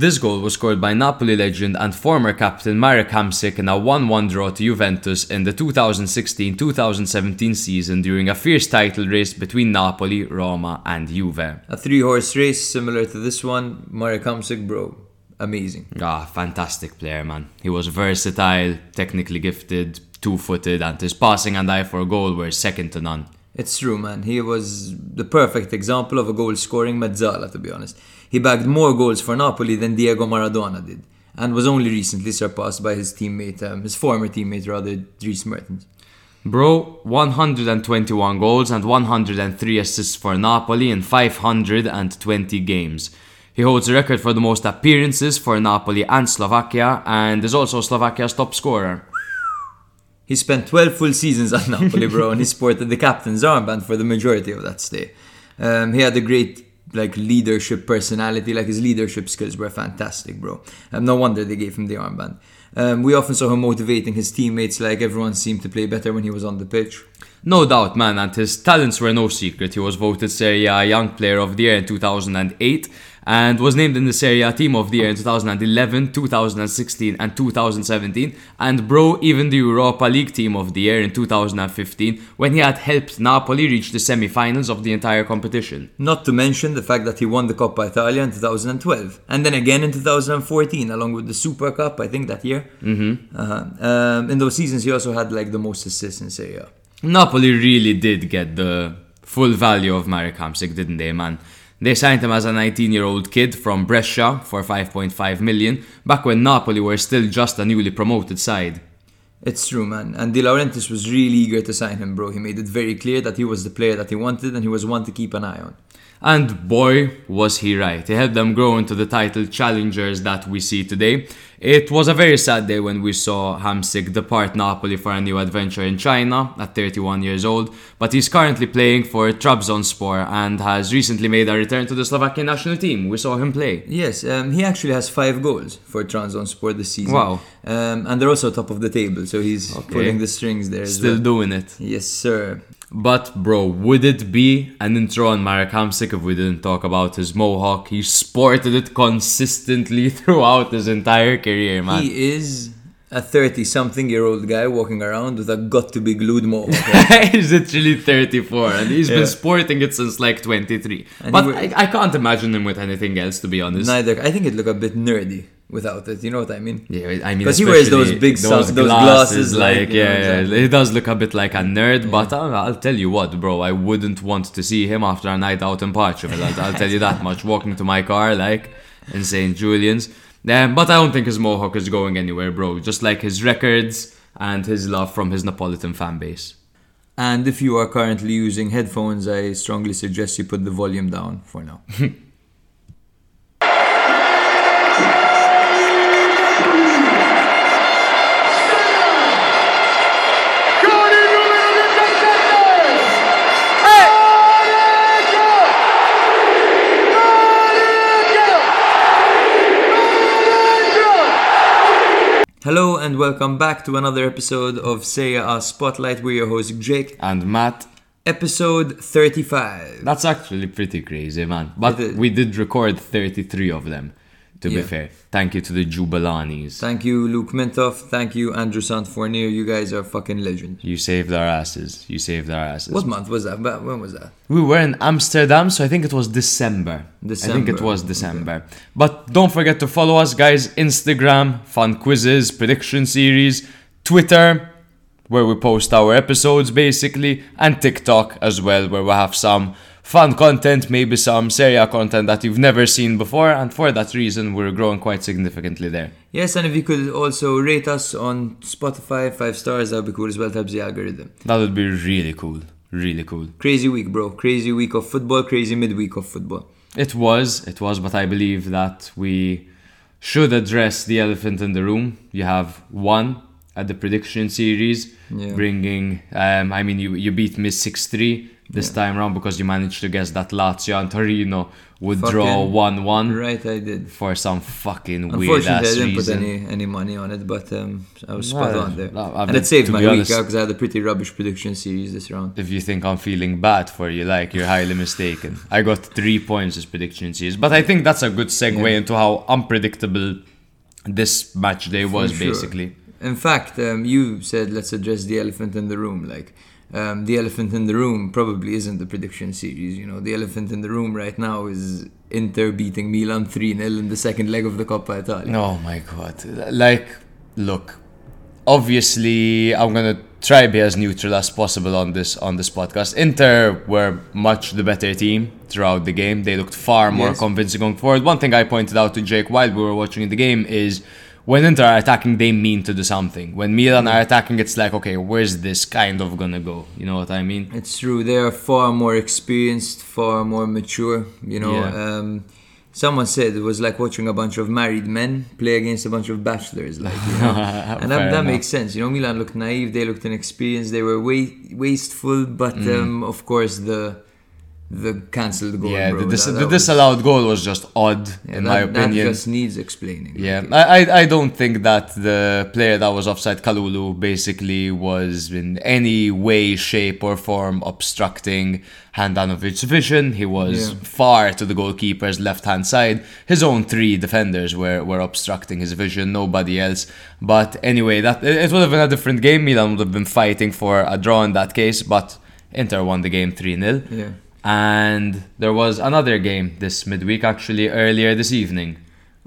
This goal was scored by Napoli legend and former captain Marek Hamsik in a 1-1 draw to Juventus in the 2016-2017 season during a fierce title race between Napoli, Roma and Juve. A three-horse race similar to this one. Marek Hamsik, bro, amazing. Ah, fantastic player, man. He was versatile, technically gifted, two-footed, and his passing and eye for a goal were second to none. It's true, man. He was the perfect example of a goal-scoring mezzala, to be honest. He bagged more goals for Napoli than Diego Maradona did, and was only recently surpassed by his teammate, um, his former teammate rather, Dries Mertens. Bro, 121 goals and 103 assists for Napoli in 520 games. He holds the record for the most appearances for Napoli and Slovakia, and is also Slovakia's top scorer. He spent 12 full seasons at Napoli, bro, and he sported the captain's armband for the majority of that stay. Um, he had a great like leadership personality, like his leadership skills were fantastic, bro. Um, no wonder they gave him the armband. Um, we often saw him motivating his teammates, like everyone seemed to play better when he was on the pitch. No doubt, man, and his talents were no secret. He was voted Serie A Young Player of the Year in 2008 and was named in the Serie A Team of the Year in 2011, 2016, and 2017. And bro, even the Europa League Team of the Year in 2015 when he had helped Napoli reach the semi-finals of the entire competition. Not to mention the fact that he won the Coppa Italia in 2012, and then again in 2014, along with the Super Cup, I think that year. Mm-hmm. Uh-huh. Um, in those seasons, he also had like the most assists in Serie A. Napoli really did get the full value of Marek Hamsik, didn't they, man? They signed him as a 19 year old kid from Brescia for 5.5 million, back when Napoli were still just a newly promoted side. It's true, man. And De Laurentiis was really eager to sign him, bro. He made it very clear that he was the player that he wanted and he was one to keep an eye on. And boy, was he right. He helped them grow into the title challengers that we see today. It was a very sad day when we saw Hamsik depart Napoli for a new adventure in China at 31 years old, but he's currently playing for Trabzonspor and has recently made a return to the Slovakian national team. We saw him play. Yes, um, he actually has five goals for Trabzonspor this season. Wow. Um, and they're also top of the table, so he's Okay. pulling the strings there. Still well. doing it. Yes, sir. But bro, would it be an intro on Marek Hamsik if we didn't talk about his mohawk? He sported it consistently throughout his entire career, man. He is a 30 something year old guy walking around with a got to be glued mohawk. he's literally 34 and he's Yeah. been sporting it since like 23. And but I, I can't imagine him with anything else, to be honest. Neither. I think it'd look a bit nerdy without it. You know what I mean? Yeah, I mean, 'Cause he wears those big sun- those glasses, like, like, you know, yeah, exactly. yeah, he does look a bit like a nerd. But uh, I'll tell you what, bro, I wouldn't want to see him after a night out in Portugal. I'll, I'll tell you that much. Walking to my car, like in St. Julian's. Um, but I don't think his mohawk is going anywhere, bro. Just like his records and his love from his Neapolitan fan base. And if you are currently using headphones, I strongly suggest you put the volume down for now. Hello and welcome back to another episode of Serie A Spotlight. We're your host Jake. And Matt, Episode 35. that's actually pretty crazy, man. But we did record 33 of them, to be fair. Thank you to the Jubilanis. Thank you, Luke Mintoff. Thank you, Andrew Santfournier. You guys are fucking legends. You saved our asses. You saved our asses. What month was that? When was that? We were in Amsterdam, so I think it was December. December. I think it was December. But don't forget to follow us, guys. Instagram, fun quizzes, prediction series, Twitter, where we post our episodes basically, and TikTok as well, where we have some fun content, maybe some Serie content that you've never seen before, and for that reason, we're growing quite significantly there. Yes, and if you could also rate us on Spotify, five stars, that would be cool as well. Helps the algorithm. That would be really cool. Really cool. Crazy week, bro. Crazy week of football. Crazy midweek of football. It was, it was, but I believe that we should address the elephant in the room. You have one at the prediction series, Yeah. bringing. Um, I mean, you you beat me six three, this time round because you managed to guess that Lazio and Torino would Fucking draw 1 1 Right, I did. for some fucking weird ass Unfortunately, I didn't reason. put any, any money on it, but um, I was spot on there. no, and it saved my be week honest- because I had a pretty rubbish prediction series this round. If you think I'm feeling bad for you, like you're highly mistaken. I got three points this prediction series, but I think that's a good segue Yeah. into how unpredictable this match day was, sure. basically. In fact, um, you said let's address the elephant in the room. Like, um, the elephant in the room probably isn't the prediction series. You know, the elephant in the room right now is Inter beating Milan 3 0 in the second leg of the Coppa Italia. Oh my god. Like, look, obviously I'm gonna try be as neutral as possible on this on this podcast. Inter were much the better team throughout the game. They looked far more Yes. convincing going forward. One thing I pointed out to Jake while we were watching the game is when Inter are attacking, they mean to do something. When Milan are attacking, it's like, okay, where's this kind of gonna go? You know what I mean? It's true. They are far more experienced, far more mature. You know, Yeah. um, someone said it was like watching a bunch of married men play against a bunch of bachelors. Like, you know, and that, that makes sense. You know, Milan looked naive. They looked inexperienced. They were wa- wasteful. But Mm. um, of course, the the cancelled goal. yeah, bro, the, dis- that- the that was- disallowed goal was just odd, yeah, in that, my that opinion. just needs explaining. Yeah, I, I I don't think that the player that was offside Kalulu basically was in any way, shape, or form obstructing Handanovic's vision. He was Yeah. far to the goalkeeper's left hand side. His own three defenders were, were obstructing his vision, nobody else. But anyway, that it it would have been a different game. Milan would have been fighting for a draw in that case, but Inter won the game 3 0. Yeah. And there was another game this midweek, actually, earlier this evening.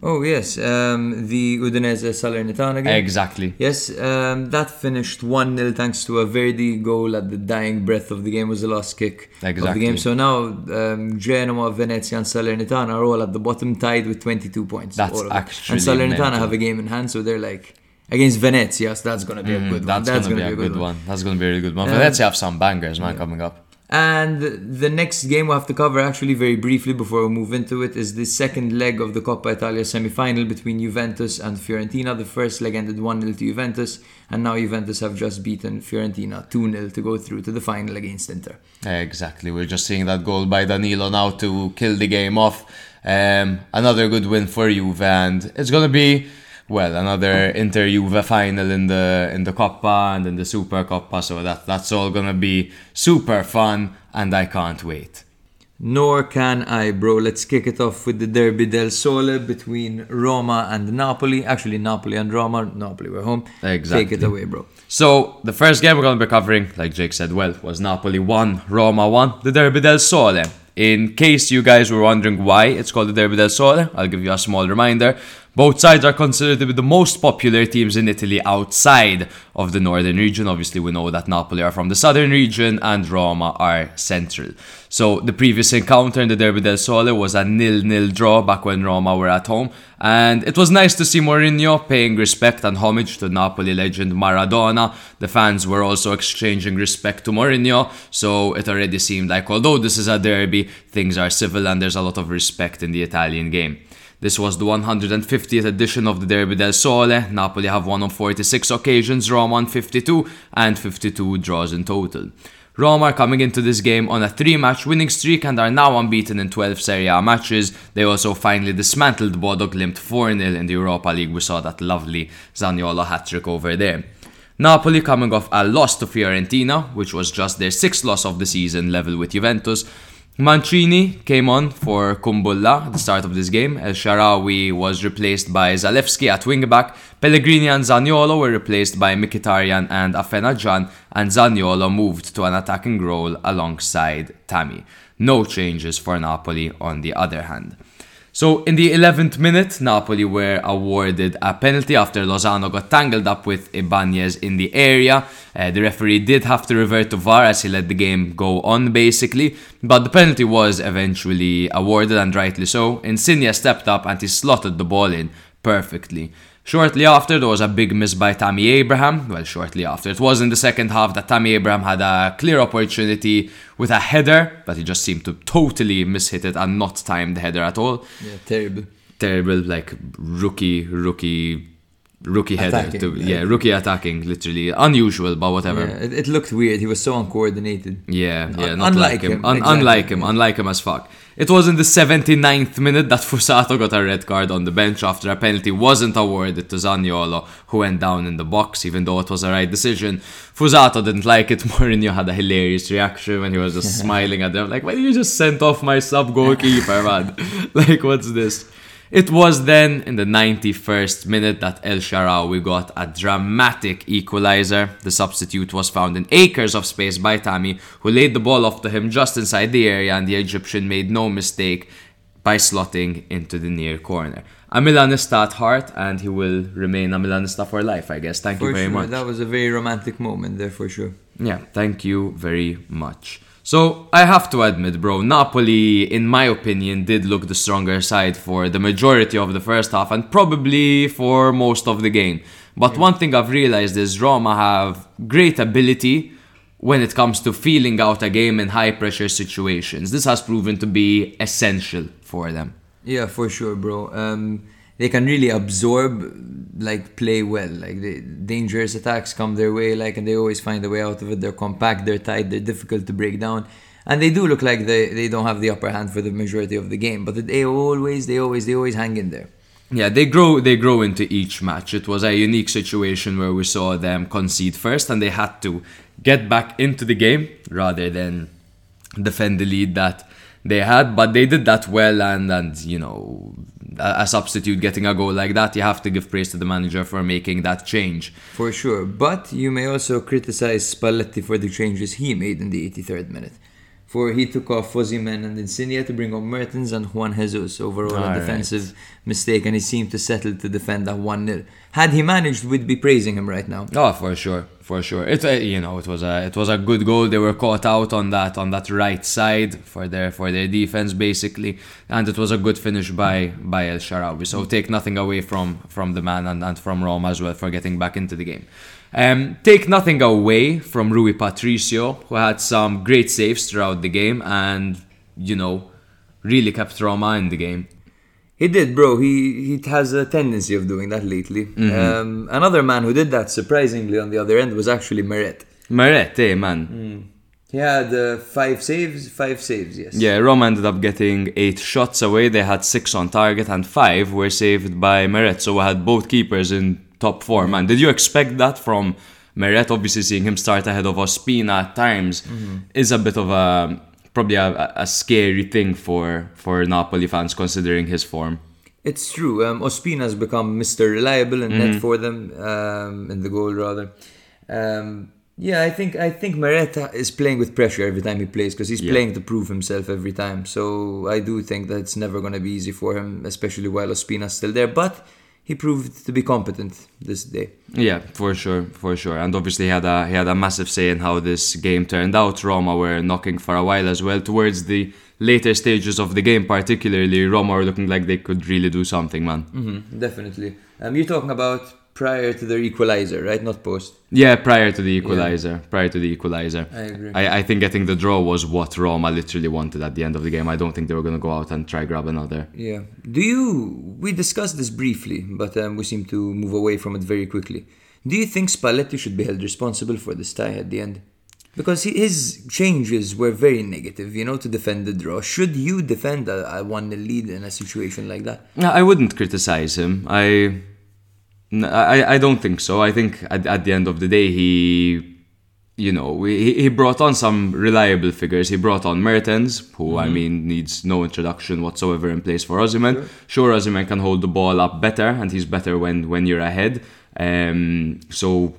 Oh yes, um, the Udinese Salernitana game. Exactly. Yes, um, that finished 1 0 thanks to a Verdi goal at the dying breath of the game, was the last kick of the game. So now um, Genoa, Venezia, and Salernitana are all at the bottom, tied with 22 points. That's actually And Salernitana mental. have a game in hand, so they're like against Venezia, so that's going to be a Mm, one. that's, one. gonna, be a good one. That's gonna be a really good one. Um, Venezia have some bangers, man, coming up. And the next game we have to cover, actually, very briefly before we move into it, is the second leg of the Coppa Italia semi final between Juventus and Fiorentina. The first leg ended 1 0 to Juventus, and now Juventus have just beaten Fiorentina 2 0 to go through to the final against Inter. Exactly. We're just seeing that goal by Danilo now to kill the game off. Um, another good win for Juve, and it's gonna be well another Inter Juve final in the in the Coppa and in the Super Coppa. So that that's all gonna be super fun, and I can't wait. Nor can I, bro. Let's kick it off with the Derby del Sole between Roma and Napoli. Actually, Napoli and Roma. Napoli, we're home. Exactly. Take it away, bro. So the first game we're going to be covering, like Jake said, well, was Napoli one, Roma one, the Derby del Sole. In case you guys were wondering why it's called the Derby del Sole, I'll give you a small reminder. Both sides are considered to be the most popular teams in Italy outside of the northern region. Obviously, we know that Napoli are from the southern region and Roma are central. So the previous encounter in the Derby del Sole was a nil-nil draw back when Roma were at home, and it was nice to see Mourinho paying respect and homage to Napoli legend Maradona. The fans were also exchanging respect to Mourinho, so it already seemed like although this is a derby, things are civil and there's a lot of respect in the Italian game. This was the 150th edition of the Derby del Sole. Napoli have won on 46 occasions, Roma on 52, and 52 draws in total. Roma are coming into this game on a three match winning streak and are now unbeaten in 12 Serie A matches. They also finally dismantled Bodo Glimt 4 0 in the Europa League. We saw that lovely Zaniolo hat trick over there. Napoli coming off a loss to Fiorentina, which was just their sixth loss of the season, level with Juventus. Mancini came on for Kumbulla at the start of this game. El Shaarawy was replaced by Zalewski at wingback. Pellegrini and Zaniolo were replaced by Mkhitaryan and Afenajan, and Zaniolo moved to an attacking role alongside Tammy. No changes for Napoli on the other hand. So in the 11th minute, Napoli were awarded a penalty after Lozano got tangled up with Ibanez in the area. Uh, the referee did have to revert to VAR as he let the game go on basically, but the penalty was eventually awarded and rightly so. Insigne stepped up and he slotted the ball in perfectly. Shortly after, there was a big miss by Tammy Abraham. Well, shortly after. It was in the second half that Tammy Abraham had a clear opportunity with a header, but he just seemed to totally mishit it and not time the header at all. Yeah, terrible. Terrible, like rookie, rookie rookie header. To, like- yeah, rookie attacking, literally unusual, but whatever. Yeah, it, it looked weird. He was so uncoordinated. Yeah, yeah, not unlike like him. him, Un- exactly. Unlike him, unlike him as fuck. It was in the 79th minute that Fuzato got a red card on the bench after a penalty wasn't awarded to Zaniolo, who went down in the box, even though it was a right decision. Fuzato didn't like it. Mourinho had a hilarious reaction when he was just smiling at them, like, why did you just sent off my sub goalkeeper, man? like, what's this? It was then in the 91st minute that El Shaarawy got a dramatic equalizer. The substitute was found in acres of space by Tammy, who laid the ball off to him just inside the area, and the Egyptian made no mistake by slotting into the near corner. A Milanista at heart, and he will remain a Milanista for life, I guess. Thank For you very sure, much. that was a very romantic moment there for sure. Yeah, thank you very much. So, I have to admit, bro, Napoli, in my opinion, did look the stronger side for the majority of the first half and probably for most of the game. But one thing I've realized is Roma have great ability when it comes to feeling out a game in high pressure situations. This has proven to be essential for them. Yeah, for sure, bro. Um, they can really absorb, like, play well. Like, the dangerous attacks come their way, like, and they always find a way out of it. They're compact, they're tight, they're difficult to break down, and they do look like they, they don't have the upper hand for the majority of the game. But they always, they always, they always hang in there. Yeah, they grow they grow into each match. It was a unique situation where we saw them concede first and they had to get back into the game rather than defend the lead that they had, but they did that well and and you know a, substitute getting a goal like that, you have to give praise to the manager for making that change. For sure. But you may also criticize Spalletti for the changes he made in the 83rd minute. For he took off Osimhen and Insigne to bring on Mertens and Juan Jesus. Overall, a Alright. defensive mistake, and he seemed to settle to defend that 1 0. Had he managed, we'd be praising him right now. Oh, for sure, for sure. It uh, you know it was a it was a good goal. They were caught out on that on that right side for their for their defense basically, and it was a good finish by by El Shaarawy. So take nothing away from from the man and, and from Roma as well for getting back into the game. Um, take nothing away from Rui Patricio, who had some great saves throughout the game and you know really kept Roma in the game. He did, bro. He he has a tendency of doing that lately. Um, another man who did that, surprisingly, on the other end, was actually Meret. Meret, eh, man. He had uh, five saves, five saves, yes. Yeah, Roma ended up getting eight shots away. They had six on target, and five were saved by Meret. So we had both keepers in top four. Man, did you expect that from Meret? Obviously, seeing him start ahead of Ospina at times is a bit of a probably a, a scary thing for for Napoli fans considering his form. It's true. Um, has become Mr. Reliable in net for them, um, in the goal rather. Um, yeah, I think I think Maretta is playing with pressure every time he plays because he's Yeah. playing to prove himself every time. So I do think that it's never going to be easy for him, especially while Ospina's still there. But he proved to be competent this day. Yeah, for sure, for sure. And obviously he had a he had a massive say in how this game turned out. Roma were knocking for a while as well. Towards the later stages of the game, particularly, Roma were looking like they could really do something, man. Mm-hmm, definitely. Um, you're talking about prior to their equalizer, right? Not post. Yeah, prior to the equalizer. Prior to the equalizer. I agree. I, I think getting the draw was what Roma literally wanted at the end of the game. I don't think they were going to go out and try grab another. Yeah. Do you? We discussed this briefly, but um, we seem to move away from it very quickly. Do you think Spalletti should be held responsible for this tie at the end? Because he- his changes were very negative, you know, to defend the draw. Should you defend a, a 1 0 lead in a situation like that? No, I wouldn't criticize him. I, I, I don't think so. I think at, at the end of the day, he, you know, he, he brought on some reliable figures. He brought on Mertens, who I mean needs no introduction whatsoever in place for Osimhen. Sure, Osimhen can hold the ball up better, and he's better when when you're ahead. Um, so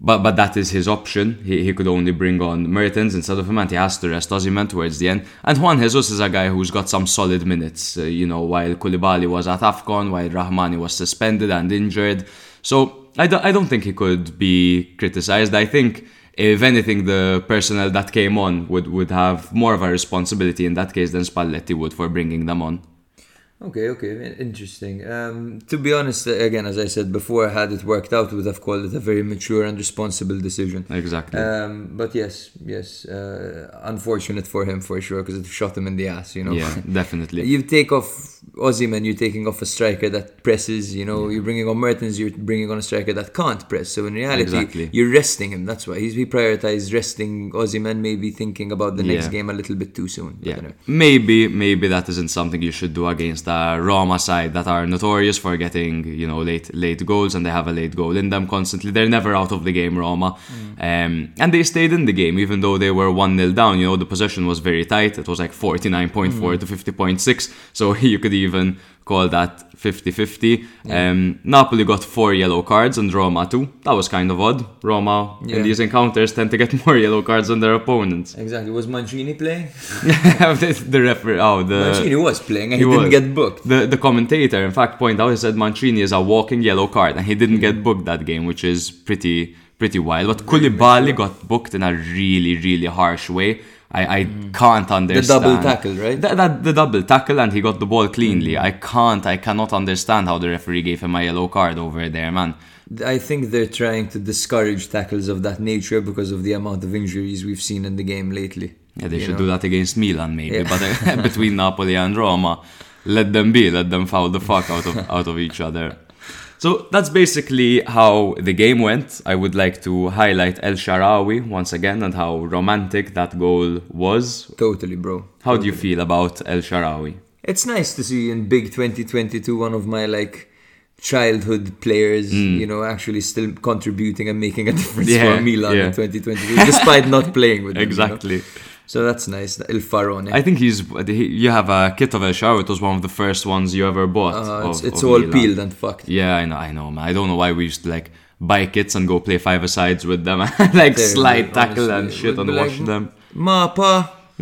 But but that is his option. He, he could only bring on Mertens instead of him, and he has to rest Osimhen towards the end. And Juan Jesus is a guy who's got some solid minutes. Uh, you know, while Koulibaly was at Afcon, while Rahmani was suspended and injured. So I don't I don't think he could be criticised. I think if anything, the personnel that came on would would have more of a responsibility in that case than Spalletti would for bringing them on. Okay, okay, interesting. Um, to be honest, again, as I said before, had it worked out, would have called it a very mature and responsible decision. Exactly. Um, but yes, yes, uh, unfortunate for him for sure because it shot him in the ass, you know. yeah, definitely. You take off Osimhen, you're taking off a striker that presses. You know, you're bringing on Mertens, you're bringing on a striker that can't press. So in reality, Exactly. you're resting him. That's why he's he prioritized resting Osimhen, maybe thinking about the next Yeah. game a little bit too soon. Yeah, anyway. maybe maybe that isn't something you should do against a Roma side that are notorious for getting you know late late goals and they have a late goal in them constantly. They're never out of the game, Roma, um, and they stayed in the game even though they were one 0 down. You know the possession was very tight. It was like forty nine point four to fifty point six, so you could even call that 50-50. Um, Napoli got four yellow cards and Roma two. That was kind of odd. Roma Yeah. in these encounters tend to get more yellow cards than their opponents. Exactly. Was Mancini playing? the, the referee, oh, the Mancini was playing and he, he didn't was. get booked. the the commentator, in fact, pointed out he said Mancini is a walking yellow card, and he didn't get booked that game, which is pretty pretty wild. But Koulibaly got booked in a really really harsh way. I, I can't understand The double tackle, right? That, that the double tackle, and he got the ball cleanly. I can't, I cannot understand how the referee gave him a yellow card over there, man. I think they're trying to discourage tackles of that nature because of the amount of injuries we've seen in the game lately. Yeah, they should know? do that against Milan, maybe. Yeah. But uh, between Napoli and Roma, let them be. Let them foul the fuck out of out of each other. So that's basically how the game went. I would like to highlight El Shaarawy once again and how romantic that goal was. Totally, bro. How do you feel about El Shaarawy? It's nice to see in big 2022 one of my like childhood players, hmm. you know, actually still contributing and making a difference. Yeah, for Milan yeah. in 2022, despite not playing with them. you know? So that's nice. Il Faraone. I think he's. he- You have a kit of El Shaarawy. It was one of the first ones you ever bought. Uh, it's of- it's of all Milan. peeled and fucked. Yeah, I know, I know, man. I don't know why we used to like buy kits and go play five sides with them, like slide tackle and shit and be wash like, them. Ma, pa,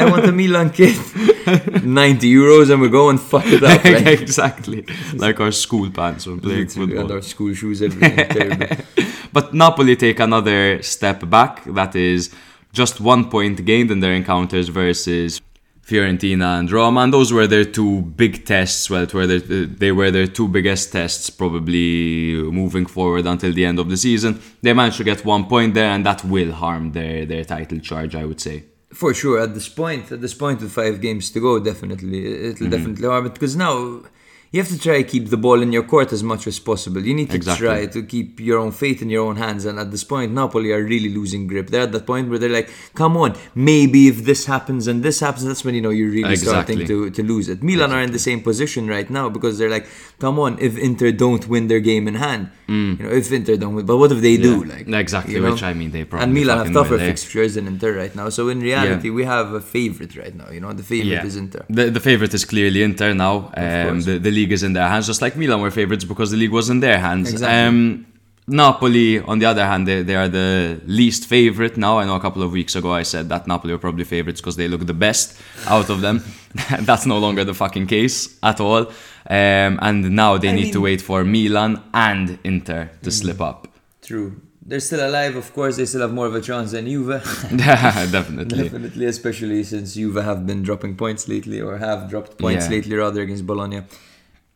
I want a Milan kit. 90 euros and we go and fuck it up. Right? exactly, like our school pants when playing Literally, and football. our school shoes, everything. But Napoli take another step back. That is just one point gained in their encounters versus Fiorentina and Roma, and those were their two big tests. Well, it were their, they were their two biggest tests, probably moving forward until the end of the season. They managed to get one point there, and that will harm their their title charge, I would say. For sure, at this point, at this point with five games to go, definitely, it'll Mm-hmm. definitely harm it because now you have to try to keep the ball in your court as much as possible. You need to Exactly. try to keep your own fate in your own hands. And at this point, Napoli are really losing grip. They're at that point where they're like, "Come on, maybe if this happens and this happens, that's when you know you're really starting Exactly. to, to lose it." Milan are in the same position right now because they're like, "Come on, if Inter don't win their game in hand, you know, if Inter don't win, but what if they do?" Mm. Like Exactly, you know? which I mean, they probably and Milan have tougher eh? fixtures than Inter right now. So in reality, Yeah. we have a favorite right now. You know, the favorite Yeah. is Inter. The, the favorite is clearly Inter now. Um, course. the, the league is in their hands, just like Milan were favorites because the league was in their hands. Exactly. Um, Napoli, on the other hand, they, they are the least favorite now. I know a couple of weeks ago I said that Napoli were probably favorites because they look the best out of them. That's no longer the fucking case at all. Um, and now they I need to wait for Milan and Inter to Mm. slip up. True. They're still alive, of course. They still have more of a chance than Juve. Definitely. Definitely, especially since Juve have been dropping points lately, or have dropped points Yeah. lately rather against Bologna.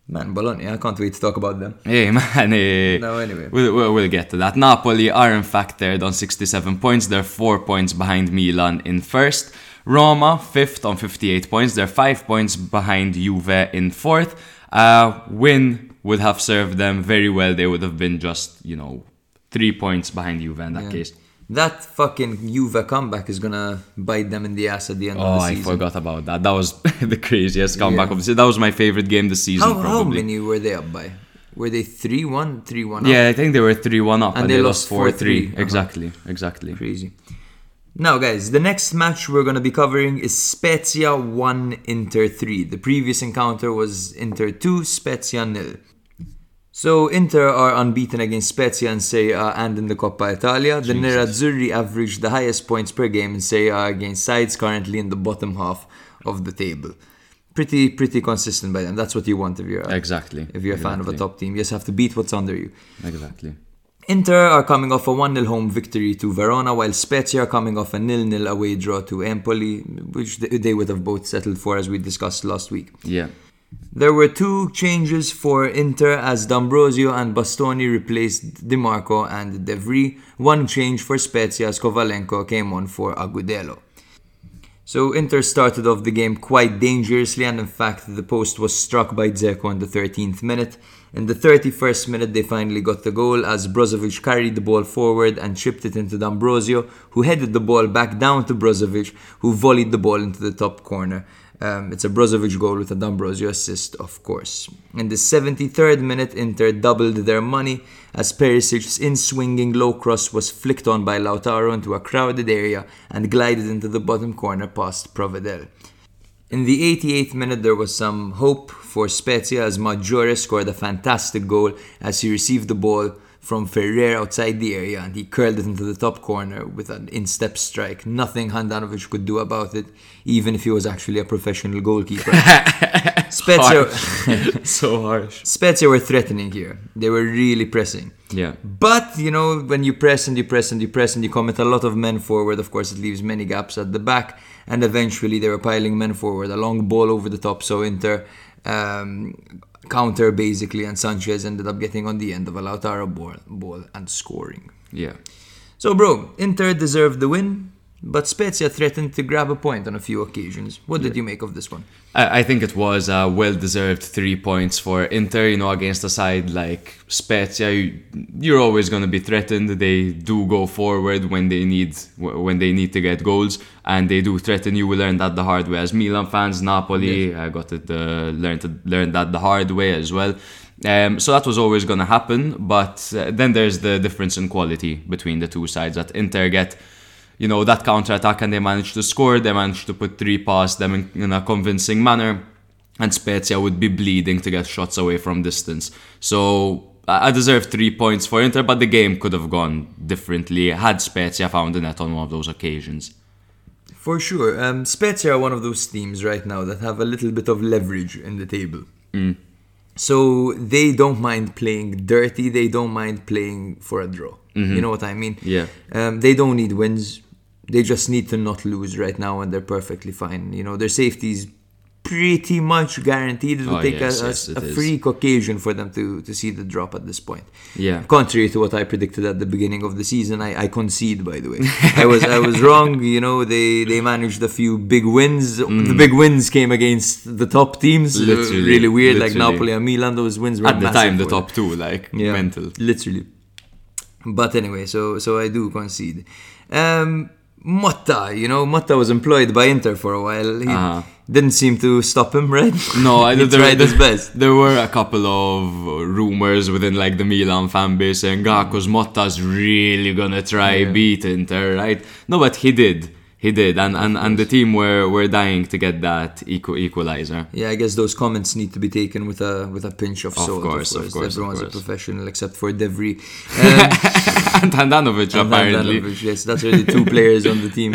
Man, Bologna, I can't wait to talk about them. Hey man, eh, No, anyway. We'll, we'll, we'll get to that. Napoli are in fact third on 67 points. They're four points behind Milan in first. Roma fifth on 58 points. They're five points behind Juve in fourth. Uh, win would have served them very well. They would have been just you know three points behind Juve in that Yeah. case. That fucking Juve comeback is gonna bite them in the ass at the end Oh, of the I forgot about that. That was the craziest comeback Yeah. of the season. That was my favorite game this season. How, how many were they up by? Were they 3 1? 3 1 Yeah, I think they were three one up and, they they, lost lost 4-3. 4-3. Uh-huh. Exactly, exactly. Crazy. Now, guys, the next match we're going to be covering is Spezia 1 Inter 3. The previous encounter was Inter 2, Spezia nil. So, Inter are unbeaten against Spezia in Serie A and in the Coppa Italia. The Nerazzurri averaged the highest points per game in Serie A against sides currently in the bottom half of the table. Pretty, pretty consistent by them. That's what you want if you're, Exactly. if you're a fan of a top team. You just have to beat what's under you. Exactly. Inter are coming off a 1 0 home victory to Verona, while Spezia are coming off a 0 0 away draw to Empoli, which they would have both settled for as we discussed last week. Yeah. There were two changes for Inter as D'Ambrosio and Bastoni replaced Dimarco and de Vrij. One change for Spezia as Kovalenko came on for Agudelo. So Inter started off the game quite dangerously, and in fact, the post was struck by Dzeko in the 13th minute. In the 31st minute, they finally got the goal as Brozovic carried the ball forward and chipped it into D'Ambrosio, who headed the ball back down to Brozovic, who volleyed the ball into the top corner. Um, it's a Brozovic goal with a D'Ambrosio assist, of course. In the 73rd minute, Inter doubled their money as Perisic's in-swinging low cross was flicked on by Lautaro into a crowded area and glided into the bottom corner past Provedel. In the 88th minute, there was some hope for Spezia as Maggiore scored a fantastic goal as he received the ball from Ferrer outside the area and he curled it into the top corner with an in-step strike. Nothing Handanovic could do about it, even if he was actually a professional goalkeeper. Spezia, so harsh. Spezia were threatening here. They were really pressing. Yeah. But, you know, when you press and you press and you press and you commit a lot of men forward, of course, it leaves many gaps at the back. And eventually they were piling men forward, a long ball over the top. So Inter um, counter basically, and Sanchez ended up getting on the end of a Lautaro ball, ball and scoring. Yeah. So, bro, Inter deserved the win, but Spezia threatened to grab a point on a few occasions. What did you make of this one? I, I think it was a well-deserved three points for Inter. You know, against a side like Spezia, you, you're always going to be threatened. They do go forward when they need when they need to get goals, and they do threaten you. We learned that the hard way as Milan fans. Napoli, I got it uh, learned to learn that the hard way as well. Um, so that was always going to happen, but uh, then there's the difference in quality between the two sides. That Inter get you know, that counter attack and they managed to score. They managed to put three past them in, in a convincing manner. And Spezia would be bleeding to get shots away from distance. So I deserve three points for Inter, but the game could have gone differently had Spezia found the net on one of those occasions. For sure. Um, Spezia are one of those teams right now that have a little bit of leverage in the table. So they don't mind playing dirty, they don't mind playing for a draw. You know what I mean? Yeah. Um, they don't need wins. They just need to not lose right now, and they're perfectly fine. You know, their safety is pretty much guaranteed. It will Oh, take yes, a, a- yes, a is. freak occasion for them to, to see the drop at this point. Yeah. Contrary to what I predicted at the beginning of the season, I, I concede. By the way, I was I was wrong. You know, they they managed a few big wins. The big wins came against the top teams. Mm. Literally, really weird, like. Napoli and Milan. Those wins were At the time, the top two, like yeah, mental. Literally. But anyway, so so I do concede. Um, Motta, you know, Motta was employed by Inter for a while. He Uh-huh. didn't seem to stop him, right? No, I he there, tried his best. There were a couple of rumors within like the Milan fan base saying, "Ah, cause Motta's really gonna try beat Inter, right?" No, but he did. He did, and, and, and the team were, were dying to get that equal, equalizer. Yeah, I guess those comments need to be taken with a with a pinch of salt. course, of course, of Everyone's course. a professional except for de Vrij. Um, and Handanovic, and apparently. Handanovic, yes, that's really two players on the team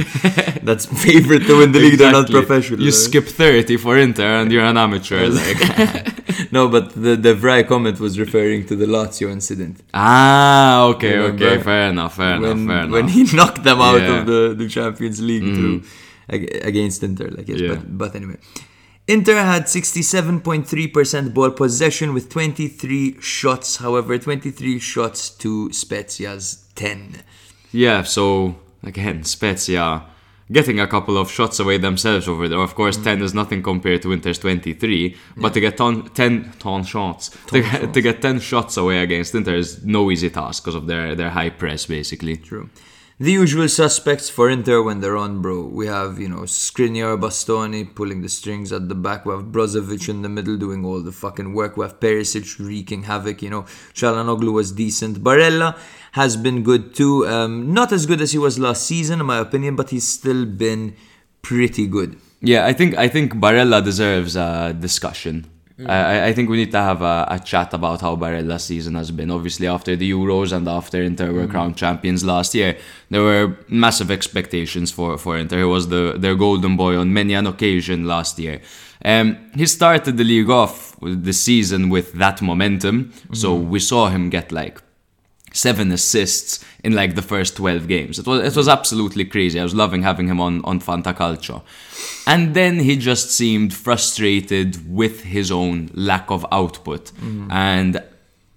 that's favorite to win the league. They're not professional. You skip 30 for Inter and you're an amateur. like. no, but the the Vry comment was referring to the Lazio incident. ah, okay, Remember? okay, fair enough, fair enough, when, fair enough. when he knocked them out Yeah. Of the, the Champions League through against Inter, like yes, Yeah. but, but anyway. Inter had 67.3% ball possession with 23 shots, however, 23 shots to Spezia's 10. Yeah, so again, Spezia getting a couple of shots away themselves over there. Of course, 10 is nothing compared to Inter's 23, but to get ton, 10 ton shots, to, get, to get 10 shots away against Inter is no easy task because of their, their high press, basically. True. The usual suspects for Inter when they're on, bro. We have, you know, Skriniar, Bastoni pulling the strings at the back. We have Brozovic in the middle doing all the fucking work. We have Perisic wreaking havoc, you know. Calhanoglu was decent. Barella has been good too. Um, not as good as he was last season, in my opinion, but he's still been pretty good. Yeah, I think I think Barella deserves a discussion. I, I- I think we need to have a, a chat about how Barella's season has been. Obviously, after the Euros and after Inter were crowned champions last year, there were massive expectations for, for Inter. He was the their golden boy on many an occasion last year. Um, he started the league off with the season with that momentum, so we saw him get like seven assists in like the first 12 games. It was it was absolutely crazy. I was loving having him on on Fantacalcio. And then he just seemed frustrated with his own lack of output. Mm-hmm. And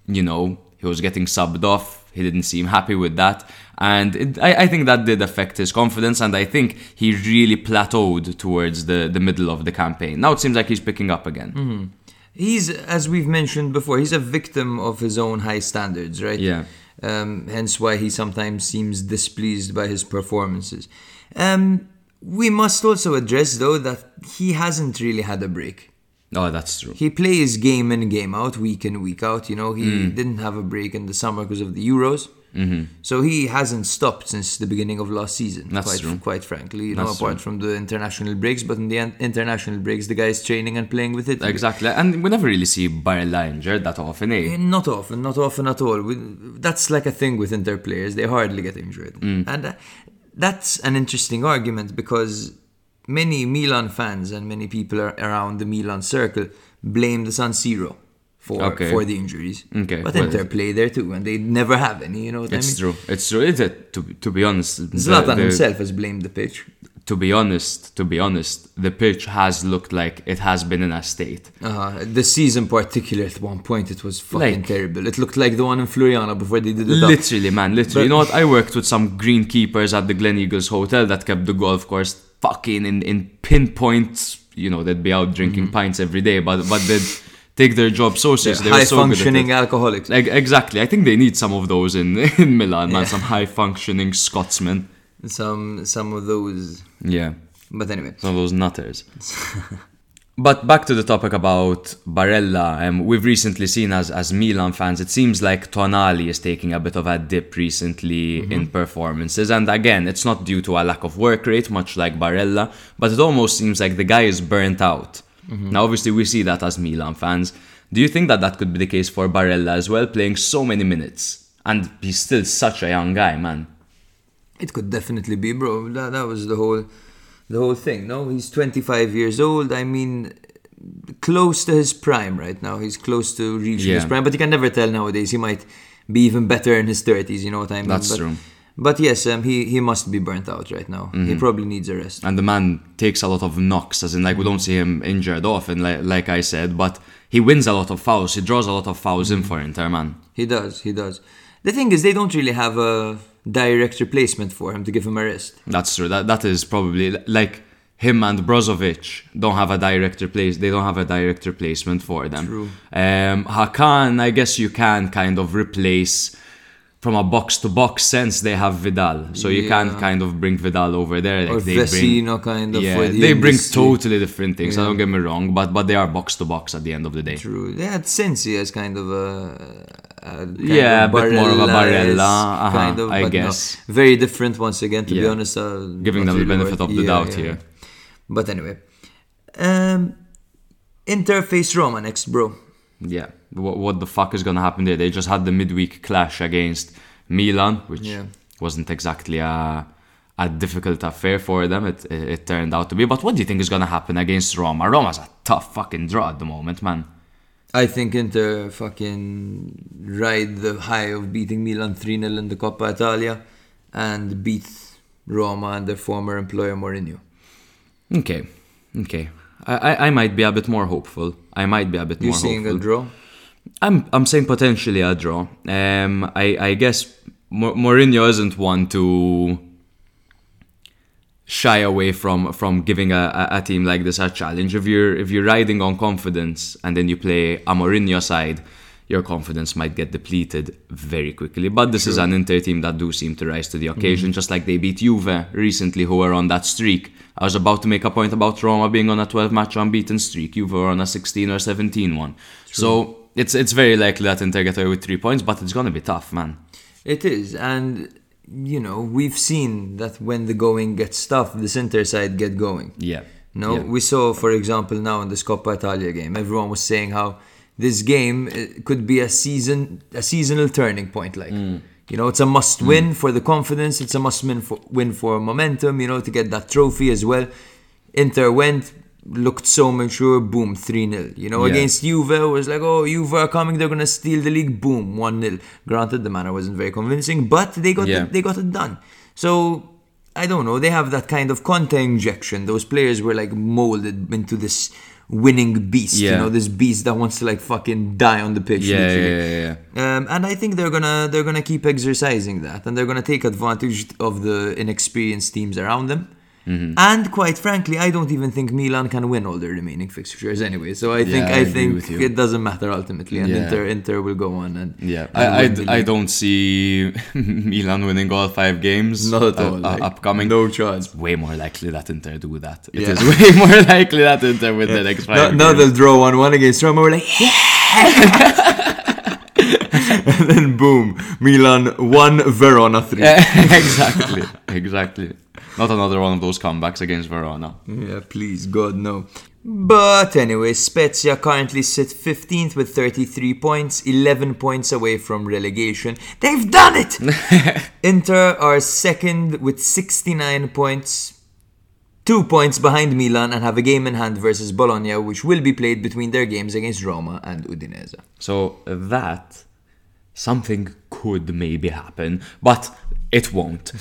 you know, he was getting subbed off. He didn't seem happy with that, and it, I, I think that did affect his confidence. And I think he really plateaued towards the the middle of the campaign. Now it seems like he's picking up again. Mm-hmm. He's, as we've mentioned before, he's a victim of his own high standards, right? Yeah. Um, hence why he sometimes seems displeased by his performances. Um, we must also address, though, that he hasn't really had a break. Oh, that's true. He plays game in, game out, week in, week out. You know, he Mm. didn't have a break in the summer because of the Euros. Mm-hmm. So he hasn't stopped since the beginning of last season. That's quite, true. Quite frankly, you know, apart true. from the international breaks, but in the international breaks, the guy is training and playing with it. Exactly, and we never really see Barella injured that often, eh? Not often, not often at all. We, that's like a thing with Inter players; they hardly get injured, and uh, that's an interesting argument because many Milan fans and many people around the Milan circle blame the San Siro for Okay. for the injuries. Okay, but well, Inter play there too, and they never have any. You know what I It's mean? true. It's true. It's a, to to be honest, Zlatan the- himself has blamed the pitch. To be honest, to be honest, the pitch has looked like it has been in a state. Uh, the season particular at one point it was fucking Like- terrible. It looked like the one in Floriana before they did it up. Literally, man, literally. you know what? I worked with some green keepers at the Gleneagles Hotel that kept the golf course fucking in, in pinpoint. You know, they'd be out drinking pints every day, but but they'd take their job so seriously. Were high so functioning alcoholics. Like, exactly. I think they need some of those in in Milan, man. Some high functioning Scotsmen. Some some of those. Yeah. But anyway, Some of those nutters. but back to the topic about Barella, um, we've recently seen as, as Milan fans, it seems like Tonali is taking a bit of a dip recently in performances. And again, it's not due to a lack of work rate, much like Barella, but it almost seems like the guy is burnt out. Mm-hmm. Now, obviously, we see that as Milan fans. Do you think that that could be the case for Barella as well, playing so many minutes? And he's still such a young guy, man. it could definitely be, bro. That, that was the whole the whole thing. No, he's 25 years old. I mean, close to his prime right now. He's close to reaching his prime, but you can never tell nowadays. He might be even better in his 30s. You know what I mean? That's but, true. But yes, um, he he must be burnt out right now. Mm-hmm. He probably needs a rest. and the man takes a lot of knocks, as in like we don't see him injured often, like, like I said, but he wins a lot of fouls. He draws a lot of fouls in for Inter, man. He does. He does. The thing is, they don't really have a direct replacement for him to give him a rest. That's true. That that is probably like him and Brozovic don't have a direct replace. They don't have a direct replacement for them. True. Um, Hakan, I guess you can kind of replace. From a box to box sense, they have Vidal, so you can't kind of bring Vidal over there. Like Or they bring, Vecino kind of yeah, the they bring totally different things. Yeah. Don't get me wrong, but but they are box to box at the end of the day. True. They had Sensi as kind of a, a kind Yeah, of a bit more of a Barella-esque uh-huh, kind of, I but no, guess. very different once again. To be Yeah. honest, uh, Giving them the benefit of the doubt here. But anyway, um, Interface Roma next, bro. Yeah, what, what the fuck is gonna happen there? They just had the midweek clash against Milan, which Yeah. wasn't exactly a a difficult affair for them. It, it it turned out to be. But what do you think is gonna happen against Roma? Roma's a tough fucking draw at the moment, man. I think Inter fucking ride the high of beating Milan 3 0 in the Coppa Italia and beat Roma and their former employer Mourinho. Okay, okay. I, I, might be a bit more hopeful. I might be a bit You're more seeing hopeful. a draw? I'm I'm saying potentially a draw. Um, I I guess Mou- Mourinho isn't one to shy away from from giving a, a, a team like this a challenge. If you're if you're riding on confidence and then you play a Mourinho side, your confidence might get depleted very quickly. But this is an Inter team that do seem to rise to the occasion, just like they beat Juve recently, who were on that streak. I was about to make a point about Roma being on a 12 match unbeaten streak. You were on a 16 or 17 one. So it's it's very likely that Inter get away with three points, but it's gonna be tough, man. It is, and you know we've seen that when the going gets tough, this Inter side get going. Yeah. No, Yeah. we saw, for example, now in this Coppa Italia game, everyone was saying how this game uh, could be a season, a seasonal turning point. Like, Mm. You know, it's a must hmm. win for the confidence. It's a must win for win for momentum. You know, to get that trophy as well. Inter went, looked so mature. Boom, three 0 You know, Yeah. against Juve it was like, oh, Juve are coming. They're gonna steal the league. Boom, one 0 Granted, the manner wasn't very convincing, but they got Yeah. it, they got it done. So I don't know, they have that kind of Conte injection. Those players were like molded into this winning beast, you know, this beast that wants to like fucking die on the pitch. Yeah, yeah, yeah, yeah. Um, and I think they're gonna they're gonna keep exercising that, and they're gonna take advantage of the inexperienced teams around them. Mm-hmm. And quite frankly, I don't even think Milan can win all their remaining fixtures anyway. So I think Yeah, I I, think it doesn't matter ultimately, and Yeah. Inter Inter will go on and Yeah, and I, I, d- I don't see Milan winning all five games. Not at uh, all, uh, like, upcoming. no chance. Way more likely that Inter do that. It Yeah. is way more likely that Inter win the next five now games. they'll draw one one against Roma. We're like, and then boom, Milan one, Verona three. exactly, exactly. Not another one of those comebacks against Verona. Yeah, please, God, no. But anyway, Spezia currently sit 15th with 33 points, 11 points away from relegation. They've done it! Inter are second with 69 points, two points behind Milan, and have a game in hand versus Bologna, which will be played between their games against Roma and Udinese. So that something could maybe happen, but it won't.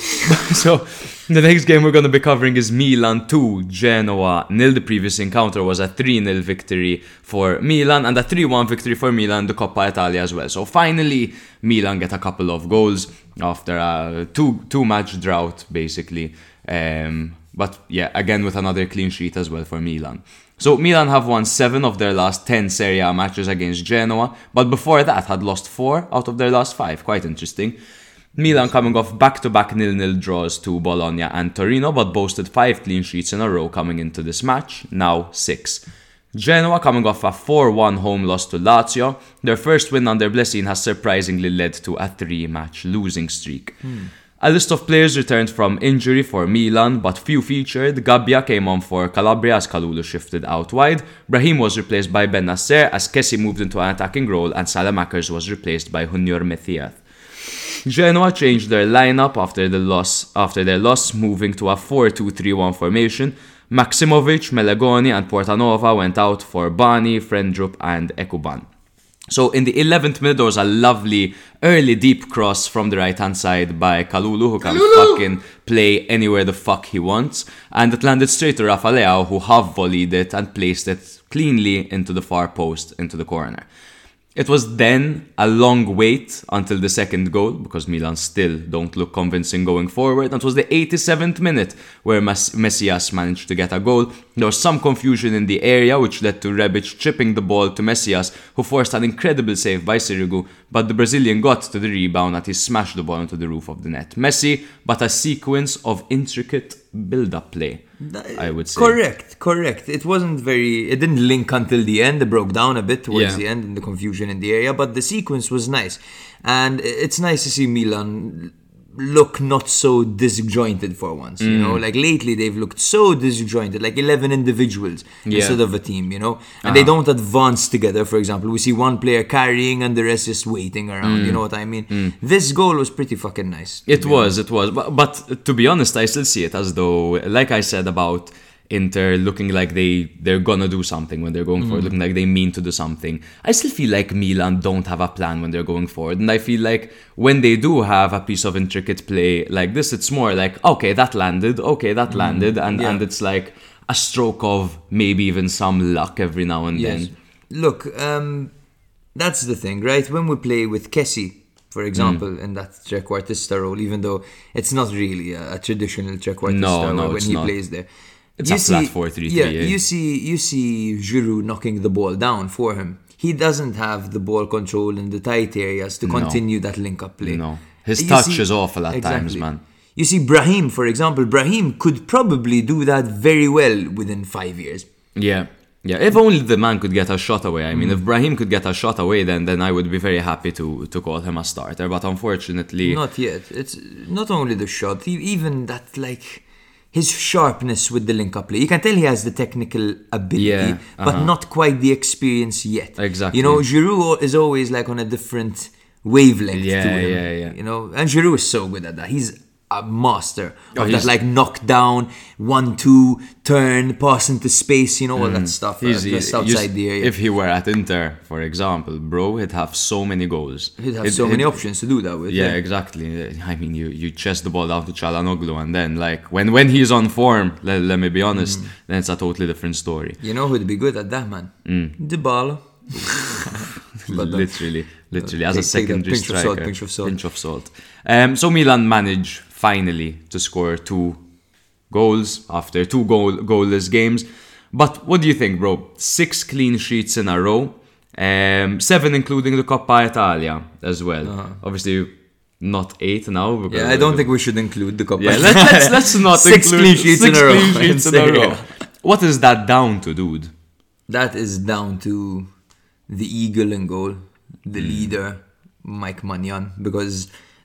so the next game we're going to be covering is Milan 2, Genoa nil. The previous encounter was a 3 0 victory for Milan and a 3 1 victory for Milan in the Coppa Italia as well. So finally, Milan get a couple of goals after a two two match drought basically. Um, but yeah, again with another clean sheet as well for Milan. So Milan have won 7 of their last 10 Serie A matches against Genoa, but before that had lost 4 out of their last 5. Quite interesting. Milan coming off back-to-back nil-nil draws to Bologna and Torino, but boasted 5 clean sheets in a row coming into this match, now 6. Genoa coming off a 4-1 home loss to Lazio. Their first win under Blessin has surprisingly led to a 3-match losing streak. A list of players returned from injury for Milan, but few featured. Gabbia came on for Calabria as Kalulu shifted out wide. Brahim was replaced by Bennacer as Kessie moved into an attacking role, and Saelemaekers was replaced by Junior Messias. Genoa changed their lineup after the loss after their loss, moving to a 4-2-3-1 formation. Maximovic, Melegoni, and Portanova went out for Bani, Frendrup, and Ekuban. So in the 11th minute, there was a lovely early deep cross from the right hand side by Kalulu, who can fucking play anywhere the fuck he wants, and it landed straight to Rafa Leao, who half volleyed it and placed it cleanly into the far post into the corner. It was then a long wait until the second goal because Milan still don't look convincing going forward. And it was the 87th minute where Mas- Messias managed to get a goal. There was some confusion in the area which led to Rebic chipping the ball to Messias, who forced an incredible save by Sirigu, but the Brazilian got to the rebound and he smashed the ball into the roof of the net. Messi, but a sequence of intricate build-up play, I would say. Correct, correct. It wasn't very. It didn't link until the end. It broke down a bit towards Yeah. the end in the confusion in the area, but the sequence was nice, and it's nice to see Milan look not so disjointed for once. You Mm. know, like lately they've looked so disjointed, like eleven individuals Yeah. Uh-huh. instead of a team. You know, and they don't advance together. For example, we see one player carrying and the rest just waiting around. You know what I mean? This goal was pretty fucking nice. Mm. It was, it was. But, but to be honest, I still see it as though, like I said about Inter looking like they they're gonna do something when they're going forward, mm. looking like they mean to do something. I still feel like Milan don't have a plan when they're going forward, and I feel like when they do have a piece of intricate play like this, it's more like okay, that landed, okay, that mm. landed, and yeah. and it's like a stroke of maybe even some luck every now and Yes. then. Look, um, that's the thing, right? When we play with Kessie, for example, mm. in that trequartista role, even though it's not really a, a traditional trequartista No, role no, when he not. plays there. It's a flat 4-3-3, Yeah, yeah. you see, you see Giroud knocking the ball down for him. He doesn't have the ball control in the tight areas to continue that link-up play. No. His You touch see- is awful at times, man. You see, Brahim, for example, Brahim could probably do that very well within five years. Yeah. Yeah, if only the man could get a shot away. I mean, Mm. if Brahim could get a shot away, then then I would be very happy to to call him a starter. But unfortunately, Not yet. It's not only the shot, even that like his sharpness with the link up play. You can tell he has the technical ability, Yeah, but uh-huh. not quite the experience yet. Exactly. You know, Giroud is always like on a different wavelength Yeah, to him. yeah, yeah. You know, and Giroud is so good at that. He's a master of Oh, that he's- like knockdown, one two turn, pass into space, you know all that stuff. uh, Mm. Just outside the area. If he were at Inter, for example, bro, he'd have so many goals. He'd have so many options to do that with. Yeah, exactly. I mean, you you chest the ball down to Calhanoglu, and then like when when he's on form, let, let me be honest, Mm. then it's a totally different story. You know who'd be good at that, man? Mm. Dybala. But the- literally, literally, as a that secondary pinch of striker. salt, pinch of salt. Pinch of salt. Um, so Milan manage finally to score two goals after two goal goalless games. But what do you think, bro? Six clean sheets in a row, um, seven including the Coppa Italia as well. Obviously, not eight now. Because Uh-huh. Yeah, I don't think we should include the Coppa. Yeah, let, let's let's not Six include clean sheets six in a row. clean sheets in a row. What is that down to, dude? That is down to the eagle in goal, the Hmm. leader, Mike Maignan, because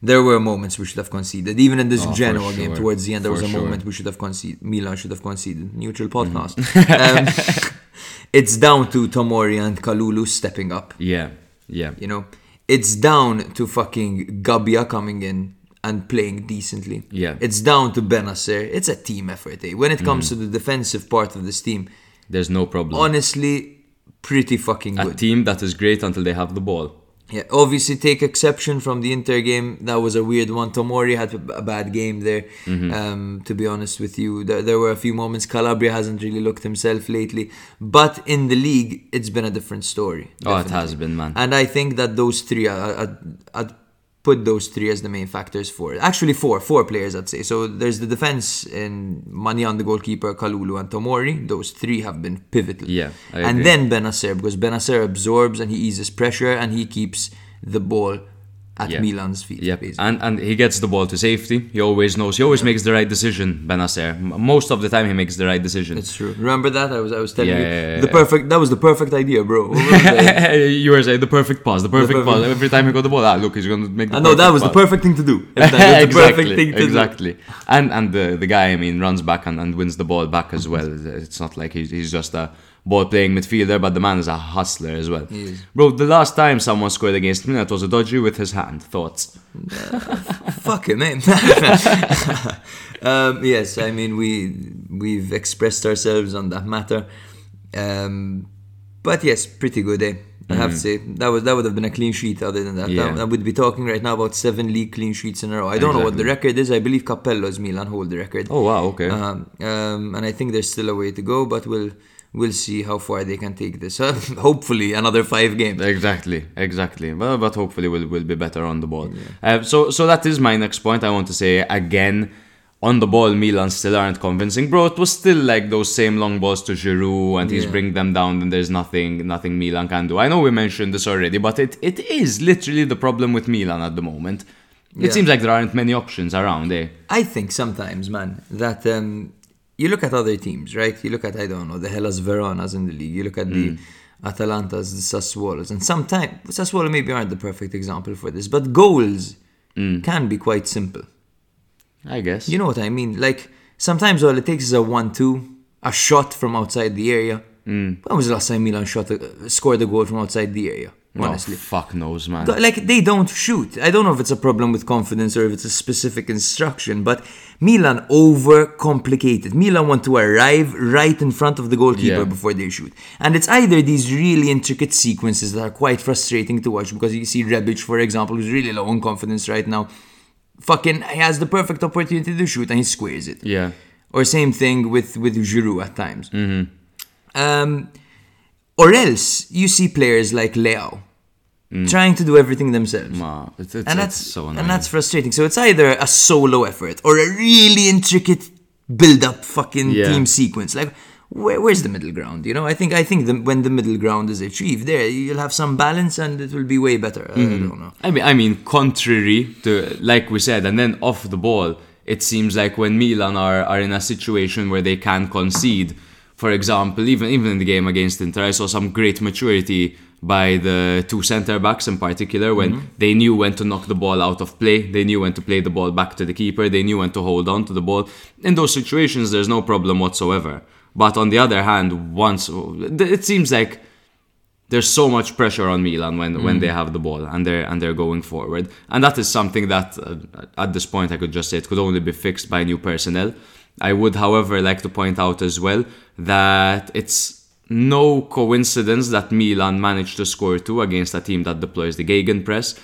there were moments we should have conceded. Even in this Oh, Genoa game, towards the end, there For was a sure. Moment we should have conceded. Milan should have conceded. Neutral podcast. um, it's down to Tomori and Kalulu stepping up. Yeah, yeah, You know, it's down to fucking Gabbia coming in and playing decently. Yeah. It's down to Bennacer. It's a team effort. Eh? When it comes Hmm. to the defensive part of this team, There's no problem. honestly, pretty fucking good. a team that is great until they have the ball. Yeah, obviously take exception from the Inter game. That was a weird one. Tomori had a bad game there. Mm-hmm. Um, to be honest with you, there, there were a few moments. Calabria hasn't really looked himself lately, but in the league, it's been a different story. Oh, it has been, man. And I think that those three, I'd, I'd put those three as the main factors for it. Actually, four, four players, I'd say. So there's the defense in Maignan, the goalkeeper, Kalulu, and Tomori. Those three have been pivotal. Yeah, I and agree. then Bennacer, because Bennacer absorbs and he eases pressure and he keeps the ball at Yeah. Milan's feet. Yep, basically. and and he gets the ball to safety. He always knows. He always makes the right decision. Bennacer. Most of the time, he makes the right decision. It's true. Remember that? I was I was telling Yeah, you yeah, yeah, the yeah. perfect. That was the perfect idea, bro. What was that? you were saying the perfect pass, the perfect, perfect- pass. Every time he got the ball, ah, look, he's going to make. The I know that was the perfect thing to do. That was the exactly, perfect thing to do. exactly. And and the the guy, I mean, runs back and, and wins the ball back as well. It's not like he's, he's just a ball playing midfielder, but the man is a hustler as well. Bro, the last time someone scored against me, that was a dodgy with his hand. Thoughts? Fuck him, man. um, yes, I mean we we've expressed ourselves on that matter, um, but yes, pretty good. Eh? I have to say that was that would have been a clean sheet. Other than that, Mm-hmm. Yeah. I would be talking right now about seven league clean sheets in a row. I don't know what the record is. I believe Capello's Milan hold the record. Oh wow, okay. Um, um, and I think there's still a way to go, but we'll we'll see how far they can take this. Hopefully, another five games. Exactly, exactly. But, but hopefully we'll, we'll be better on the ball. Uh, so so that is my next point. I want to say again, on the ball, Milan still aren't convincing, bro. It was still like those same long balls to Giroud, and he's Yeah. bring them down. And there's nothing nothing Milan can do. I know we mentioned this already, but it, it is literally the problem with Milan at the moment. It Yeah. seems like there aren't many options around, eh? I think sometimes, man, that um, you look at other teams, right? You look at I don't know the Hellas Veronas in the league. You look at the mm. Atalantas, the Sassuolos, and sometimes Sassuolo maybe aren't the perfect example for this, but goals mm. can be quite simple. I guess. You know what I mean? Like sometimes all it takes is a one-two, a shot from outside the area. Mm. When was the last time Milan shot a, scored a goal from outside the area? Honestly. oh, fuck knows, man. Like they don't shoot. I don't know if it's a problem with confidence or if it's a specific instruction, but Milan overcomplicated. Milan want to arrive right in front of the goalkeeper Yeah. before they shoot. And it's either these really intricate sequences that are quite frustrating to watch because you see Rebic, for example, who's really low on confidence right now. Fucking he has the perfect opportunity to shoot and he squares it. yeah. Or same thing with with Giroud at times. Um, or else you see players like Leo trying to do everything themselves. Ma, it's, it's, and it's that's so annoying. and that's frustrating. So it's either a solo effort or a really intricate build-up fucking Yeah. team sequence. Like where, where's the middle ground? You know, I think I think the, when the middle ground is achieved, there you'll have some balance and it will be way better. I mm-hmm. don't know. I mean, I mean, contrary to like we said, and then off the ball, it seems like when Milan are, are in a situation where they can concede, for example, even even in the game against Inter, I saw some great maturity by the two centre backs in particular when they knew when to knock the ball out of play, they knew when to play the ball back to the keeper, they knew when to hold on to the ball. In those situations, there's no problem whatsoever. But on the other hand, once it seems like there's so much pressure on Milan when when they have the ball and they're and they're going forward, and that is something that uh, at this point I could just say it could only be fixed by new personnel. I would, however, like to point out as well that it's no coincidence that Milan managed to score two against a team that deploys the Gegenpress,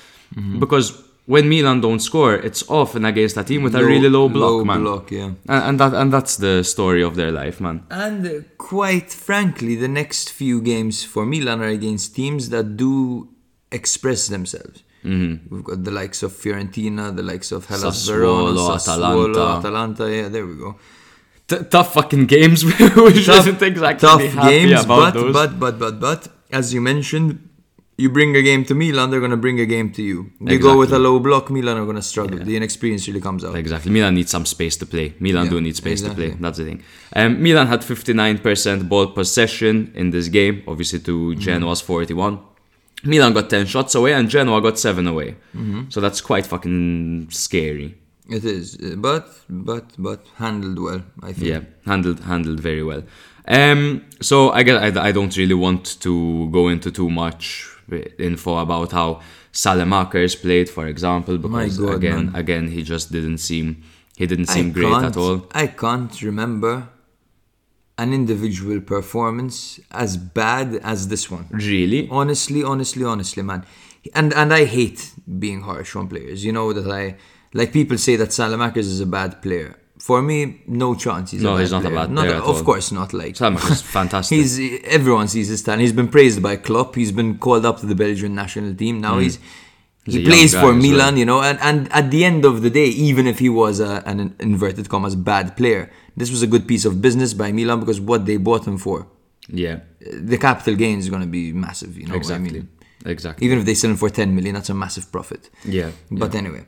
because when Milan don't score, it's often against a team with a really low block, man. block, yeah. And, and that and that's the story of their life, man. And uh, quite frankly, the next few games for Milan are against teams that do express themselves. Mm-hmm. We've got the likes of Fiorentina, the likes of Hellas Verona, Sassuolo, Atalanta. Atalanta. Yeah, there we go. T- tough fucking games. we shouldn't exactly tough games, but, those. but but but but as you mentioned, you bring a game to Milan, they're gonna bring a game to you. You go with a low block, Milan are gonna struggle. The inexperience really comes out. Exactly. Milan needs some space to play. Milan Yeah, do need space to play. That's the thing. Um, Milan had 59% ball possession in this game, obviously to Mm-hmm. Genoa's 41. Milan got 10 shots away and Genoa got 7 away. Mm-hmm. So that's quite fucking scary. It is, uh, but but but handled well. I think. Yeah, handled handled very well. Um, so I guess I, I don't really want to go into too much info about how Saelemaekers played, for example, because God, again, man. again, he just didn't seem he didn't I seem great at all. I can't remember an individual performance as bad as this one. Really? Honestly, honestly, honestly, man. And and I hate being harsh on players. You know that I like people say that Saelemaekers is a bad player. For me, no chance. He's No, a he's not a player. bad player at of all. course not. Like Saelemaekers is fantastic. He's everyone sees his talent. He's been praised by Klopp. He's been called up to the Belgian national team. Now he's Mm. He's he plays for as well. Milan, you know. And, and at the end of the day, even if he was a, an inverted commas bad player, this was a good piece of business by Milan because what they bought him for, Yeah, the capital gain is going to be massive. You know, exactly, I mean, exactly. even if they sell him for 10 million, that's a massive profit. Yeah, But anyway,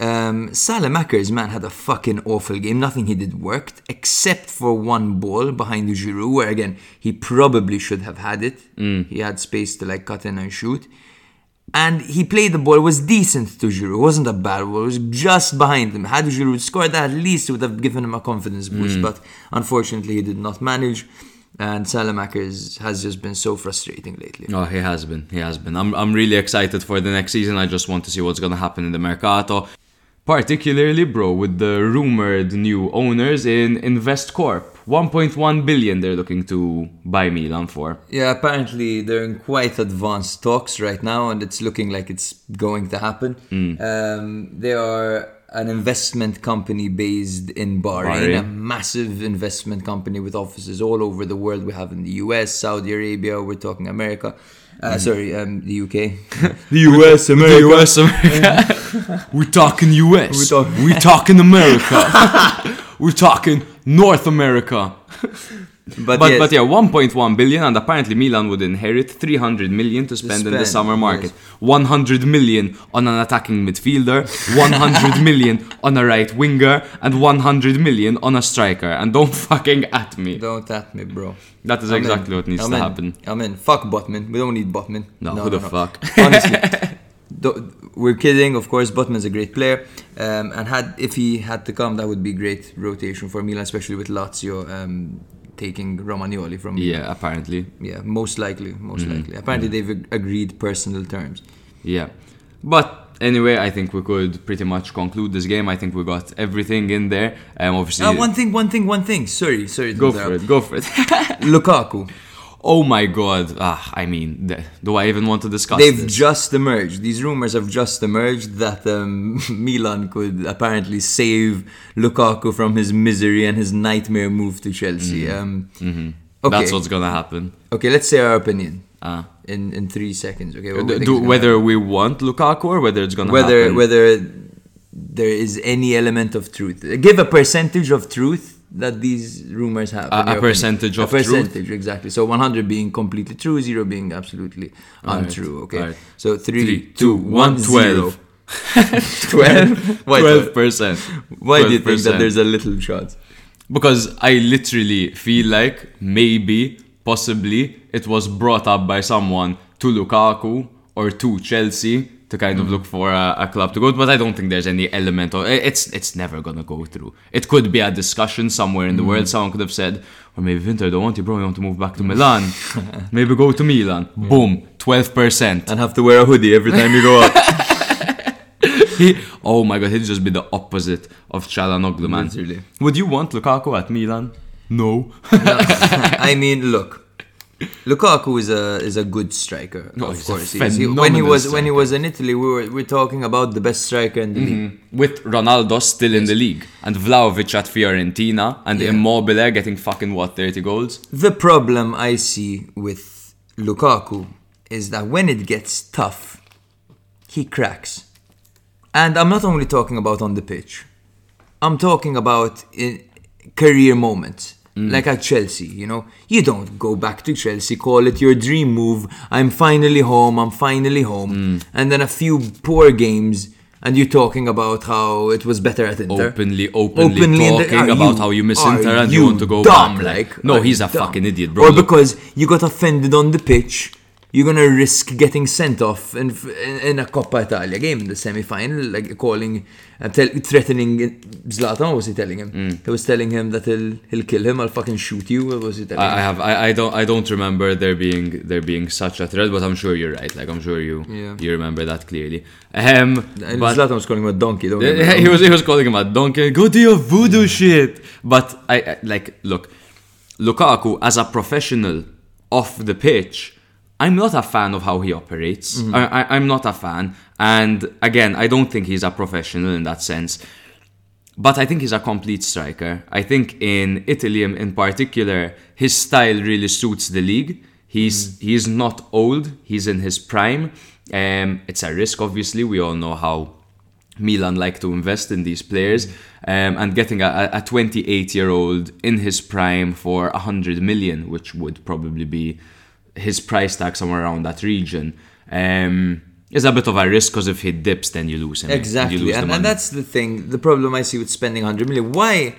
um, Saelemaekers, man, had a fucking awful game. Nothing he did worked except for one ball behind the Giroud, where again, he probably should have had it. Mm. He had space to like cut in and shoot. And he played the ball, it was decent to Giroud. It wasn't a bad ball, it was just behind him. Had Giroud scored that, at least it would have given him a confidence boost. Mm. But unfortunately, he did not manage. And Saelemaekers has just been so frustrating lately. Oh, he has been. He has been. I'm, I'm really excited for the next season. I just want to see what's going to happen in the Mercato. Particularly, bro, with the rumored new owners in InvestCorp. 1.1 billion they're looking to buy Milan for. Yeah, apparently they're in quite advanced talks right now, and it's looking like it's going to happen. Hmm. Um, they are an investment company based in Bahrain, Bahrain. a massive investment company with offices all over the world. We have in the US, Saudi Arabia, we're talking America. Uh, Sorry, um, the UK. The US, America. The US, America. We're talking US. We're talk- We're talking America. We're talking North America. But, But, yes, but yeah, 1.1 billion, and apparently Milan would inherit 300 million to spend in the summer market. yes. 100 million on an attacking midfielder, 100 million on a right winger, and 100 million on a striker. And don't fucking at me. don't at me, bro. That is I'm exactly in. what needs I'm to in. happen. I'm in. Fuck Botman. We don't need Botman. No, no, who the fuck? Honestly, we're kidding. Of course, Botman's a great player, um, and had if he had to come, that would be great rotation for Milan, especially with Lazio um, taking Romagnoli from. Yeah, apparently. Yeah, most likely, most Mm-hmm. likely. Apparently, they've ag- agreed personal terms. Yeah. But anyway, I think we could pretty much conclude this game. I think we got everything in there. Um, obviously, Uh, one thing, one thing, one thing. Sorry, sorry. Go for it. Go for it. Lukaku. Oh my god. Ah, I mean, th- do I even want to discuss They've this? just emerged. These rumors have just emerged that um, Milan could apparently save Lukaku from his misery and his nightmare move to Chelsea. Um. Mm-hmm. That's what's gonna happen. okay, let's say our opinion Ah. in, in three seconds. Okay, Do, think do- is gonna whether we want Lukaku or whether it's gonna happen. whether happen. whether there is any element of truth. Give a percentage of truth that these rumors have. A- a your opinion. percentage of a truth? percentage exactly. So 100 being completely true, zero being absolutely untrue. Okay, alright. so three, Three, two, one, one, zero. 12. 12? Why 12 percent. Why do you think that there's a little chance? Because I literally feel like maybe, possibly, it was brought up by someone to Lukaku or to Chelsea to kind of mm. look for a, a club to go to, but I don't think there's any element of it's it's never gonna go through. It could be a discussion somewhere in the world. Mm. Someone could have said, or maybe Winter don't want you, bro. You want to move back to Milan? maybe go to Milan. Boom, twelve percent. And have to wear a hoodie every time you go out. He, oh my god, he'd just be the opposite of Calhanoglu, man. Literally. Would you want Lukaku at Milan? No. I mean, look. Lukaku is a is a good striker. No, of course, he. He- when he was when he was in Italy, we were we're talking about the best striker in the mm-hmm. league. With Ronaldo still in the league, and Vlahovic at Fiorentina, and Yeah. Immobile getting fucking what, 30 goals? The problem I see with Lukaku is that when it gets tough, he cracks. And I'm not only talking about on the pitch. I'm talking about in career moments. Mm-hmm. Like at Chelsea, you know, you don't go back to Chelsea, call it your dream move. I'm finally home, I'm finally home. Mm. And then a few poor games, and you're talking about how it was better at Inter. Openly, openly, Openly in the- talking are about how you miss Inter and you you want to go dumb, back. Like, no, he's a dumb? fucking idiot, bro. Or because you got offended on the pitch, you're gonna risk getting sent off in, in, in a Coppa Italia game in the semi-final, like calling, uh, tell, threatening Zlatan. What was he telling him? Mm. He was telling him that he'll he'll kill him. I'll fucking shoot you. What was he telling I, I have I, I don't I don't remember there being there being such a threat, but I'm sure you're right. Like I'm sure you Yeah. you remember that clearly. Um, And but Zlatan was calling him a donkey. Don't Yeah, he was he was calling him a donkey. Go to your voodoo shit. But I, I like look, Lukaku as a professional off the pitch. I'm not a fan of how he operates. I, I, I'm not a fan, and again, I don't think he's a professional in that sense. But I think he's a complete striker. I think in Italy in particular, his style really suits the league. He's he's not old. He's in his prime. Um, it's a risk, obviously. We all know how Milan like to invest in these players, um, and getting a, a 28 year old in his prime for 100 million, which would probably be his price tag somewhere around that region, um, is a bit of a risk because if he dips, then you lose him. Exactly, lose and, and that's the thing. The problem I see with spending 100 million. Why?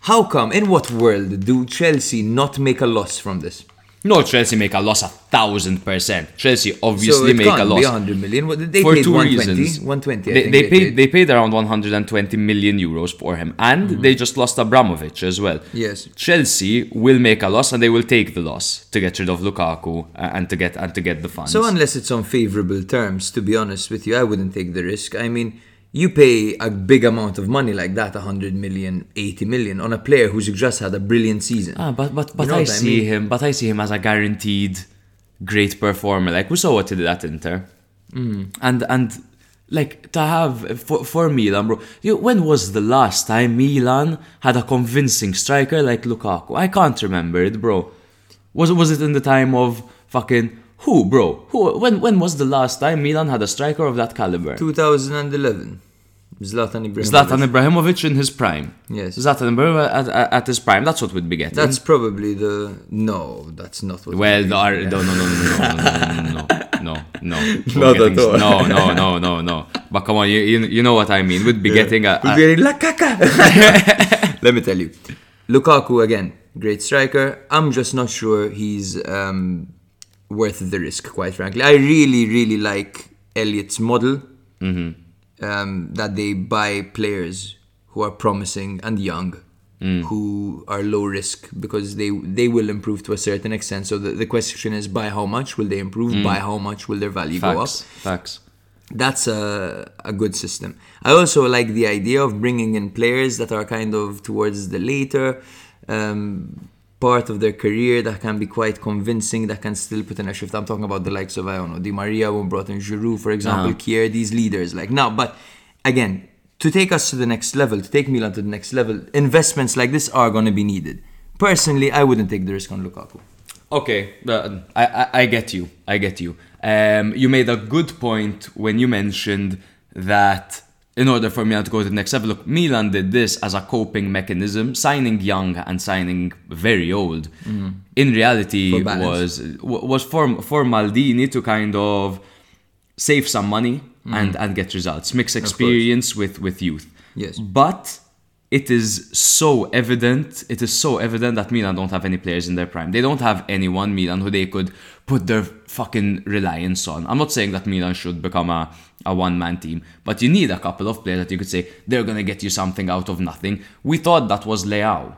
How come? In what world do Chelsea not make a loss from this? No, Chelsea make a loss a thousand percent. Chelsea so obviously it make a loss 100 million. They for paid two 120? reasons. 120. I They, think they paid they paid around 120 million euros for him, and they just lost Abramovich as well. Mm-hmm. Yes. Chelsea will make a loss, and they will take the loss to get rid of Lukaku uh, and to get and to get the funds. So unless it's on favorable terms, to be honest with you, I wouldn't take the risk. I mean, you pay a big amount of money like that, 100 million, 80 million, on a player who's just had a brilliant season. Ah, but but but know I what I see mean? him. But I see him as a guaranteed great performer. Like we saw what he did at Inter, Mm. and and like to have for for Milan, bro. You, when was the last time Milan had a convincing striker like Lukaku? I can't remember it, bro. Was was it in the time of fucking who, bro? Who? When when was the last time Milan had a striker of that caliber? 2011. Zlatan Ibrahimovic. Zlatan Ibrahimovic in his prime. Yes. Zlatan Ibrahimovic at, at, at his prime. That's what we'd be getting. That's probably the. No, that's not what. Well, we- the, ar- no, no, no, no, no, no, no, no, no, Not at all. No, no, no, no, no. But come on, you, you, you know what I mean. We'd be getting a, a be getting La Caca. Let me tell you. Lukaku, again, great striker. I'm just not sure he's um, worth the risk, quite frankly. I really, really like Elliott's model um, that they buy players who are promising and young. Who are low risk because they they will improve to a certain extent. So the, the question is by how much will they improve? By how much will their value go up? facts, facts. that's a, a good system. I also like the idea of bringing in players that are kind of towards the later um, part of their career that can be quite convincing, that can still put in a shift. I'm talking about the likes of, I don't know, Di Maria, who brought in Giroud, for example, Uh-huh. Kjaer, these leaders. Like now, but again, to take us to the next level, to take Milan to the next level, investments like this are going to be needed. Personally, I wouldn't take the risk on Lukaku. Okay, uh, I, I I get you. I get you. Um, you made a good point when you mentioned that in order for Milan to go to the next level, look, Milan did this as a coping mechanism, signing young and signing very old. In reality, was was for for Maldini to kind of save some money and and get results, mix experience with with youth. Yes. but it is so evident. It is so evident that Milan don't have any players in their prime. They don't have anyone Milan who they could put their fucking reliance on. I'm not saying that Milan should become a, a one man team, but you need a couple of players that you could say they're gonna get you something out of nothing. We thought that was Leao.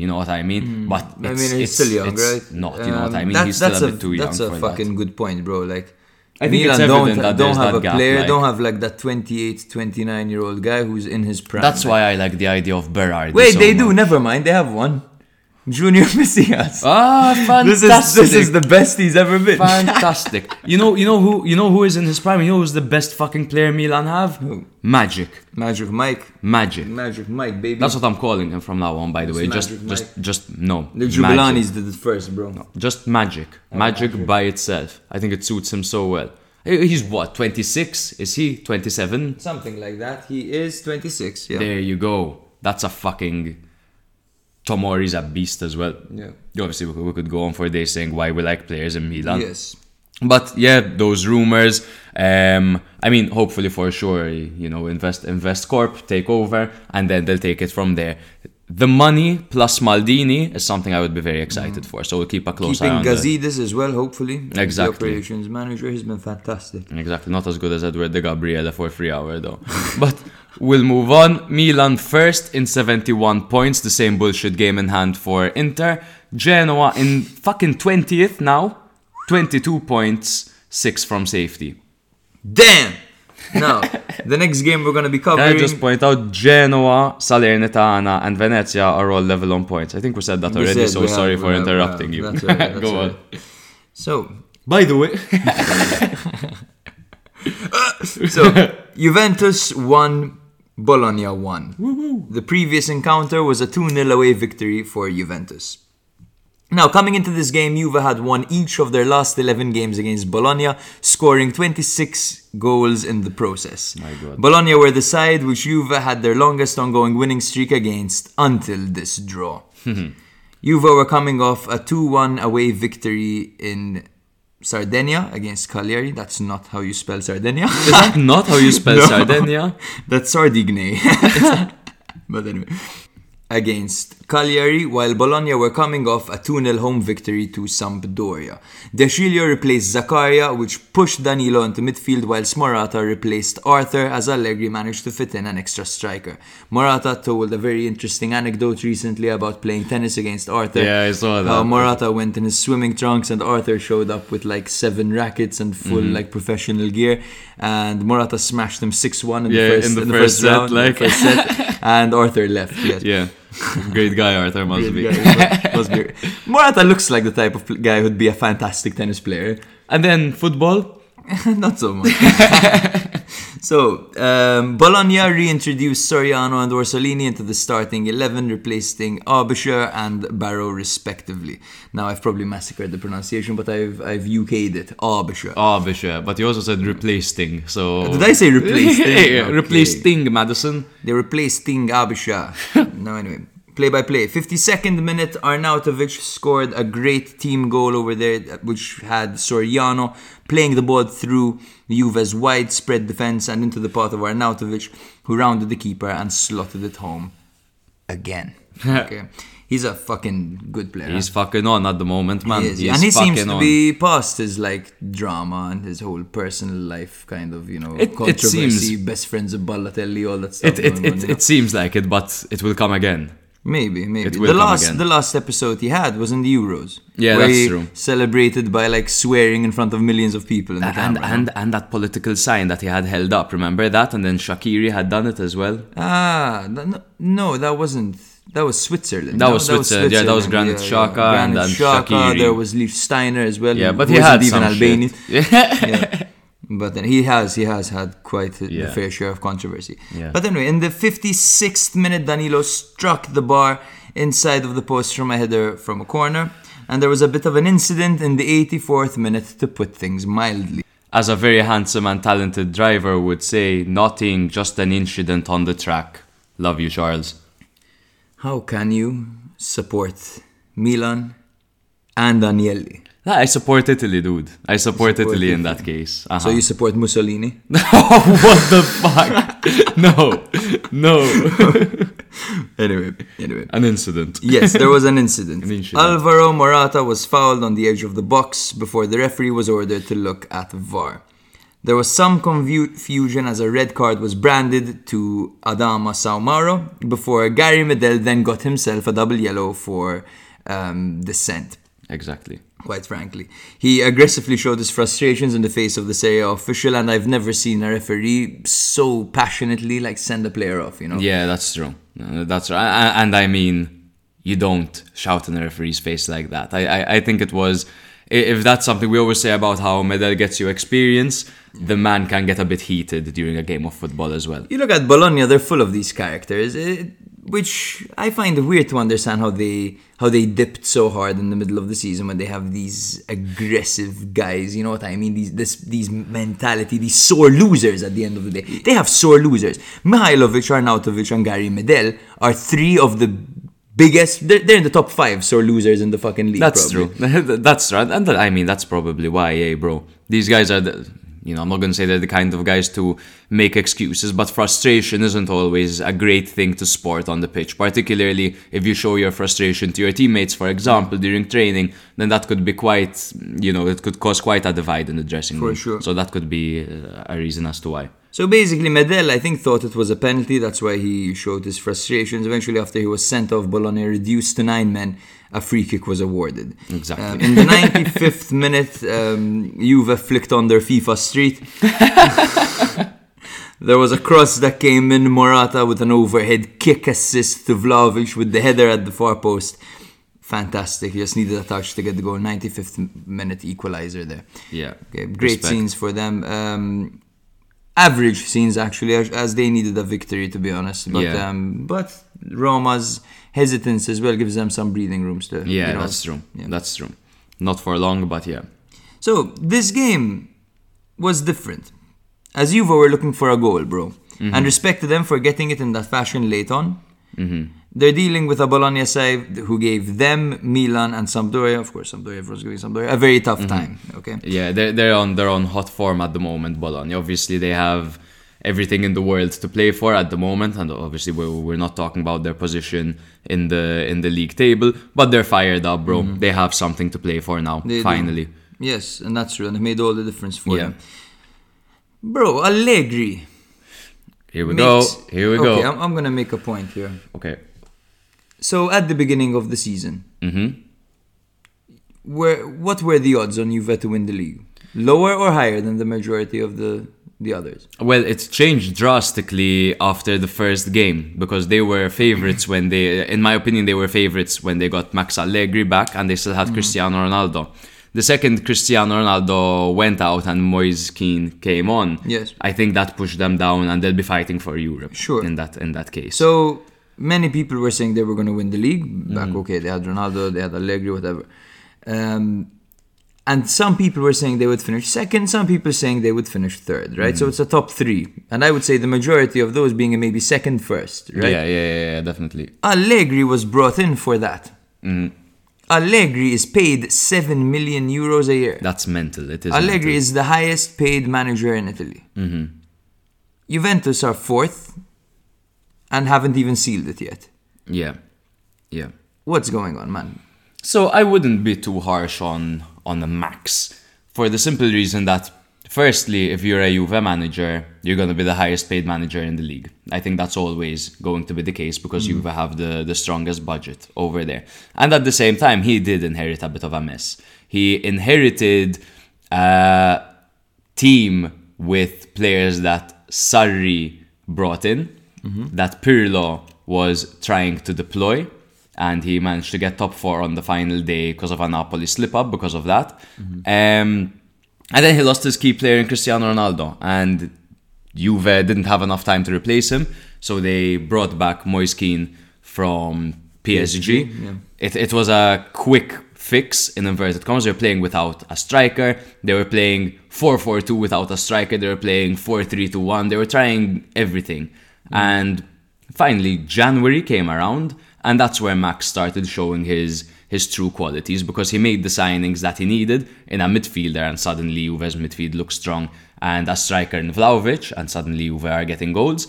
You know what I mean? But Hmm. I it's, mean, he's it's, still young, right? Not. You know what Um, I mean? that- he's still that's a bit too young That's a fucking that. good point, bro. Like, I think Milan it's don't, that don't have a gap, player, like- don't have like that 28, 29 year old guy who's in his prime. That's why I like the idea of Berardi. Wait, so they do. Never mind. They have one. Junior Messias. Ah, this fantastic. is this is the best he's ever been. Fantastic. you know, you know who, you know who is in his prime. You know who's the best fucking player Milan have? Who? Magic, Magic Mike. Magic. Magic Mike, baby. That's what I'm calling him from now on. By the way, just, Magic just, just no. the Magic. Jubilanis did it first, bro. Just magic. Magic by itself. I think it suits him so well. He's what? 26? Is he 27? Something like that. He is 26. Yeah. There you go. That's a fucking. Tomori's a beast as well. Yeah. Obviously, we could, we could go on for days saying why we like players in Milan. Yes. But yeah, those rumors. Um, I mean, hopefully for sure, you know, invest invest corp take over, and then they'll take it from there. The money plus Maldini is something I would be very excited mm. for. So we'll keep a close eye Keeping on that. Gazidis as well, hopefully. Exactly. The operations manager. He's been fantastic. Exactly, not as good as Edward de Gabriele for three hour though. but we'll move on. Milan first in 71 points, the same bullshit game in hand for Inter. Genoa in fucking 20th now, 22 points, 6 from safety. Damn! Now, the next game we're going to be Can covering. I just point out Genoa, Salernitana, and Venezia are all level on points. I think we said that We already, said so we have- sorry for we have- interrupting uh, you. that's all right, that's Go all on. So, By the way, so Juventus won, Bologna won. The previous encounter was a 2 0 away victory for Juventus. Now, coming into this game, Juve had won each of their last 11 games against Bologna, scoring 26 goals in the process. My God. Bologna were the side which Juve had their longest ongoing winning streak against until this draw. Juve were coming off a 2 1 away victory in Sardinia against Cagliari. That's not how you spell Sardinia. is that not how you spell No. Sardinia? That's Sardigne. but anyway. Against Cagliari, while Bologna were coming off a 2 0 home victory to Sampdoria. De replaced Zakaria, which pushed Danilo into midfield, while Morata replaced Arthur as Allegri managed to fit in an extra striker. Morata told a very interesting anecdote recently about playing tennis against Arthur. Yeah, I saw that. How Morata went in his swimming trunks and Arthur showed up with like seven rackets and full Mm-hmm. like professional gear. And Morata smashed him 6 1 in, Yeah, the first, in the in the first first set, round, like- first set. and Arthur left. Yes. Yeah. Great guy, Arthur must be. Yeah, must be. Morata looks like the type of guy who'd be a fantastic tennis player. And then football. Not so much. so, um, Bologna reintroduced Soriano and Orsolini into the starting 11, replacing Aebischer and Barrow respectively. Now, I've probably massacred the pronunciation, but I've, I've UK'd it. Aebischer. Oh, Bishop. But you also said replacing, so. Did I say replaced? yeah, yeah, Okay. replacing Madison. They replaced Sting Abisha. no, anyway. Play by play. 52nd minute, Arnautovic scored a great team goal over there, which had Soriano playing the ball through Juve's widespread defense and into the path of Arnautovic, who rounded the keeper and slotted it home again. okay. He's a fucking good player. He's fucking on at the moment, man. He is, He's and he seems to on. be past his like drama and his whole personal life kind of you know It- it seems- best friends of Balotelli, all that stuff. It, it, going it, on, you it, seems like it, but it will come again. Maybe, maybe. The last, again. the last episode he had was in the Euros. Yeah, where that's he true. Celebrated by like swearing in front of millions of people in the And, camera. and and that political sign that he had held up, remember that? And then Shaqiri had done it as well. ah, no, no, that wasn't. That was Switzerland. That no? was Switzerland, yeah, that was Granit Xhaka and Granit then Xhaka, Shaqiri. There was Lichtsteiner as well. Yeah, but he had even some Albanian. yeah. But then he has he has had quite a, Yeah. fair share of controversy. Yeah. But anyway, in the 56th minute, Danilo struck the bar inside of the post from a header from a corner, and there was a bit of an incident in the 84th minute to put things mildly. As a very handsome and talented driver would say, nothing, just an incident on the track. Love you, Charles. How can you support Milan and Agnelli? I support Italy, dude. I support, support Italy in that case. Uh-huh. So you support Mussolini? No, what the fuck? no, no. anyway, anyway. An incident. Yes, there was an incident. An incident. Alvaro Morata was fouled on the edge of the box before the referee was ordered to look at VAR. There was some confusion as a red card was branded to Adama Soumaoro before Gary Medel then got himself a double yellow for um, dissent. Exactly. Quite frankly, he aggressively showed his frustrations in the face of the Serie A official, and I've never seen a referee so passionately like send a player off. You know, Yeah, that's true. Uh, That's right. And I mean, you don't shout in a referee's face like that. I, I, I think it was. If that's something we always say about how Medel gets you experience, the man can get a bit heated during a game of football as well. You look at Bologna; they're full of these characters, eh, which I find weird to understand how they how they dipped so hard in the middle of the season when they have these aggressive guys. You know what I mean? These this these mentality, these sore losers at the end of the day. They have sore losers. Mihailovic, Arnautovic, and Gary Medel are three of the biggest. They're, they're in the top five sore losers in the fucking league. That's probably. true. that's right. And I mean, that's probably why, eh, bro. These guys are, the, you know, I'm not going to say they're the kind of guys to make excuses, but frustration isn't always a great thing to sport on the pitch, particularly if you show your frustration to your teammates, for example, during training, then that could be quite, you know, it could cause quite a divide in the dressing For room. sure. So that could be uh, a reason as to why. So basically, Medel, I think, thought it was a penalty. That's why he showed his frustrations. Eventually, after he was sent off, Bologna reduced to nine men. A free kick was awarded. Exactly. Um, in the 95th minute, um, Juve flicked on their FIFA street. there was a cross that came in. Morata with an overhead kick assist to Vlahovic with the header at the far post. Fantastic. He just needed a touch to get the goal. 95th minute equalizer there. Yeah. Okay, great Respect. scenes for them. Um, average scenes actually, as, as they needed a victory to be honest. But Yeah. um, but Roma's hesitance as well gives them some breathing rooms to. Yeah, you know, that's true. yeah. That's true. Not for long, but yeah. So this game was different. As Juve were looking for a goal, bro, Mm-hmm. and respect to them for getting it in that fashion late on. They're dealing with a Bologna side who gave them Milan and Sampdoria, of course, Sampdoria, everyone's giving Sampdoria a very tough Mm-hmm. time. Okay. Yeah, they're they're on they're on hot form at the moment, Bologna. Obviously, they have everything in the world to play for at the moment, and obviously we're, we're not talking about their position in the in the league table, but they're fired up, bro. They have something to play for now. They do. finally, Yes, and that's true, and it made all the difference for Yeah. them. Bro, Allegri. here we makes- go. Here we okay, go. I'm, I'm gonna make a point here. okay. So at the beginning of the season, Mm-hmm. where what were the odds on Juve to win the league? Lower or higher than the majority of the the others? Well, it changed drastically after the first game because they were favorites when they, in my opinion, they were favorites when they got Max Allegri back and they still had Cristiano Ronaldo. The second Cristiano Ronaldo went out and Moise Kean came on, Yes. I think that pushed them down and they'll be fighting for Europe. Sure. In that in that case. So many people were saying they were going to win the league. Back, Mm. okay, they had Ronaldo, they had Allegri, whatever. Um, and some people were saying they would finish second. Some people saying they would finish third. Right. Mm. So it's a top three, and I would say the majority of those being maybe second, first. Right. yeah, yeah, yeah, yeah, definitely. Allegri was brought in for that. Allegri is paid 7 million euros a year. That's mental. It is. Allegri mental. is the highest paid manager in Italy. Juventus are fourth and haven't even sealed it yet. Yeah, yeah. What's going on, man? So I wouldn't be too harsh on on the max for the simple reason that firstly, if you're a Juve manager, you're going to be the highest paid manager in the league. I think that's always going to be the case because mm. Juve have the the strongest budget over there. And at the same time, he did inherit a bit of a mess. He inherited a team with players that Sarri brought in, mm-hmm. that Pirlo was trying to deploy, and he managed to get top four on the final day because of a Napoli slip up because of that. Um, and then he lost his key player in Cristiano Ronaldo, and Juve didn't have enough time to replace him, so they brought back Moise Kean from PSG. PSG, yeah. It, it was a quick fix in inverted commas. They were playing without a striker. They were playing 4 4 2 without a striker. They were playing 4 3 2 1. They were trying everything. And finally, January came around, and that's where Max started showing his his true qualities because he made the signings that he needed in a midfielder and suddenly Juve's midfield looks strong and a striker in Vlahovic and suddenly Juve are getting goals.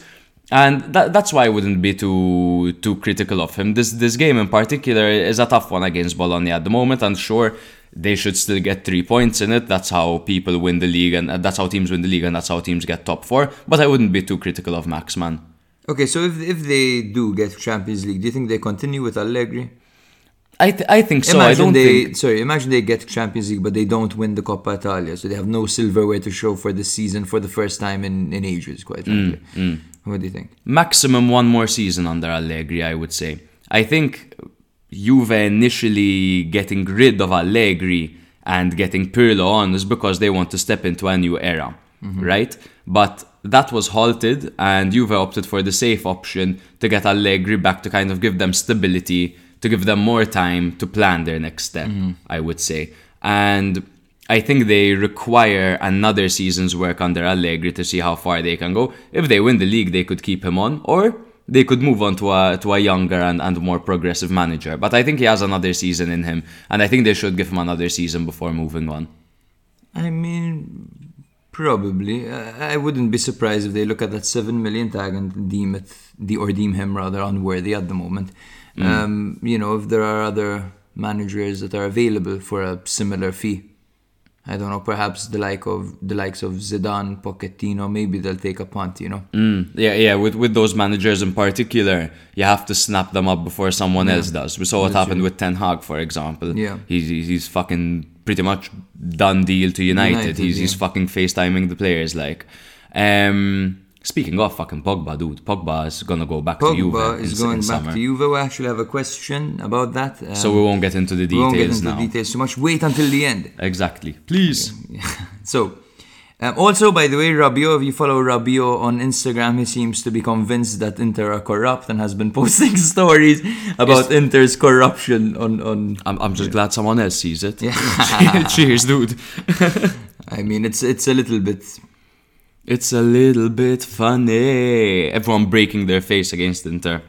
And that, that's why I wouldn't be too too critical of him. This this game in particular is a tough one against Bologna at the moment, and sure they should still get three points in it. That's how people win the league, and uh, that's how teams win the league, and that's how teams get top four. But I wouldn't be too critical of Max, man. Okay, so if if they do get Champions League, do you think they continue with Allegri? I th- I think so. I imagine don't they think sorry, imagine they get Champions League, but they don't win the Coppa Italia, so they have no silverware to show for the season for the first time in, in ages. Quite Mm, frankly, what do you think? maximum one more season under Allegri, I would say. I think Juve initially getting rid of Allegri and getting Pirlo on is because they want to step into a new era, right? But that was halted, and Juve opted for the safe option to get Allegri back to kind of give them stability, to give them more time to plan their next step, mm-hmm. I would say. And I think they require another season's work under Allegri to see how far they can go. If they win the league, they could keep him on, or they could move on to a to a younger and, and more progressive manager. But I think he has another season in him, and I think they should give him another season before moving on. I mean, probably. I wouldn't be surprised if they look at that seven million tag and deem it, the or deem him rather unworthy at the moment. Um, you know, if there are other managers that are available for a similar fee, I don't know. Perhaps the like of the likes of Zidane, Pochettino, maybe they'll take a punt. You know. Mm, yeah, yeah. With with those managers in particular, you have to snap them up before someone else does. We saw what happened with Ten Hag, for example. Yeah. he's he's fucking pretty much done deal to United. United, he's he's fucking FaceTiming the players. Like, um, speaking of fucking Pogba, dude, Pogba is gonna go back to Juve Pogba is in going back summer. to Juve. We actually have a question about that. Um, So we won't get into the details we won't get into now. the details too much. Wait until the end. Exactly. Please. So, um, also, by the way, Rabiot, if you follow Rabiot on Instagram, he seems to be convinced that Inter are corrupt and has been posting stories about Inter's corruption on. on I'm, I'm just glad someone else sees it. Yeah. Cheers, dude. I mean, it's it's a little bit. It's a little bit funny. Everyone breaking their face against Inter.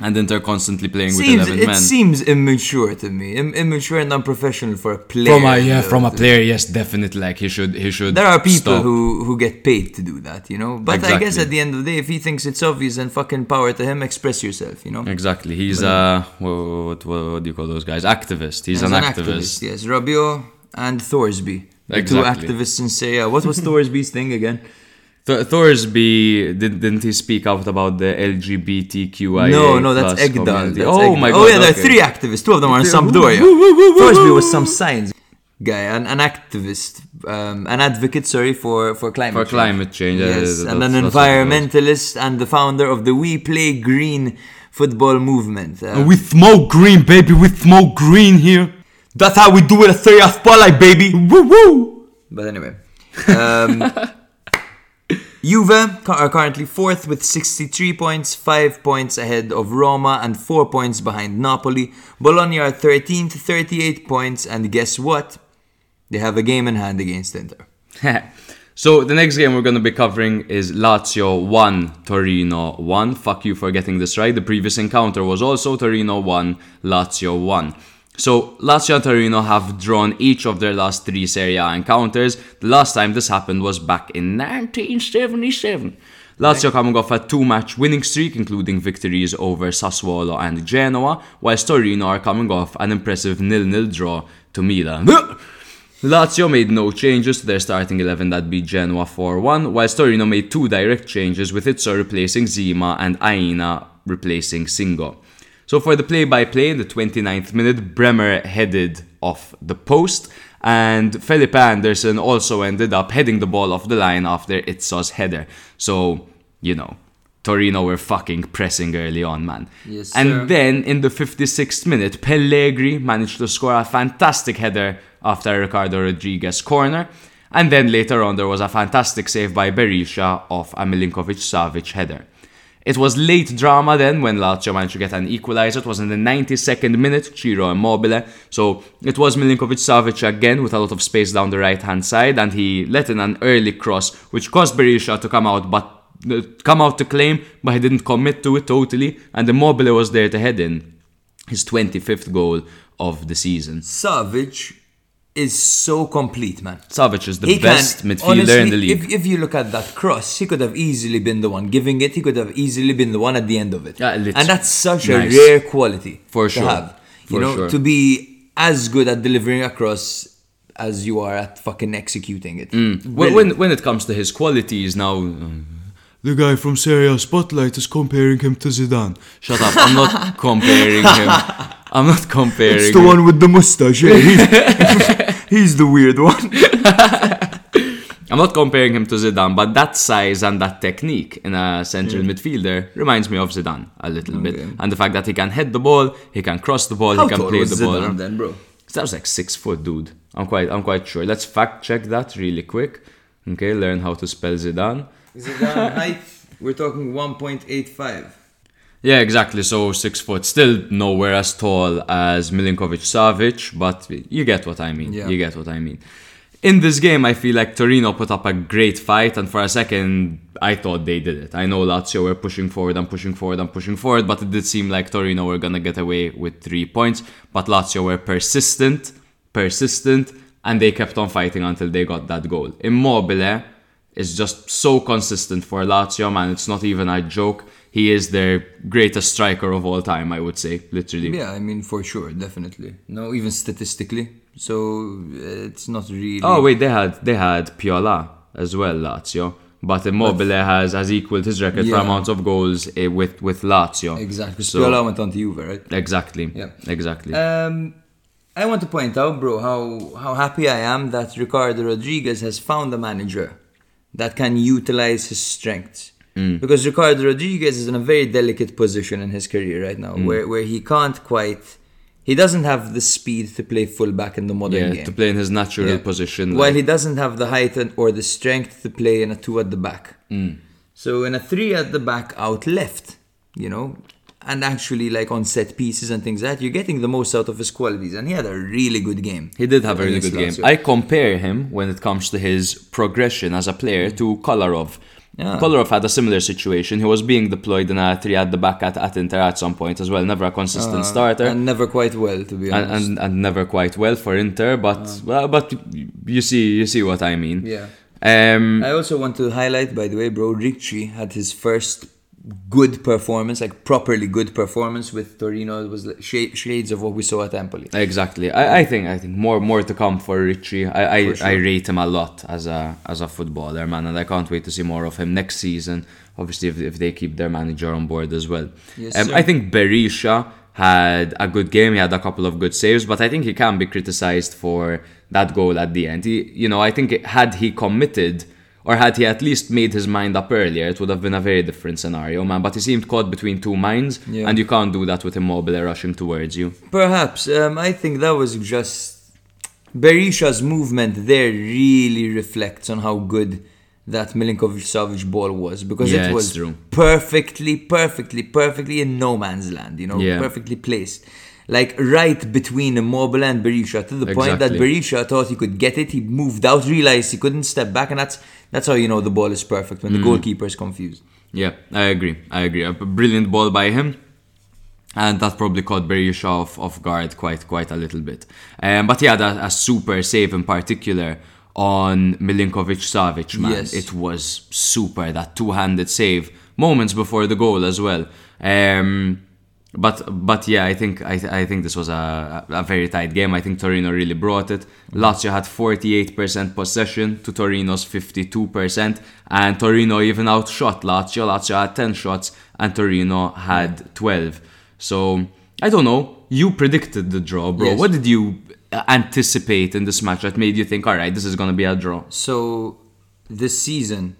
And then they're constantly playing with 11 it men. It seems immature to me. Im- immature and unprofessional for a player. from a yeah, though. from a player, yes, definitely. Like he should, he should. There are people stop. who, who get paid to do that, you know. But I guess at the end of the day, if he thinks it's obvious, then fucking power to him. Express yourself, you know. Exactly. He's a what, what, what do you call those guys? Activist. He's As an, activist. Yes, Rabiot and Thorsby. The Exactly. two activists in Serie A. What was Thorsby's thing again? Th- Thorsby did, didn't he speak out about the LGBTQIA? no, no, that's plus Ekdal. That's oh Ekdal. my god! Oh yeah, there are three activists. Two of them are in Sampdoria. Thorsby was some science guy, an, an activist, um, an advocate, sorry, for, for climate For change. climate change, Yes, yeah, and an that's- that's what it was. environmentalist and the founder of the We Play Green football movement. Uh, We smoke green, baby. We smoke green here. That's how we do it at Serie A Spotlight, baby. Woo woo. But anyway, um, Juve are currently fourth with 63 points, five points ahead of Roma, and four points behind Napoli. Bologna are 13th, 38 points, and guess what? They have a game in hand against Inter. so the next game we're going to be covering is Lazio 1, Torino 1. Fuck you for getting this right. The previous encounter was also Torino 1, Lazio 1. So Lazio and Torino have drawn each of their last three Serie A encounters. The last time this happened was back in 1977. Lazio coming off a two-match winning streak, including victories over Sassuolo and Genoa, whilst Torino are coming off an impressive nil-nil draw to Milan. Lazio made no changes to their starting 11 that beat Genoa 4-1, whilst Torino made two direct changes with Izzo replacing Zima and Aina replacing Singo. So for the play-by-play in the 29th minute, Bremer headed off the post, and Felipe Anderson also ended up heading the ball off the line after Izzo's header. So, you know, Torino were fucking pressing early on, man. Yes, and sir. then in the 56th minute, Pellegri managed to score a fantastic header after Ricardo Rodriguez corner. And then later on, there was a fantastic save by Berisha off a Milinkovic Savic header. It was late drama then when Lazio managed to get an equalizer. It was in the 92nd minute, Ciro Immobile. So it was Milinkovic Savic again with a lot of space down the right hand side, and he let in an early cross, which caused Berisha to come out, but uh, come out to claim, but he didn't commit to it totally, and Immobile was there to head in. his 25th goal of the season. Savic is so complete, man. Savage is the He best can- midfielder honestly, in the league. If, if you look at that cross, he could have easily been the one giving it. He could have easily been the one at the end of it. Yeah, and that's such nice. a rare quality For to sure. have. You For know, sure. to be as good at delivering a cross as you are at fucking executing it. Mm. When, when when it comes to his qualities now, um, the guy from Serie Spotlight is comparing him to Zidane. Shut up! I'm not comparing him. I'm not comparing. him. He's the one with the mustache. He's the weird one. I'm not comparing him to Zidane, but that size and that technique in a central hmm. midfielder reminds me of Zidane a little bit. And the fact that he can head the ball, he can cross the ball, How he can play was the ball. Zidane then, bro? That was like six foot, dude. I'm quite, I'm quite sure. Let's fact check that really quick. Okay, learn how to spell Zidane. Zidane height, we're talking 1.85. Yeah, exactly. So six foot, still nowhere as tall as Milinkovic Savic, but you get what I mean. Yeah. You get what I mean. In this game, I feel like Torino put up a great fight, and for a second, I thought they did it. I know Lazio were pushing forward and pushing forward and pushing forward, but it did seem like Torino were gonna get away with three points. But Lazio were persistent, persistent, and they kept on fighting until they got that goal. Immobile is just so consistent for Lazio, man. It's not even a joke. He is their greatest striker of all time, I would say, literally. Yeah, I mean, for sure, definitely. No, even statistically. So uh, it's not really. Oh wait, they had they had Piola as well, Lazio. But Immobile has has equaled his record for Yeah. amounts of goals eh, with with Lazio. Exactly. So- Spiola went on to Juve, right? Exactly. Yeah. Exactly. Um, I want to point out, bro, how how happy I am that Ricardo Rodriguez has found a manager that can utilize his strengths. Because Ricardo Rodriguez is in a very delicate position in his career right now, where where he can't quite, he doesn't have the speed to play fullback in the modern yeah, game. to play in his natural Yeah. position. While like- he doesn't have the height and, or the strength to play in a two at the back. Mm. So in a three at the back out left, you know, and actually like on set pieces and things like that, you're getting the most out of his qualities. And he had a really good game. He did have a really good game. I compare him when it comes to his progression as a player to Kolarov. Yeah. Kolarov had a similar situation. He was being deployed in a three at the back at, at Inter at some point as well. Never a consistent starter. Uh, And never quite well, to be honest. and, and never quite well for Inter, but well, but you see you see what I mean. yeah. Um, I also want to highlight, by the way, bro, Ricci had his first good performance, like properly good performance with Torino. It was like sh- shades of what we saw at Empoli. exactly. I, I think I think more more to come for Ricci. I I, sure. I rate him a lot as a as a footballer, man, and I can't wait to see more of him next season. Obviously, if, if they keep their manager on board as well. Yes, um. I think Berisha had a good game. He had a couple of good saves, but I think he can be criticized for that goal at the end. He, you know, I think it, had he committed or had he at least made his mind up earlier, it would have been a very different scenario, man. But he seemed caught between two minds, Yeah. and you can't do that with Immobile rushing towards you. Perhaps. Um, I think that was just Berisha's movement there really reflects on how good that Milinkovic Savic ball was because Yeah, it was perfectly, perfectly, perfectly in no man's land. You know, Yeah. perfectly placed. Like right between Immobile and Berisha to the point that Berisha thought he could get it. He moved out, realized he couldn't step back, and that's that's how you know the ball is perfect when the Mm. goalkeeper is confused. Yeah, I agree. I agree. A brilliant ball by him. And that probably caught Berisha off, off guard quite quite a little bit. Um, but he had a, a super save in particular on Milinkovic Savic, man. Yes. It was super, that two handed save, moments before the goal as well. Um, but but yeah, I think I, I think this was a, a very tight game. I think Torino really brought it. Lazio had 48% possession to Torino's 52%, and Torino even outshot Lazio. Lazio had 10 shots, and Torino had 12. So I don't know. You predicted the draw, bro. Yes. What did you uh, anticipate in this match that made you think, all right, this is gonna be a draw? So this season,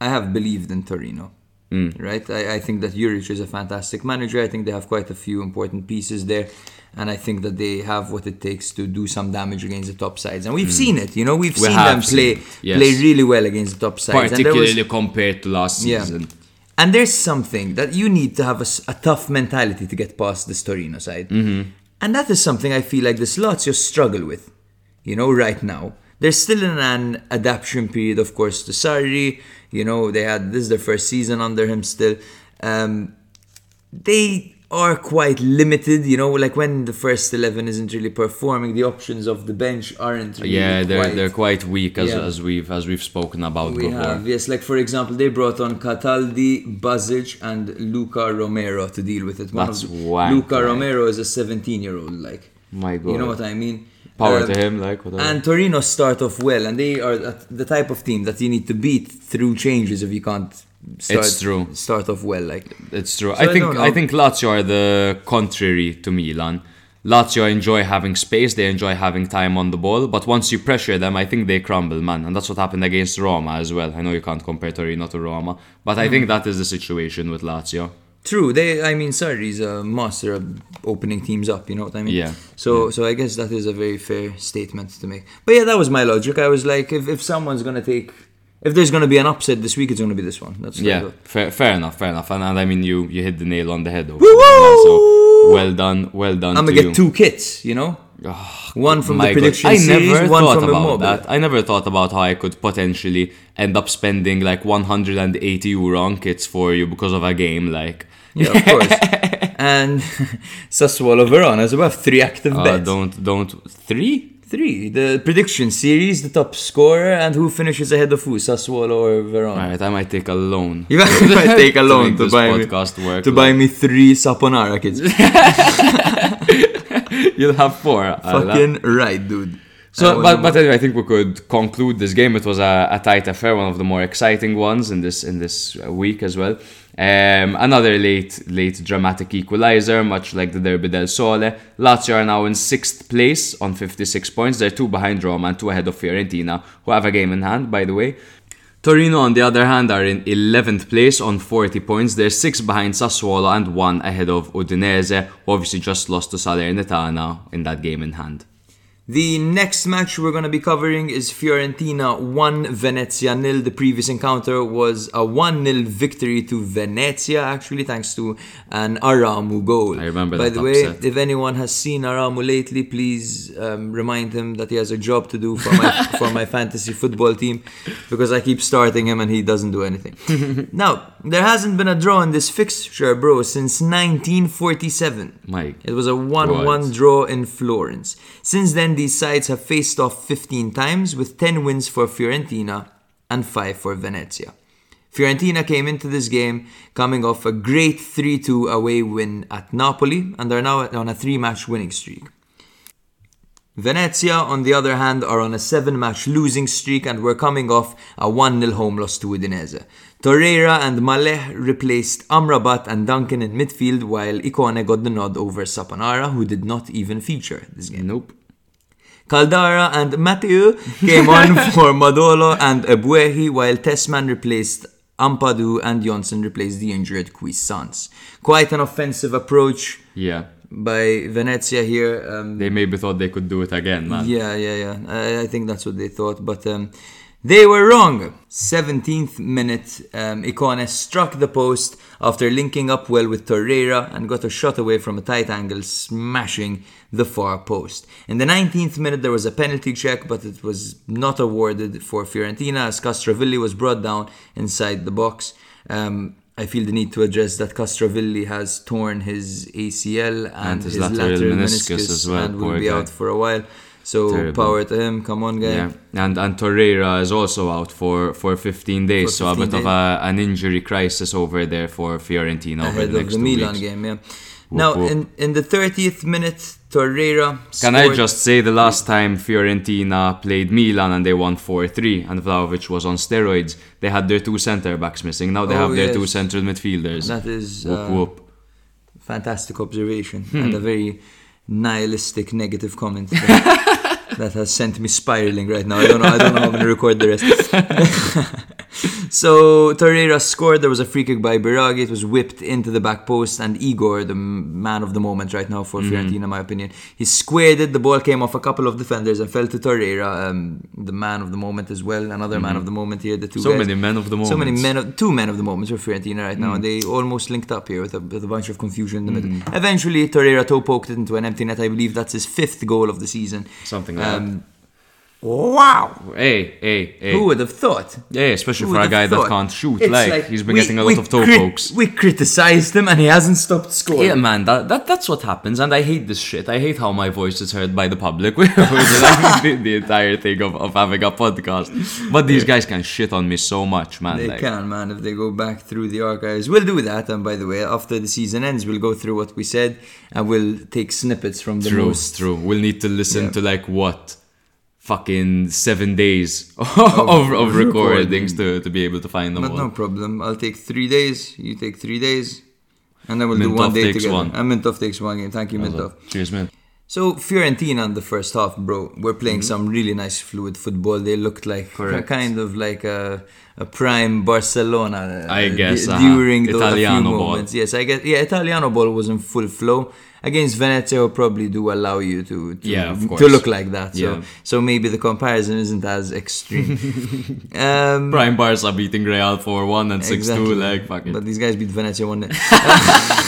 I have believed in Torino. Right, I, I think that Juric is a fantastic manager. I think they have quite a few important pieces there, and I think that they have what it takes to do some damage against the top sides. And we've seen it. You know, we've We seen them play seen yes. play really well against the top sides. And was- Particularly compared to last yeah. season. And there's something that you need to have a tough mentality to get past this Torino side. Mm-hmm. And that is something I feel like this Lazio struggle with, you know, right now. They're still in an adaptation period, of course, to Sarri. You know, they had this is their first season under him still. Um, they are quite limited, you know, like when the first 11 isn't really performing, the options of the bench aren't really Yeah, they're quite they're quite weak as, Yeah. as we've as we've spoken about We before. have, yes, like for example, they brought on Cataldi, Bazic, and Luca Romero to deal with it. One That's of Luca right? Romero is a 17 year old, like. My God. You know what I mean? Power Uh, to him, like whatever. And Torino start off well, and they are the type of team that you need to beat through changes if you can't start, It's true. start off well. Like, It's true. So I I think don't I, think Lazio are the contrary to Milan. Lazio enjoy having space, they enjoy having time on the ball, but once you pressure them, I think they crumble, man. And that's what happened against Roma as well. I know you can't compare Torino to Roma, but I Hmm. think that is the situation with Lazio. True, they. I mean, Sarri's a master of opening teams up. You know what I mean? Yeah, So, so I guess that is a very fair statement to make. But yeah, that was my logic. I was like, if, if someone's gonna take, if there's gonna be an upset this week, it's gonna be this one. That's Yeah, fair, fair enough, fair enough. And, and I mean, you you hit the nail on the head. Over there, so well done, well done. I'm gonna you. get two kits. You know, one from My the God. prediction I series, never one thought from about Immobile. that. I never thought about how I could potentially end up spending like 180 euro on kits for you because of a game. Like, Yeah, of course. and Sassuolo Verona as well. Three active uh, bets. don't don't three. Three. The prediction series, the top scorer, and who finishes ahead of who, Sassuolo or Verona. All right, I might take a loan. You might take a loan to, this buy me work, to buy me three Saponara kids. You'll have four. Fucking right, dude. So, but, but anyway, I think we could conclude this game. It was a, a tight affair, one of the more exciting ones in this in this week as well. Um, another late late dramatic equalizer, much like the Derby del Sole. Lazio are now in sixth place on 56 points. They're two behind Roma and two ahead of Fiorentina, who have a game in hand, by the way. Torino, on the other hand, are in 11th place on 40 points. They're six behind Sassuolo and one ahead of Udinese, who obviously just lost to Salernitana in that game in hand. The next match we're going to be covering is Fiorentina 1 Venezia nil. The previous encounter was a 1 0 victory to Venezia, actually, thanks to an Aramu goal. I remember By the way, if anyone has seen Aramu lately, please um, remind him that he has a job to do for my, for my fantasy football team because I keep starting him and he doesn't do anything. now, there hasn't been a draw in this fixture, bro, since 1947. Mike. It was a 1 1 draw in Florence. Since then, these sides have faced off 15 times, with 10 wins for Fiorentina and 5 for Venezia. Fiorentina came into this game coming off a great 3 2 away win at Napoli and are now on a 3 match winning streak. Venezia, on the other hand, are on a 7 match losing streak and were coming off a 1 0 home loss to Udinese. Torreira and Maleh replaced Amrabat and Duncan in midfield, while Ikone got the nod over Saponara, who did not even feature this game. Nope. Caldara and Matteo came on for Modolo and Ebuehi, while Tessmann replaced Ampadu and Johnsen replaced the injured Cuisance. Quite an offensive approach Yeah. by Venezia here. Um, They maybe thought they could do it again, man. yeah, yeah, yeah. I, I think that's what they thought, but um, they were wrong. 17th minute, um, Ikone struck the post after linking up well with Torreira and got a shot away from a tight angle, smashing the far post. In the 19th minute, there was a penalty check, but it was not awarded for Fiorentina as Castrovilli was brought down inside the box. Um, I feel the need to address that Castrovilli has torn his ACL and, And his his, lateral lateral, meniscus meniscus, as well, and will be guy. out for a while. So Terrible. power to him. Come on, guy. Yeah, and and Torreira is also out for for 15 days, For so a 15 bit of a, an injury crisis over there for Fiorentina over Ahead the of next the two Milan weeks. game, yeah. Now, whoop. in, in the 30th minute, Torreira. Can I just say the last time Fiorentina played Milan and they won 4-3 and Vlahovic was on steroids, they had their two centre backs missing. Now they Oh, have their two central midfielders. That is whoop uh, whoop. fantastic observation and a very nihilistic negative comment that, has sent me spiraling right now. I don't know. I don't know how I'm going to record the rest. so Torreira scored. There was a free kick by Biraghi. It was whipped into the back post, and Igor, the man of the moment right now for Mm-hmm. Fiorentina, in my opinion, he squared it. The ball came off a couple of defenders and fell to Torreira, um, the man of the moment as well. Another man of the moment here. The two Mm-hmm. So guys. many men of the moment. So many men, of, two men of the moment for Fiorentina right Mm. now, and they almost linked up here with a, with a bunch of confusion in the Mm-hmm. middle. Eventually, Torreira toe poked it into an empty net. I believe that's his fifth goal of the season. Something that. um, Wow! Hey, hey, hey. Who would have thought? Yeah, especially Who for a guy have that can't shoot. It's Like, he's been we- getting a lot of toe crit- pokes. We criticized him and he hasn't stopped scoring. Yeah, man, that, that that's what happens, and I hate this shit. I hate how my voice is heard by the public the, the entire thing of, of having a podcast. But these guys can shit on me so much, man. They like, can, man, if they go back through the archives. We'll do that, and by the way, after the season ends, we'll go through what we said and we'll take snippets from the True, most. true. We'll need to listen Yeah. to like what, fucking seven days of, of, recordings to, to be able to find them But all. no problem. I'll take three days. You take three days. And then we'll do one day takes together. one. And Mintoff takes one game. Thank you, Mintoff. Cheers, man. So Fiorentina in the first half, bro, were playing some really nice fluid football. They looked like Mm-hmm. Correct. kind of like a, a prime Barcelona. uh, I guess, d- uh-huh. during those a few ball. moments. Yes, I guess. Yeah, Italiano ball was in full flow. Against Venezia, will probably do allow you to to, Yeah, to look like that. So Yeah. so maybe the comparison isn't as extreme. um, Prime Barca beating Real 4-1 and 6-2, like, fuck it. But these guys beat Venezia one.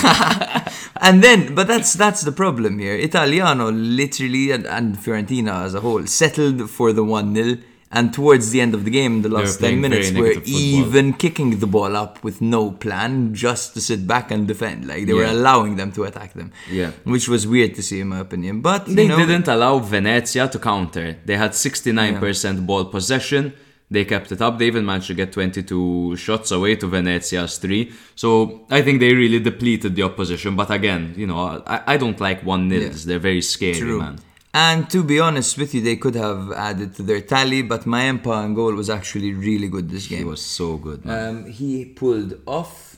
and then, but that's that's the problem here. Italiano literally and, and Fiorentina as a whole settled for the one 0 and towards the end of the game, the last ten minutes, we're even kicking the ball up with no plan, just to sit back and defend. Like they were allowing them to attack them. Yeah. which was weird to see in my opinion. But They you know, didn't allow Venezia to counter. They had 69% ball possession. They kept it up. They even managed to get 22 shots away to Venezia's three. So I think they really depleted the opposition. But again, you know, I, I don't like one nils. They're very scary, True. man. And to be honest with you, they could have added to their tally, but Mäenpää and goal was actually really good this game. He was so good, man. Um, he pulled off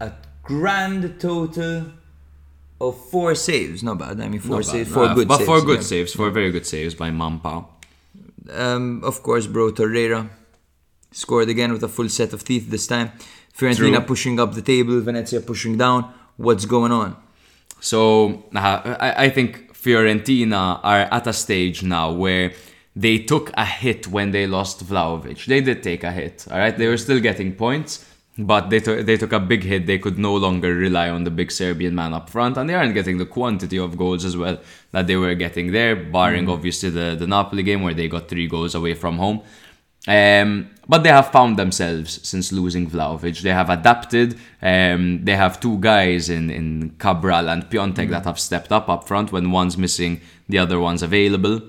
a grand total of four saves. Not bad. I mean, four Not saves, bad. four Uh, good but saves. four good yeah. saves, four very good saves by Mäenpää. Um, of course, bro, Torreira scored again with a full set of teeth this time. Fiorentina True. pushing up the table, Venezia pushing down. What's going on? So uh, I, I think Fiorentina are at a stage now where they took a hit when they lost Vlahovic. They did take a hit, all right. They were still getting points, but they took they took a big hit. They could no longer rely on the big Serbian man up front, and they aren't getting the quantity of goals as well that they were getting there, barring mm. obviously the the Napoli game where they got three goals away from home. Um, but they have found themselves since losing Vlahovic. They have adapted. Um, they have two guys in, in Cabral and Piatek that have stepped up up front when one's missing, the other one's available.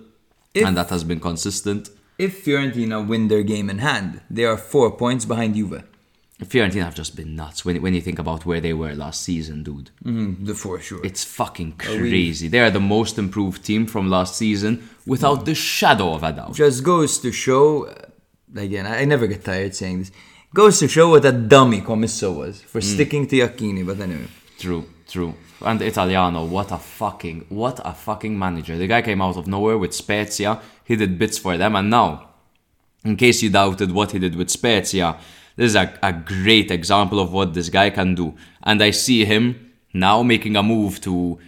If- and that has been consistent. If Fiorentina win their game in hand, they are four points behind Juve. Fiorentina have just been nuts when, when you think about where they were last season, dude. Mm, for sure. It's fucking crazy. They are the most improved team from last season without the shadow of a doubt. just goes to show again I I never get tired saying this goes to show what a dummy Commisso was for mm. sticking to Iachini but anyway True, true. And Italiano, what a fucking, what a fucking manager. The guy came out of nowhere with Spezia. He did bits for them, and now, in case you doubted what he did with Spezia, this is a, a great example of what this guy can do. And I see him now making a move to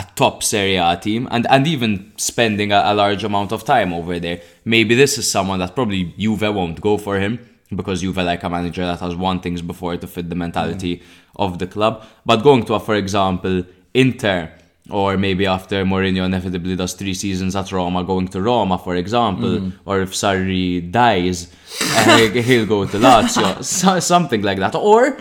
a top Serie A team and, and even spending a, a large amount of time over there. Maybe this is someone that probably Juve won't go for him because Juve like a manager that has won things before to fit the mentality of the club. But going to, a, for example, Inter or maybe after Mourinho inevitably does three seasons at Roma, going to Roma, for example, or if Sarri dies, uh, he'll go to Lazio, so, something like that. Or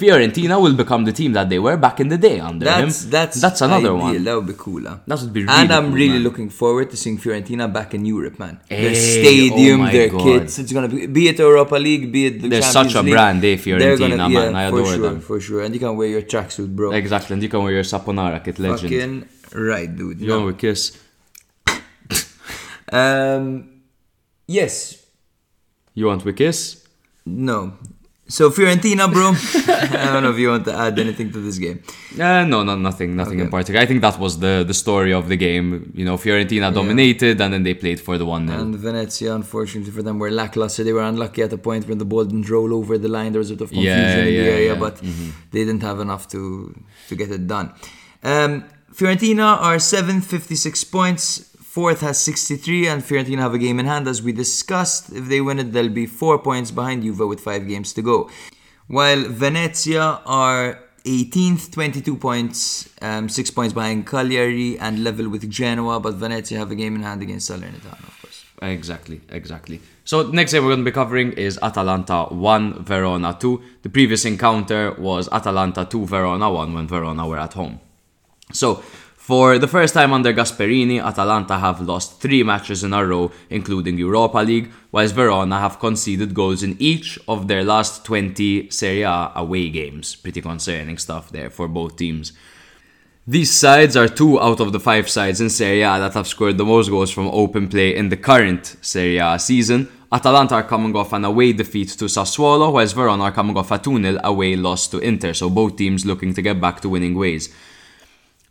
Fiorentina will become the team that they were back in the day under that's him. that's that's another ideal. one. that would be cool huh? That would be really and I'm cool, really man. looking forward to seeing Fiorentina back in Europe man Hey, their stadium oh their God. kits it's gonna be be it Europa League be it the They're Champions such a League, brand, eh, Fiorentina, gonna, man. I adore sure them. for sure and you can wear your tracksuit bro Exactly, and you can wear your Saponara kit legend. fucking right dude You know, we kiss. um yes You want we kiss? No. So Fiorentina, bro. I don't know if you want to add anything to this game. Uh, no, no, nothing, nothing in particular. I think that was the the story of the game. You know, Fiorentina dominated, and then they played for the one 0 And Venezia, unfortunately for them, were lackluster. They were unlucky at the point when the ball didn't roll over the line. There was a bit of confusion Yeah, in the yeah, area, yeah. but they didn't have enough to to get it done. Um, Fiorentina are seventh, 56 points. Fourth has 63, and Fiorentina have a game in hand, as we discussed. If they win it, they'll be four points behind Juve with five games to go. While Venezia are 18th, 22 points, um, six points behind Cagliari, and level with Genoa, but Venezia have a game in hand against Salernitana, of course. Exactly, exactly. So next game we're going to be covering is Atalanta 1, Verona 2. The previous encounter was Atalanta 2, Verona 1 when Verona were at home. So, for the first time under Gasperini, Atalanta have lost three matches in a row, including Europa League, whilst Verona have conceded goals in each of their last 20 Serie A away games. Pretty concerning stuff there for both teams. These sides are two out of the five sides in Serie A that have scored the most goals from open play in the current Serie A season. Atalanta are coming off an away defeat to Sassuolo, whilst Verona are coming off a 2-0 away loss to Inter, so both teams looking to get back to winning ways.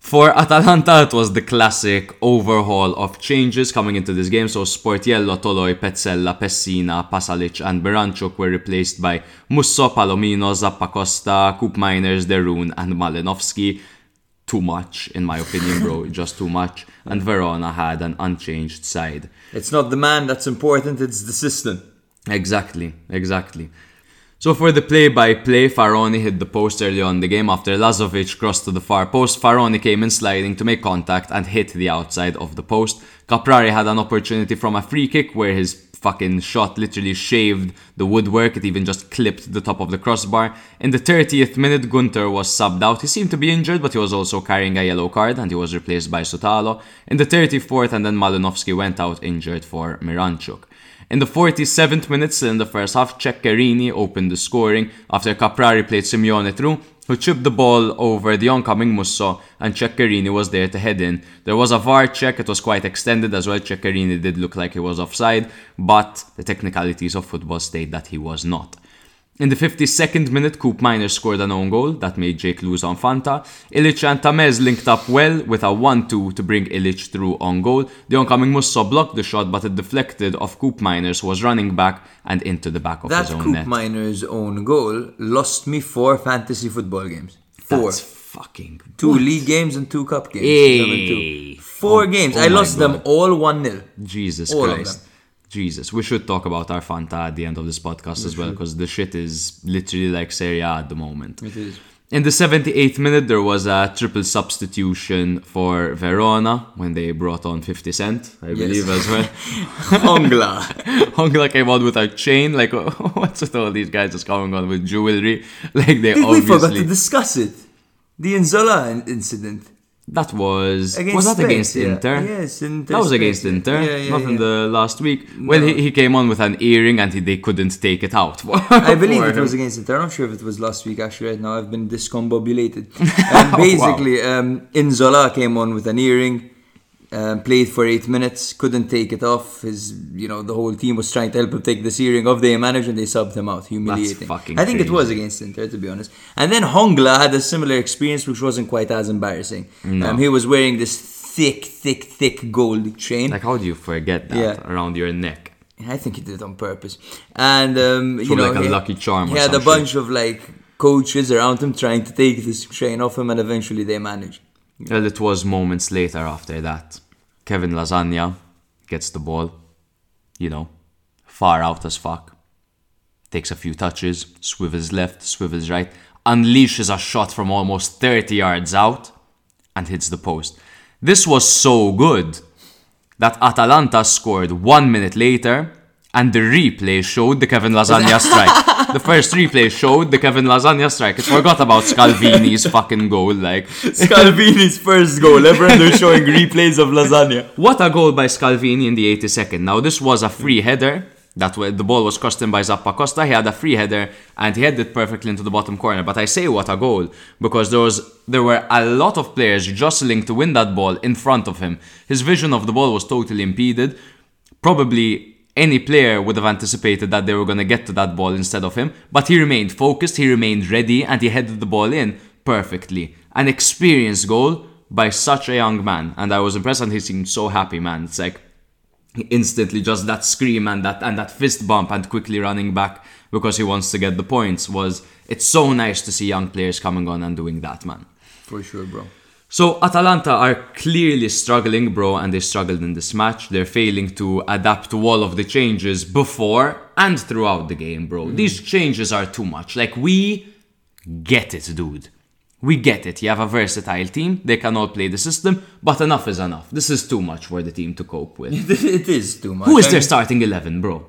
For Atalanta, it was the classic overhaul of changes coming into this game. So Sportiello, Toloi, Pezzella, Pessina, Pasalic, and Miranchuk were replaced by Musso, Palomino, Zappacosta, Koopmeiners, Derun, and Malinovsky. Too much, in my opinion, bro. Just too much. And Verona had an unchanged side. It's not the man that's important, it's the system. Exactly, exactly. So for the play-by-play, Faraoni hit the post early on the game after Lazovic crossed to the far post. Faraoni came in sliding to make contact and hit the outside of the post. Caprari had an opportunity from a free kick where his fucking shot literally shaved the woodwork. It even just clipped the top of the crossbar. In the 30th minute, Gunter was subbed out. He seemed to be injured, but he was also carrying a yellow card and he was replaced by Sutalo. In the 34th, and then Malinovsky went out injured for Miranchuk. In the 47th minute, still in the first half, Ceccherini opened the scoring after Caprari played Simeone through, who chipped the ball over the oncoming Musso, and Ceccherini was there to head in. There was a VAR check, it was quite extended as well. Ceccherini did look like he was offside, but the technicalities of football state that he was not. In the 52nd minute, Koopmeiners scored an own goal that made Jake lose on Fanta. Ilic and Tameze linked up well with a 1-2 to bring Ilic through on goal. The oncoming Musso blocked the shot, but it deflected off Koopmeiners, who was running back and into the back of That his own Coop net. Miner's own goal lost me four fantasy football games. Four. That's fucking Two league games and two cup games. Hey. Four Oh, games. oh I lost them all 1 0. Jesus All Christ. Jesus. We should talk about our Fanta at the end of this podcast as well, because the shit is literally like Serie A at the moment. It is. In the 78th minute, there was a triple substitution for Verona when they brought on 50 Cent, I believe, as well. Hongla. Hongla came on with a chain. Like, what's with all these guys just coming on with jewelry? Like, they we forgot to discuss it. The Inzola incident. That was. Against was that Spence, against yeah. Inter? Yes, Inter That was against yeah. Inter, Yeah, yeah, not in the last week. Well, he, he came on with an earring and he, they couldn't take it out. I believe it was against Inter. I'm not sure if it was last week. Actually, right now I've been discombobulated. And basically, um, Inzola came on with an earring, um, played for eight minutes, couldn't take it off. His, you know, the whole team was trying to help him take the earring off. They managed and they subbed him out. Humiliating. I think it was against Inter, to be honest. And then Hongla had a similar experience, which wasn't quite as embarrassing. Um, he was wearing this thick, thick, thick gold chain. Like, how do you forget that Yeah. around your neck? I think he did it on purpose. And um, you know, like a he, lucky charm He or had a bunch of like coaches around him trying to take this chain off him, and eventually they managed. Well, it was moments later after that. Kevin Lasagna gets the ball, you know, far out as fuck. Takes a few touches, swivels left, swivels right, unleashes a shot from almost 30 yards out, and hits the post. This was so good that Atalanta scored one minute later, and the replay showed the Kevin Lasagna strike. the first replay showed the Kevin Lasagna strike. It forgot about Scalvini's fucking goal, like. Scalvini's first goal ever, they're showing replays of lasagna. What a goal by Scalvini in the 82nd. Now, this was a free header. That way, the ball was crossed in by Zappacosta. He had a free header and he headed it perfectly into the bottom corner. But I say what a goal because there was there were a lot of players jostling to win that ball in front of him. His vision of the ball was totally impeded. Probably any player would have anticipated that they were going to get to that ball instead of him, but he remained focused, he remained ready, and he headed the ball in perfectly. An experienced goal by such a young man, and I was impressed, and he seemed so happy, man. It's like instantly just that scream and that and that fist bump and quickly running back because he wants to get the points was it's so nice to see young players coming on and doing that, man. For sure, bro. So Atalanta are clearly struggling, bro, and they struggled in this match. They're failing to adapt to all of the changes before and throughout the game, bro. Mm. These changes are too much. Like we get it, dude. We get it. You have a versatile team. They can all play the system, but enough is enough. This is too much for the team to cope with. it is too much. Who is I their mean, starting 11, bro?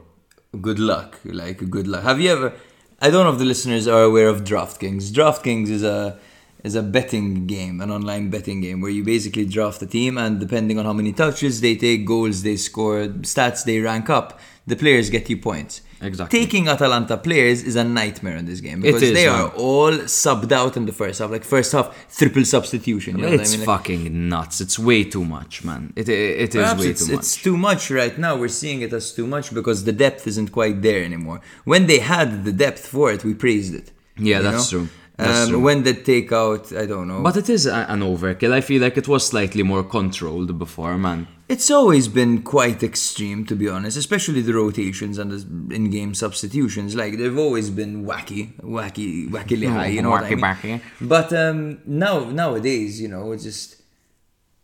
Good luck. Like good luck. Have you ever? I don't know if the listeners are aware of DraftKings. DraftKings is a is a betting game, an online betting game where you basically draft a team, and depending on how many touches they take, goals they score, stats they rank up, the players get you points. Exactly. Taking Atalanta players is a nightmare in this game because is, they man. are all subbed out in the first half. Like first half, triple substitution. You know it's what I mean? Like, fucking nuts. It's way too much, man. It, it, it is way it's, too much. it's too much right now. We're seeing it as too much because the depth isn't quite there anymore. When they had the depth for it, we praised it. Yeah, that's know? true. Um. When they take out, I don't know. But it is a- an overkill. I feel like it was slightly more controlled before, man. it's always been quite extreme, to be honest. Especially the rotations and the in-game substitutions. Like they've always been wacky, wacky, wackily high. You know what I Wacky, mean? wacky. But um, now, nowadays, you know, it's just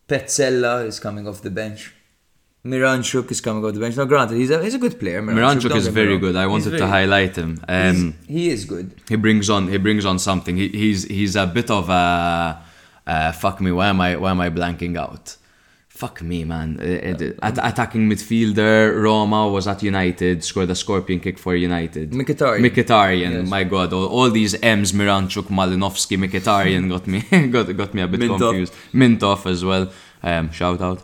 Pezzella is coming off the bench. Miranchuk is coming off the bench. Now, granted, he's a, he's a good player. Miranchuk don't is very good. I wanted to highlight him. Um, he is good. he brings on he brings on something. He, he's he's a bit of a uh, fuck me. Why am I why am I blanking out? Fuck me, man. Uh, uh, at- attacking midfielder, Roma was at United, scored a scorpion kick for United. Mkhitaryan. Mkhitaryan, Yes. my god, all, all these M's, Miranchuk, Malinovsky, Mkhitaryan got me got, got me a bit Mintoff. confused. Mintoff as well. Um, shout out.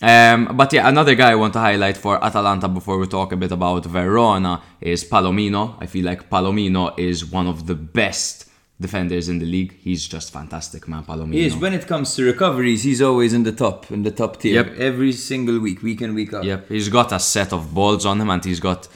Um, but yeah, another guy I want to highlight for Atalanta before we talk a bit about Verona is Palomino. I feel like Palomino is one of the best defenders in the league. He's just fantastic, man. Palomino. He is. When it comes to recoveries, he's always in the top, in the top tier. Yep. Every single week, week in, week out. Yep, he's got a set of balls on him, and he's got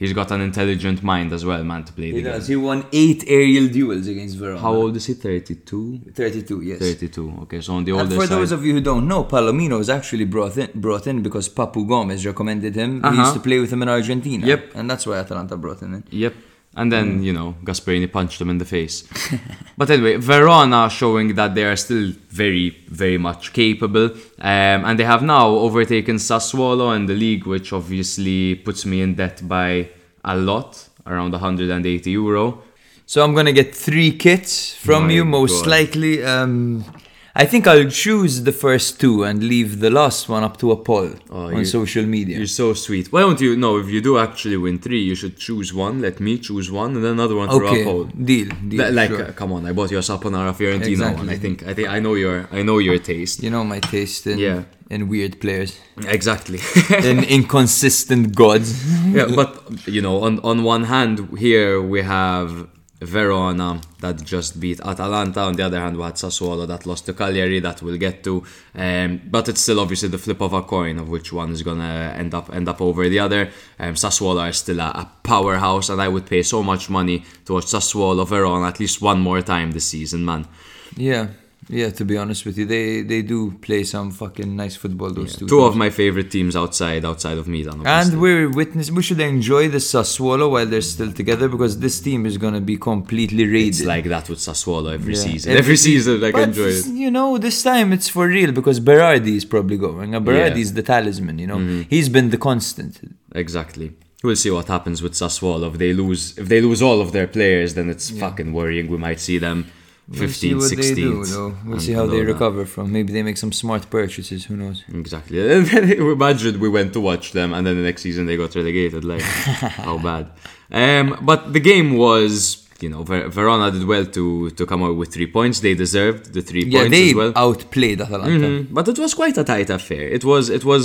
he's got an intelligent mind as well, man, to play He the does. game. He won eight aerial duels against Verona. How old is he? 32? 32, yes. 32. Okay, so on the And older for side. those of you who don't know, Palomino was actually brought in, brought in because Papu Gomez recommended him. He Uh-huh. used to play with him in Argentina. Yep. And that's why Atalanta brought him in. Yep. And then, you know, Gasperini punched him in the face. but anyway, Verona showing that they are still very, very much capable. Um, and they have now overtaken Sassuolo in the league, which obviously puts me in debt by a lot, around 180 euro. So I'm gonna get three kits from My you, most God. likely. Um, I think I'll choose the first two and leave the last one up to a poll Oh, on social media. You're so sweet. Why don't you know if you do actually win three, you should choose one, let me choose one, and then another one for Okay, a poll. deal, deal. Li- Like, sure. uh, come on, I bought you a Saponara Fiorentino Exactly. one. I think, I think, I know your, I know your taste. you know my taste in, Yeah. in weird players, Exactly. in inconsistent gods. yeah, but you know, on on one hand, here we have Verona that just beat Atalanta. On the other hand, we had Sassuolo that lost to Cagliari. That we'll get to, um, but it's still obviously the flip of a coin of which one is gonna end up end up over the other. Um, Sassuolo are still a, a powerhouse, and I would pay so much money to watch Sassuolo Verona at least one more time this season, man. Yeah, yeah. To be honest with you, they they do play some fucking nice football. Those two. Two of my favorite teams outside outside of Milan. obviously. And we're witness. We should enjoy the Sassuolo while they're still together because this team is gonna be completely raided. it's like that with Sassuolo every Yeah. season. Every, season, like, I but enjoy it. you know, this time it's for real because Berardi is probably going. Uh, Berardi Yeah. Mm-hmm. is the talisman. You know, he's been the constant. Exactly. We'll see what happens with Sassuolo. If they lose, if they lose all of their players, then it's fucking worrying. We might see them We'll see 15th, what they do, though. We'll see how they below that. recover from. Maybe they make some smart purchases. Who knows? Exactly. Imagine we went to watch them, and then the next season they got relegated. Like, how bad. Um, but the game was. You know, Ver- Verona did well to to come out with three points. They deserved the three Yeah, points they as well. outplayed Atalanta. Mhm. But it was quite a tight affair. It was it was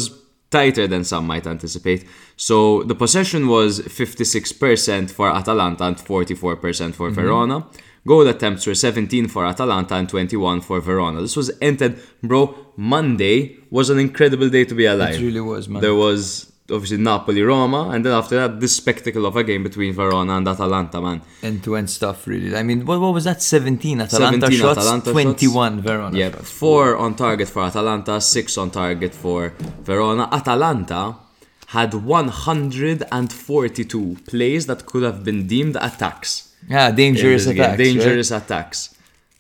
tighter than some might anticipate. So the possession was 56% for Atalanta and 44% for Verona. Goal attempts were 17 for Atalanta and 21 for Verona. This was entered, bro. Monday was an incredible day to be alive. It really was, man. There was obviously Napoli Roma, and then after that, this spectacle of a game between Verona and Atalanta, man. End-to-end stuff, really. I mean, what, what was that? 17 Atalanta 17 shots, Atalanta shots. 21 Verona Yeah, shots. four on target for Atalanta, six on target for Verona. Atalanta had 142 plays that could have been deemed attacks. Ah, yeah, dangerous attacks. right? Dangerous attacks.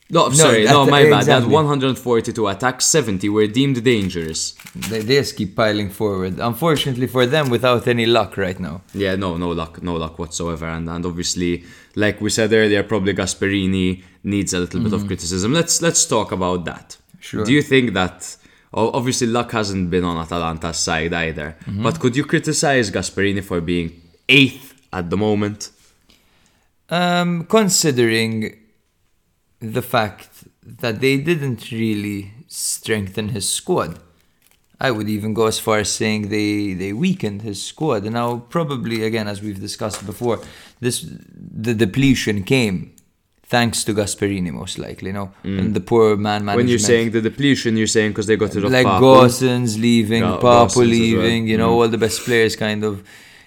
No, sorry, no, that- my bad. They had 142 attacks, 70 were deemed dangerous. They, they just keep piling forward. Unfortunately for them, without any luck right now. Yeah, no, no luck, no luck whatsoever. And and obviously, like we said earlier, probably Gasperini needs a little bit of mm-hmm. criticism. Let's let's talk about that. Sure. Do you think that? Obviously, luck hasn't been on Atalanta's side either. Mm-hmm. But could you criticize Gasperini for being eighth at the moment? Um, considering the fact that they didn't really strengthen his squad, I would even go as far as saying they they weakened his squad. And now, probably again, as we've discussed before, this the depletion came thanks to Gasperini, most likely. No, and the poor man management. When you're saying the depletion, you're saying because they got rid of like Papu. Gosens leaving, Gosens as well. leaving, you know, all the best players kind of,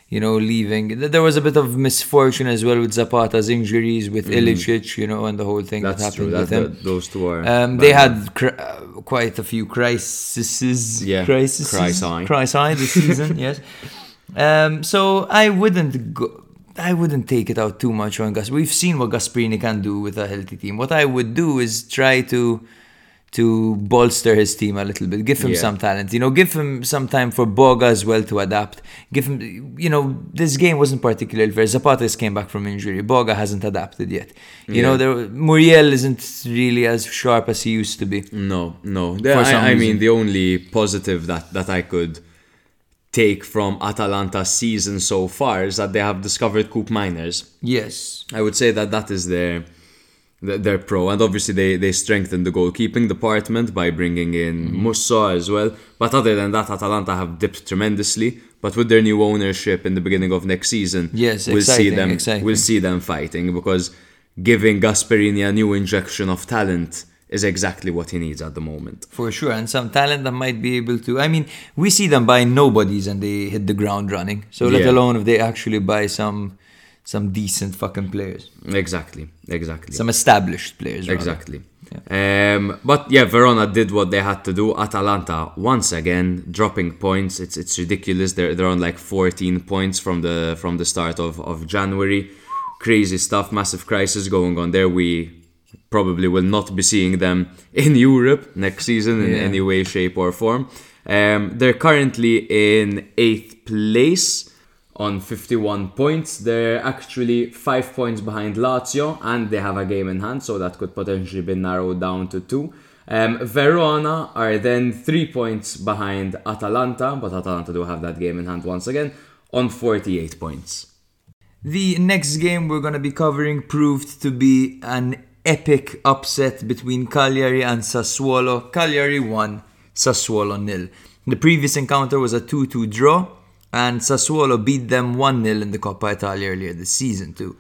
you know, leaving. There was a bit of misfortune as well with Zapata's injuries, with Ilicic, you know, and the whole thing That's that true. happened That, with him. that- those two are. Um, they had cr- uh, quite a few crises. Yeah, crises, Crisis. crisi this season. yes. Um, so I wouldn't go. I wouldn't take it out too much on Gas. We've seen what Gasperini can do with a healthy team. What I would do is try to to bolster his team a little bit. Give him Yeah. some talent. You know, give him some time for Boga as well to adapt. Give him, you know, this game wasn't particularly fair. Zapatas came back from injury. Boga hasn't adapted yet. You know, there, Muriel isn't really as sharp as he used to be. No, no. Some I, I mean, the only positive that, that I could take from Atalanta's season so far is that they have discovered Koopmeiners. Yes. I would say that that is their their pro, and obviously they they strengthened the goalkeeping department by bringing in Mm-hmm. Musso as well. But other than that, Atalanta have dipped tremendously. But with their new ownership in the beginning of next season, Yes, we'll see them exciting. we'll see them fighting because giving Gasperini a new injection of talent is exactly what he needs at the moment. For sure, and some talent that might be able to. I mean, we see them buy nobodies and they hit the ground running. So let Yeah. alone if they actually buy some some decent fucking players, Exactly, exactly. some established players. rather. Exactly. Um, but yeah, Verona did what they had to do. Atalanta once again dropping points. It's it's ridiculous. They're they're on like 14 points from the from the start of, of January. Crazy stuff. Massive crisis going on there. We probably will not be seeing them in Europe next season in Yeah. any way, shape, or form. Um, they're currently in eighth place on 51 points. They're actually five points behind Lazio, and they have a game in hand, so that could potentially be narrowed down to two. Um, Verona are then three points behind Atalanta, but Atalanta do have that game in hand once again on 48 points. The next game we're going to be covering proved to be an epic upset between Cagliari and Sassuolo. Cagliari won, Sassuolo nil. The previous encounter was a 2 2 draw, and Sassuolo beat them 1 0 in the Coppa Italia earlier this season, too.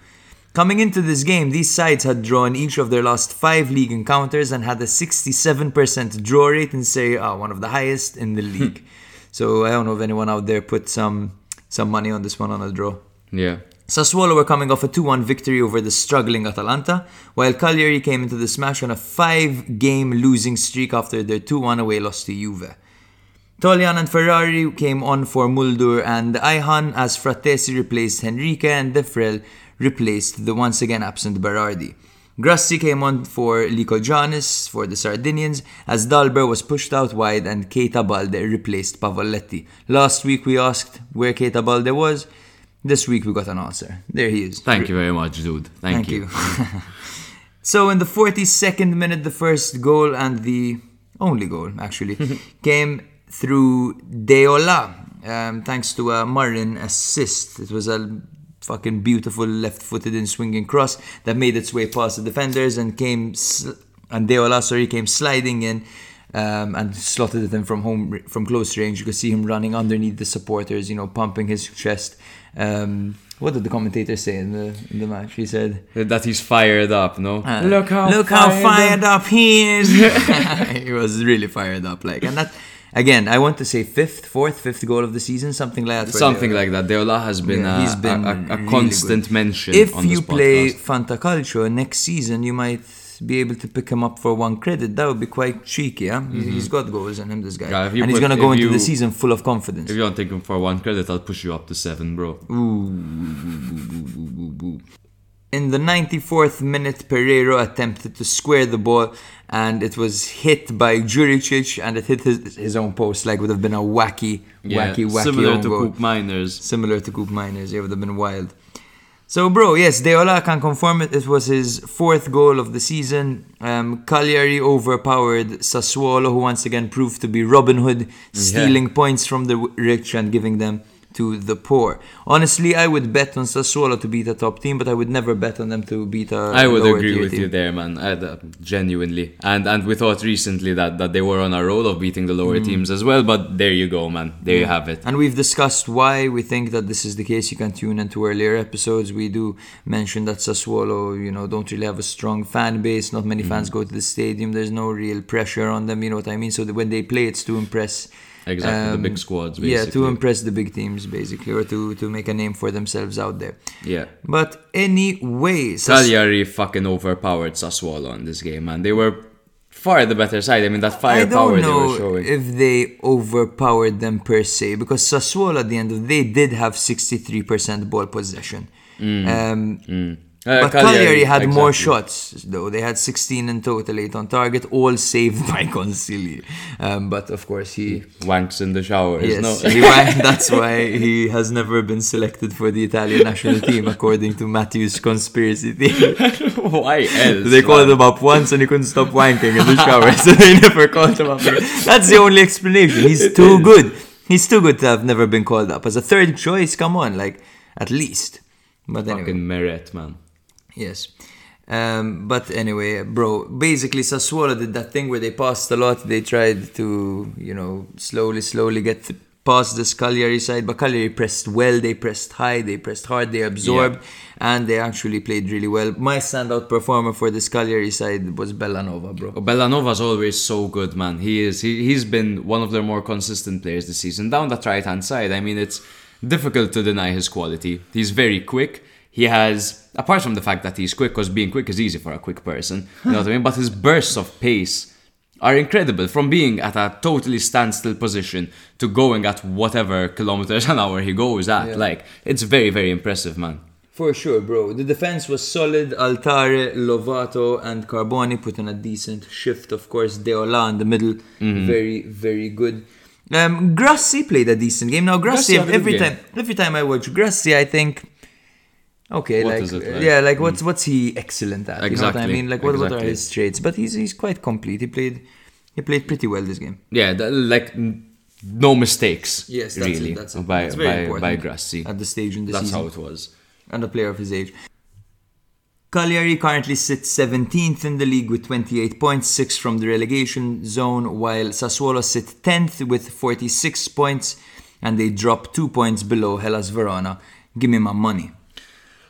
Coming into this game, these sides had drawn each of their last five league encounters and had a 67% draw rate in Serie A, one of the highest in the hmm. league. so I don't know if anyone out there put some some money on this one on a draw. Yeah. Sassuolo were coming off a 2-1 victory over the struggling Atalanta, while Cagliari came into the smash on a five-game losing streak after their 2-1 away loss to Juve. Toljan and Ferrari came on for Muldur and Ayhan as Fratesi replaced Henrique and Defrel replaced the once again absent Berardi. Grassi came on for Lykogiannis for the Sardinians as Dalbert was pushed out wide and Keita Balde replaced Pavoletti. Last week we asked where Keita Balde was. This week we got an answer. There he is. Thank you very much, dude. Thank, Thank you. so in the 42nd minute, the first goal and the only goal actually came through Deiola, um, thanks to a Marin assist. It was a fucking beautiful left-footed and swinging cross that made its way past the defenders and came sl- and Deiola, sorry, came sliding in. Um, and slotted it in from home from close range. You could see him running underneath the supporters, you know, pumping his chest. Um, what did the commentator say in the in the match? He said, That he's fired up, no? uh, look how fired up he is. he was really fired up, like, and that again. I want to say fifth, fourth, fifth goal of the season, something like that. Something like that. Deiola has been, Yeah, a, he's been a, a- a really constant good. mention. If you play. Fantacalcio next season, you might be able to pick him up for one credit. That would be quite cheeky, yeah. He's- He's got goals in him, this guy, Mm-hmm. Yeah, you and he's gonna go if into the season full of confidence. If you don't take him for one credit, I'll push you up to seven, bro. In the 94th minute, Pereiro attempted to square the ball and it was hit by Juricic and it hit his, his own post. Like, would have been a wacky, Yeah, wacky, wacky similar to goal. Koopmeiners. Similar to Koopmeiners, it would have been wild. So, bro, yes, Deiola can confirm it. It was his fourth goal of the season. Um, Cagliari overpowered Sassuolo, who once again proved to be Robin Hood, stealing points from the rich and giving them to the poor. Honestly, I would bet on Sassuolo to beat a top team, but I would never bet on them to beat a. I would agree with team. you there, man. I, uh, genuinely, and and we thought recently that that they were on a roll of beating the lower Mm. teams as well. But there you go, man. There you have it. And we've discussed why we think that this is the case. You can tune into earlier episodes. We do mention that Sassuolo, you know, don't really have a strong fan base. Not many Mm. fans go to the stadium. There's no real pressure on them. You know what I mean? So when they play, it's to impress. Exactly, the um, big squads. Yeah, to impress the big teams, basically, or to to make a name for themselves out there. Yeah. But anyway, Sas- Cagliari fucking overpowered Sassuolo in this game, man. They were far the better side. I mean, that firepower they were know showing. if they overpowered them per se, because Sassuolo at the end of the day did have 63% ball possession. Um, Uh, but Cagliari had more shots, though. They had 16 in total, 8 on target, all saved by Consigli. Um, but of course, he. Wanks in the shower. Yes, no? he wa- that's why he has never been selected for the Italian national team, according to Matthew's conspiracy theory. Why else? They called him up once and he couldn't stop wanking in the shower, so they never called him up again. That's the only explanation. He's too good. He's too good to have never been called up. As a third choice, come on, like, at least. But anyway. Fucking Meret, man. Yes. Um, but anyway, bro, basically Sassuolo did that thing where they passed a lot. They tried to, you know, slowly, slowly get past the Cagliari side. But Cagliari pressed well. They pressed high. They pressed hard. They absorbed. And they actually played really well. My standout performer for the Cagliari side was Bellanova, bro. Oh, Bellanova's always so good, man. He is. He, he's been one of their more consistent players this season. Down that right hand side, I mean, it's difficult to deny his quality. He's very quick. He has, apart from the fact that he's quick, because being quick is easy for a quick person, you know what I mean? But his bursts of pace are incredible. From being at a totally standstill position to going at whatever kilometers an hour he goes at. Like, it's very, very impressive, man. For sure, bro. The defense was solid. Altare, Lovato, and Carboni put in a decent shift. Of course, Deiola in the middle, Mm-hmm. very, very good. Um, Grassi played a decent game. Now, Grassi, Grassi every time, every time I watch Grassi, I think, okay, What like, it uh, like? yeah, like what's mm. what's he excellent at? You know what I mean? Like, what, what are his traits? But he's he's quite complete. He played he played pretty well this game. Yeah, the, like, no mistakes. Yes, that's really, it. That's it. by, by, important by Grassi. at the stage in the That's season. how it was. and a player of his age. Cagliari currently sits 17th in the league with 28 points, 6 from the relegation zone, while Sassuolo sit 10th with 46 points, and they drop 2 points below Hellas Verona. Give me my money.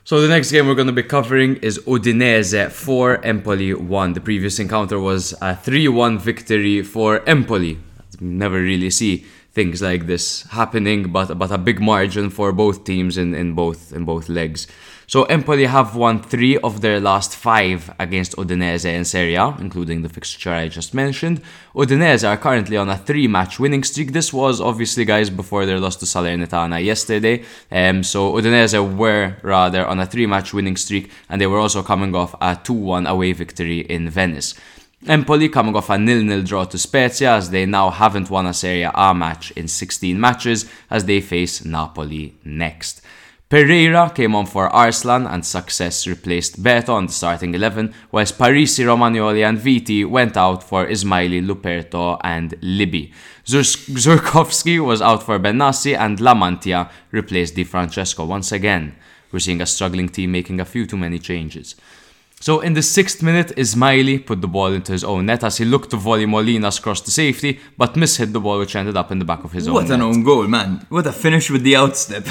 So the next game we're going to be covering is Udinese 4 Empoli 1. The previous encounter was a 3-1 victory for Empoli. Never really see things like this happening, but but a big margin for both teams in, in both in both legs. So Empoli have won three of their last five against Udinese in Serie A, including the fixture I just mentioned. Udinese are currently on a three-match winning streak. This was obviously, guys, before their loss to Salernitana yesterday. Um, so Udinese were rather on a three-match winning streak, and they were also coming off a 2-1 away victory in Venice. Empoli coming off a nil-nil draw to Spezia as they now haven't won a Serie A match in 16 matches as they face Napoli next. Pereyra came on for Arslan and success replaced Beto on the starting 11, whilst Parisi, Romagnoli and Viti went out for Ismajli, Luperto and Libby. Zurkowski was out for Benassi and La Mantia replaced Di Francesco once again. We're seeing a struggling team making a few too many changes. So in the sixth minute, Ismajli put the ball into his own net as he looked to volley Molina's across the safety, but mishit the ball which ended up in the back of his own What an net. own goal, man. What a finish with the outstep.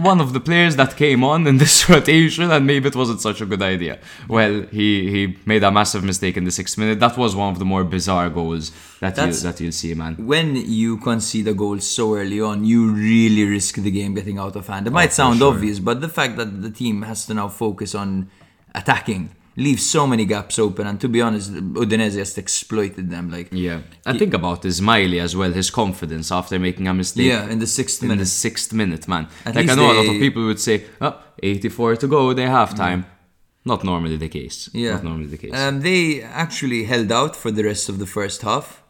One of the players that came on in this rotation, and maybe it wasn't such a good idea. Well, he, he made a massive mistake in the sixth minute. That was one of the more bizarre goals that you that you'll see, man. when you concede a goal so early on, you really risk the game getting out of hand. It might oh, sound obvious, but the fact that the team has to now focus on attacking leaves so many gaps open. And to be honest, Udinese just exploited them. Like, Yeah, and think about Ismajli as well. His confidence after making a mistake. yeah, in the sixth in the minute. sixth minute, man. At like I know a lot of people would say, oh, 84 to go, they have time. Not normally the case. Yeah. Not normally the case. Um, they actually held out for the rest of the first half,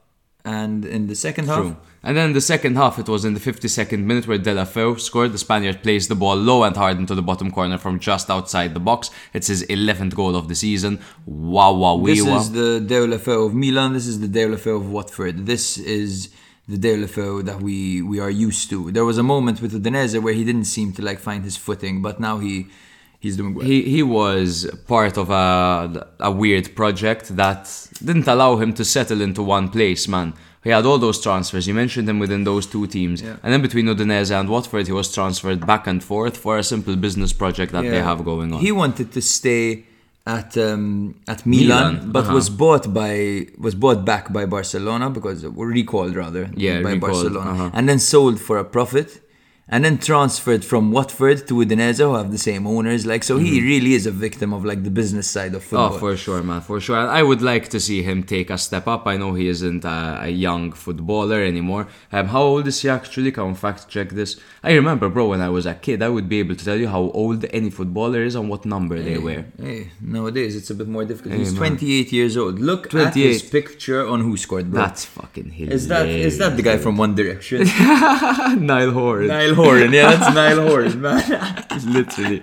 and in the second half, True. And then the second half, it was in the 52nd minute where Deulofeu scored. The Spaniard placed the ball low and hard into the bottom corner from just outside the box. It's his 11th goal of the season. Wow, wow, wee, this wow. is the Deulofeu of Milan. This is the Deulofeu of Watford. This is the Deulofeu that we we are used to. There was a moment with Udinese where he didn't seem to like find his footing, but now he he's doing well. He, he was part of a, a weird project that didn't allow him to settle into one place, man. He had all those transfers. You mentioned him within those two teams. Yeah. And then between Udinese and Watford, he was transferred back and forth for a simple business project that they have going on. He wanted to stay at um, at Milan, Milan, but uh-huh. was bought by was bought back by Barcelona because recalled rather Yeah, by recalled, Barcelona, uh-huh. and then sold for a profit. And then transferred from Watford to Udinese, who have the same owners. Like, so he really is a victim of like the business side of football. Mm-hmm. Oh, for sure, man, for sure. I would like to see him take a step up. I know he isn't a, a young footballer anymore. Um, how old is he actually? Can fact check this? I remember, bro, when I was a kid, I would be able to tell you how old any footballer is and what number they wear. Hey, nowadays it's a bit more difficult. Hey, He's man. 28 years old. Look at his picture on Who Scored, bro. That's fucking hilarious. is that is that the guy from One Direction? Niall Horan? Niall Horan, yeah, that's Niall Horan, man. Literally.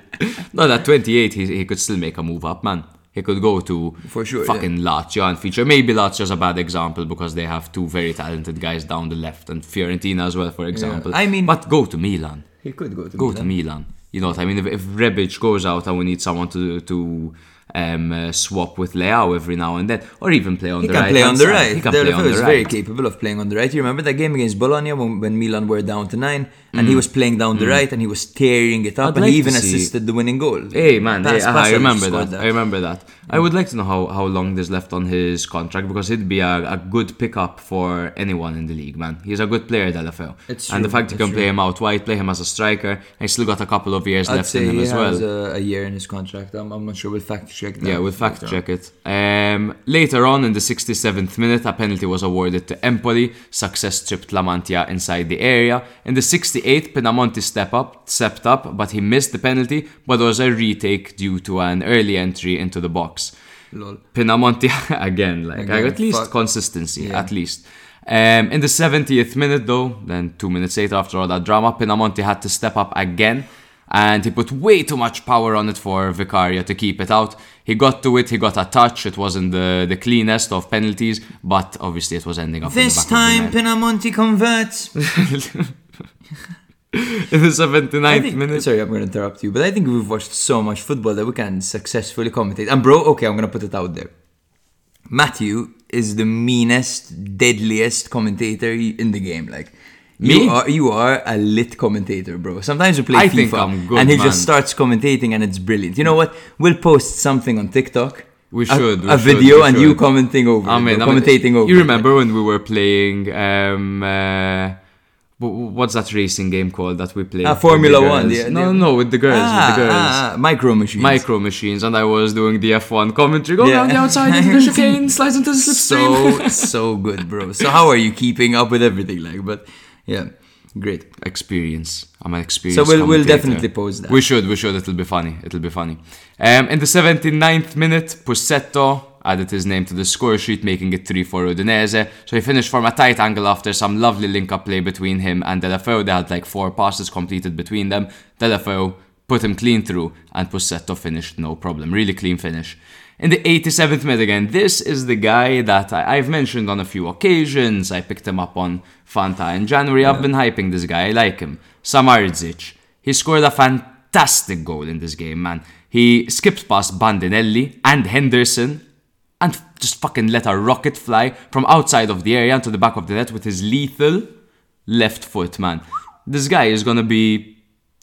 No, at 28, he, he could still make a move up, man. He could go to For sure, fucking Lazio and feature. Maybe Lazio's a bad example because they have two very talented guys down the left and Fiorentina as well, for example. I mean- but go to Milan. He could go to Go Milan. to Milan. You know what I mean? If, if Rebic goes out and we need someone to to um, uh, swap with Leao every now and then, or even play on He the can right. play on the right. He can play on the is very capable of playing on the right. You remember that game against Bologna when, when Milan were down to nine, and Mm. he was playing down the right and he was tearing it up, I'd and like he even assisted the winning goal. Hey man, hey, Pass- aha, Pasalic I remember scored that. I remember that. I would like to know how, how long there's left on his contract because it'd be a, a good pickup for anyone in the league, man. He's a good player, Deulofeu. It's and the fact you can play him out wide, play him as a striker, and he's still got a couple of years I'd left in him as well. a, a year in his contract. I'm, I'm not sure. We'll fact check that. Yeah, we'll fact check it. Um, later on, in the 67th minute, a penalty was awarded to Empoli. Success tripped La Mantia inside the area. In the 68th, Pinamonti step up, stepped up, but he missed the penalty. But there was a retake due to an early entry into the box. Lol. Pinamonti again, like Again, at least fuck. consistency, Yeah. at least. Um, in the 70th minute, though, then two minutes later after all that drama, Pinamonti had to step up again, and he put way too much power on it for Vicario to keep it out. He got to it, he got a touch. It wasn't the, the cleanest of penalties, but obviously it was ending up. This in the back time, of the net. Pinamonti converts. in the 79th I think, minute. sorry, I'm going to interrupt you, but I think we've watched so much football that we can successfully commentate. And bro, okay, I'm going to put it out there. Matthew is the meanest, deadliest commentator in the game. Like Me? you are, you are a lit commentator, bro. Sometimes we play I FIFA, good, and he man. just starts commentating, and it's brilliant. You know what? We'll post something on TikTok. We a- should, we a should, video, we and you commenting over, I it, mean, bro, I mean, commentating over. You it. remember when we were playing? Um, uh, what's that racing game called that we played? Ah, with the Formula? One, yeah, No, they- no, with the girls. Ah, with the girls. ah, ah, micro machines. Micro machines, and I was doing the F1 commentary, going Yeah. around the outside into the chicane, slides into the slipstream. so so good, bro. So how are you keeping up with everything? Like, but yeah, great. experience. I'm an experienced. So we'll- we'll definitely post that. We should, we should. It'll be funny. It'll be funny. Um, in the 79th minute, Pussetto added his name to the score sheet, making it 3 for Udinese. So he finished from a tight angle after some lovely link up play between him and Deulofeu. They had like four passes completed between them. Deulofeu put him clean through, and Pussetto finished no problem. Really clean finish. In the 87th minute again, this is the guy that I, I've mentioned on a few occasions. I picked him up on Fanta in January. I've been hyping this guy. I like him. Samardzic. He scored a fantastic goal in this game, man. He skipped past Bandinelli and Henderson and just fucking let a rocket fly from outside of the area into the back of the net with his lethal left foot, man. This guy is gonna be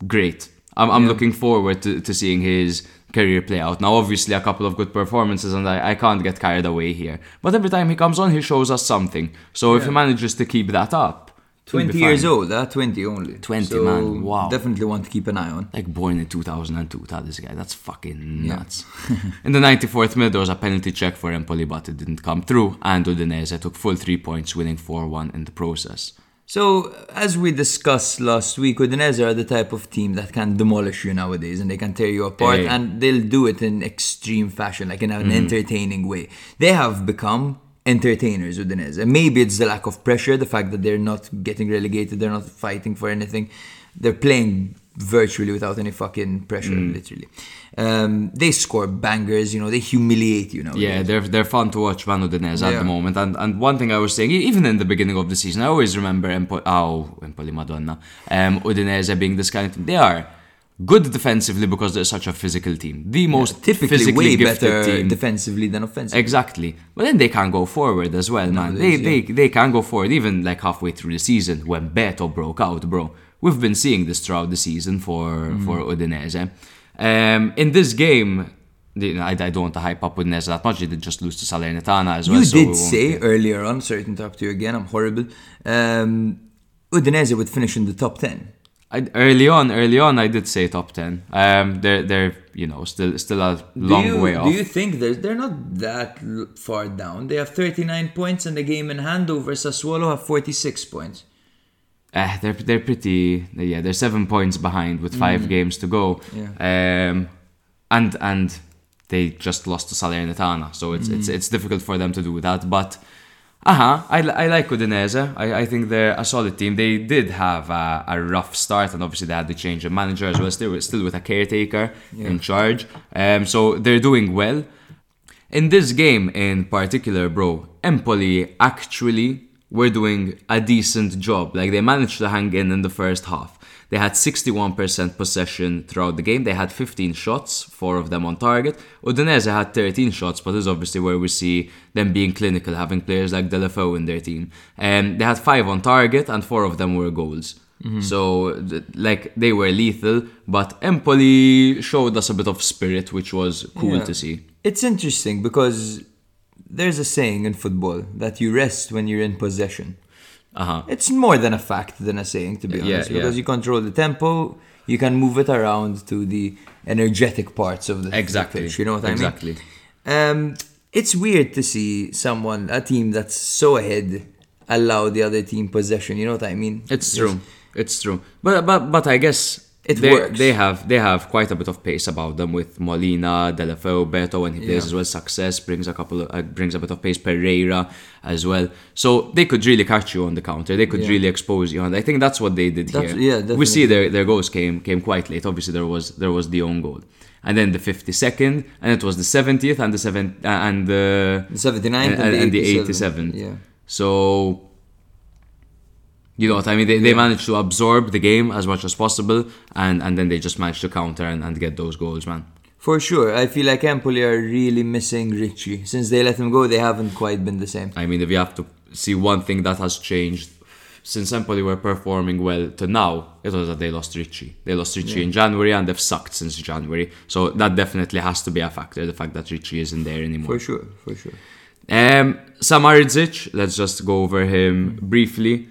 great. I'm, I'm looking forward to, to seeing his career play out. Now, obviously, a couple of good performances, and I, I can't get carried away here. But every time he comes on, he shows us something. So if he manages to keep that up, 20 years old, uh, 20 only. 20, So man, wow. Definitely want to keep an eye on. Like born in 2002, that this guy. That's fucking nuts. in the 94th minute, there was a penalty check for Empoli, but it didn't come through, and Udinese took full three points, winning 4 1 in the process. So, as we discussed last week, Udinese are the type of team that can demolish you nowadays and they can tear you apart Yeah. and they'll do it in extreme fashion, like in an entertaining way. They have become entertainers, Udinese. Maybe it's the lack of pressure, the fact that they're not getting relegated, they're not fighting for anything. They're playing virtually without any fucking pressure, literally. Um, they score bangers, you know, they humiliate you nowadays. Yeah, they're they're fun to watch Van Udinese at Yeah. the moment. And and one thing I was saying, even in the beginning of the season, I always remember Empo- oh, Empoli Madonna, um, Udinese being this kind of team. They are good defensively because they're such a physical team. The most Typically, physically way better team. defensively than offensively. Exactly. But then they can go forward as well, man. They, they they can go forward even like halfway through the season when Beto broke out, bro. We've been seeing this throughout the season for Mm-hmm. for Udinese. Um, in this game, I, I don't want to hype up Udinese that much. They did just lose to Salernitana as well. You so we did won't- say earlier on, sorry to interrupt you again, I'm horrible. Um, Udinese would finish in the top 10. I, early on, early on, I did say top ten. Um, they're they're you know still still a long you, way off. Do you think they're, they're not that far down? They have 39 points and the game in hand over Sassuolo have 46 points. Uh, they're they're pretty yeah they're seven points behind with five games to go. Um, and and they just lost to Salernitana, so it's it's it's difficult for them to do that. But uh-huh, I, I like Udinese. I, I think they're a solid team. They did have a, a rough start, and obviously they had to change of manager as well. Still still with a caretaker in charge. Um, so they're doing well. In this game in particular, bro, Empoli actually were doing a decent job. Like they managed to hang in in the first half. They had 61% possession throughout the game. They had 15 shots, four of them on target. Udinese had 13 shots, but this is obviously where we see them being clinical, having players like Deulofeu in their team. And they had five on target, and four of them were goals. Mm-hmm. So, like, they were lethal, but Empoli showed us a bit of spirit, which was cool Yeah. to see. It's interesting because there's a saying in football that you rest when you're in possession. Uh huh. It's more than a fact than a saying, to be Yeah, honest, yeah. because you control the tempo, you can move it around to the energetic parts of the, Exactly. pitch. You know what Exactly. I mean? Um, it's weird to see someone, a team that's so ahead, allow the other team possession. You know what I mean? It's true. It's true. But but but I guess It they, works. They have they have quite a bit of pace about them with Molina, Deulofeu, Beto and he plays Yeah. as well. Success brings a couple of, uh, brings a bit of pace. Pereyra as well. So they could really catch you on the counter. They could Yeah. really expose you, and I think that's what they did That's- here. yeah, we see their their goals came came quite late. Obviously there was there was the own goal. And then the 52nd, and it was the 70th, and the seven, uh, and the The 79th and, and, and the 87th. 87th. Yeah. So, you know what I mean? They, they managed to absorb the game as much as possible, and, and then they just managed to counter and, and get those goals, man. For sure. I feel like Empoli are really missing Ricci. Since they let him go, they haven't quite been the same. I mean, if you have to see one thing that has changed since Empoli were performing well to now, it was that they lost Ricci. They lost Ricci in January, and they've sucked since January. So that definitely has to be a factor, the fact that Ricci isn't there anymore. For sure, for sure. Um, Samardzic, let's just go over him briefly.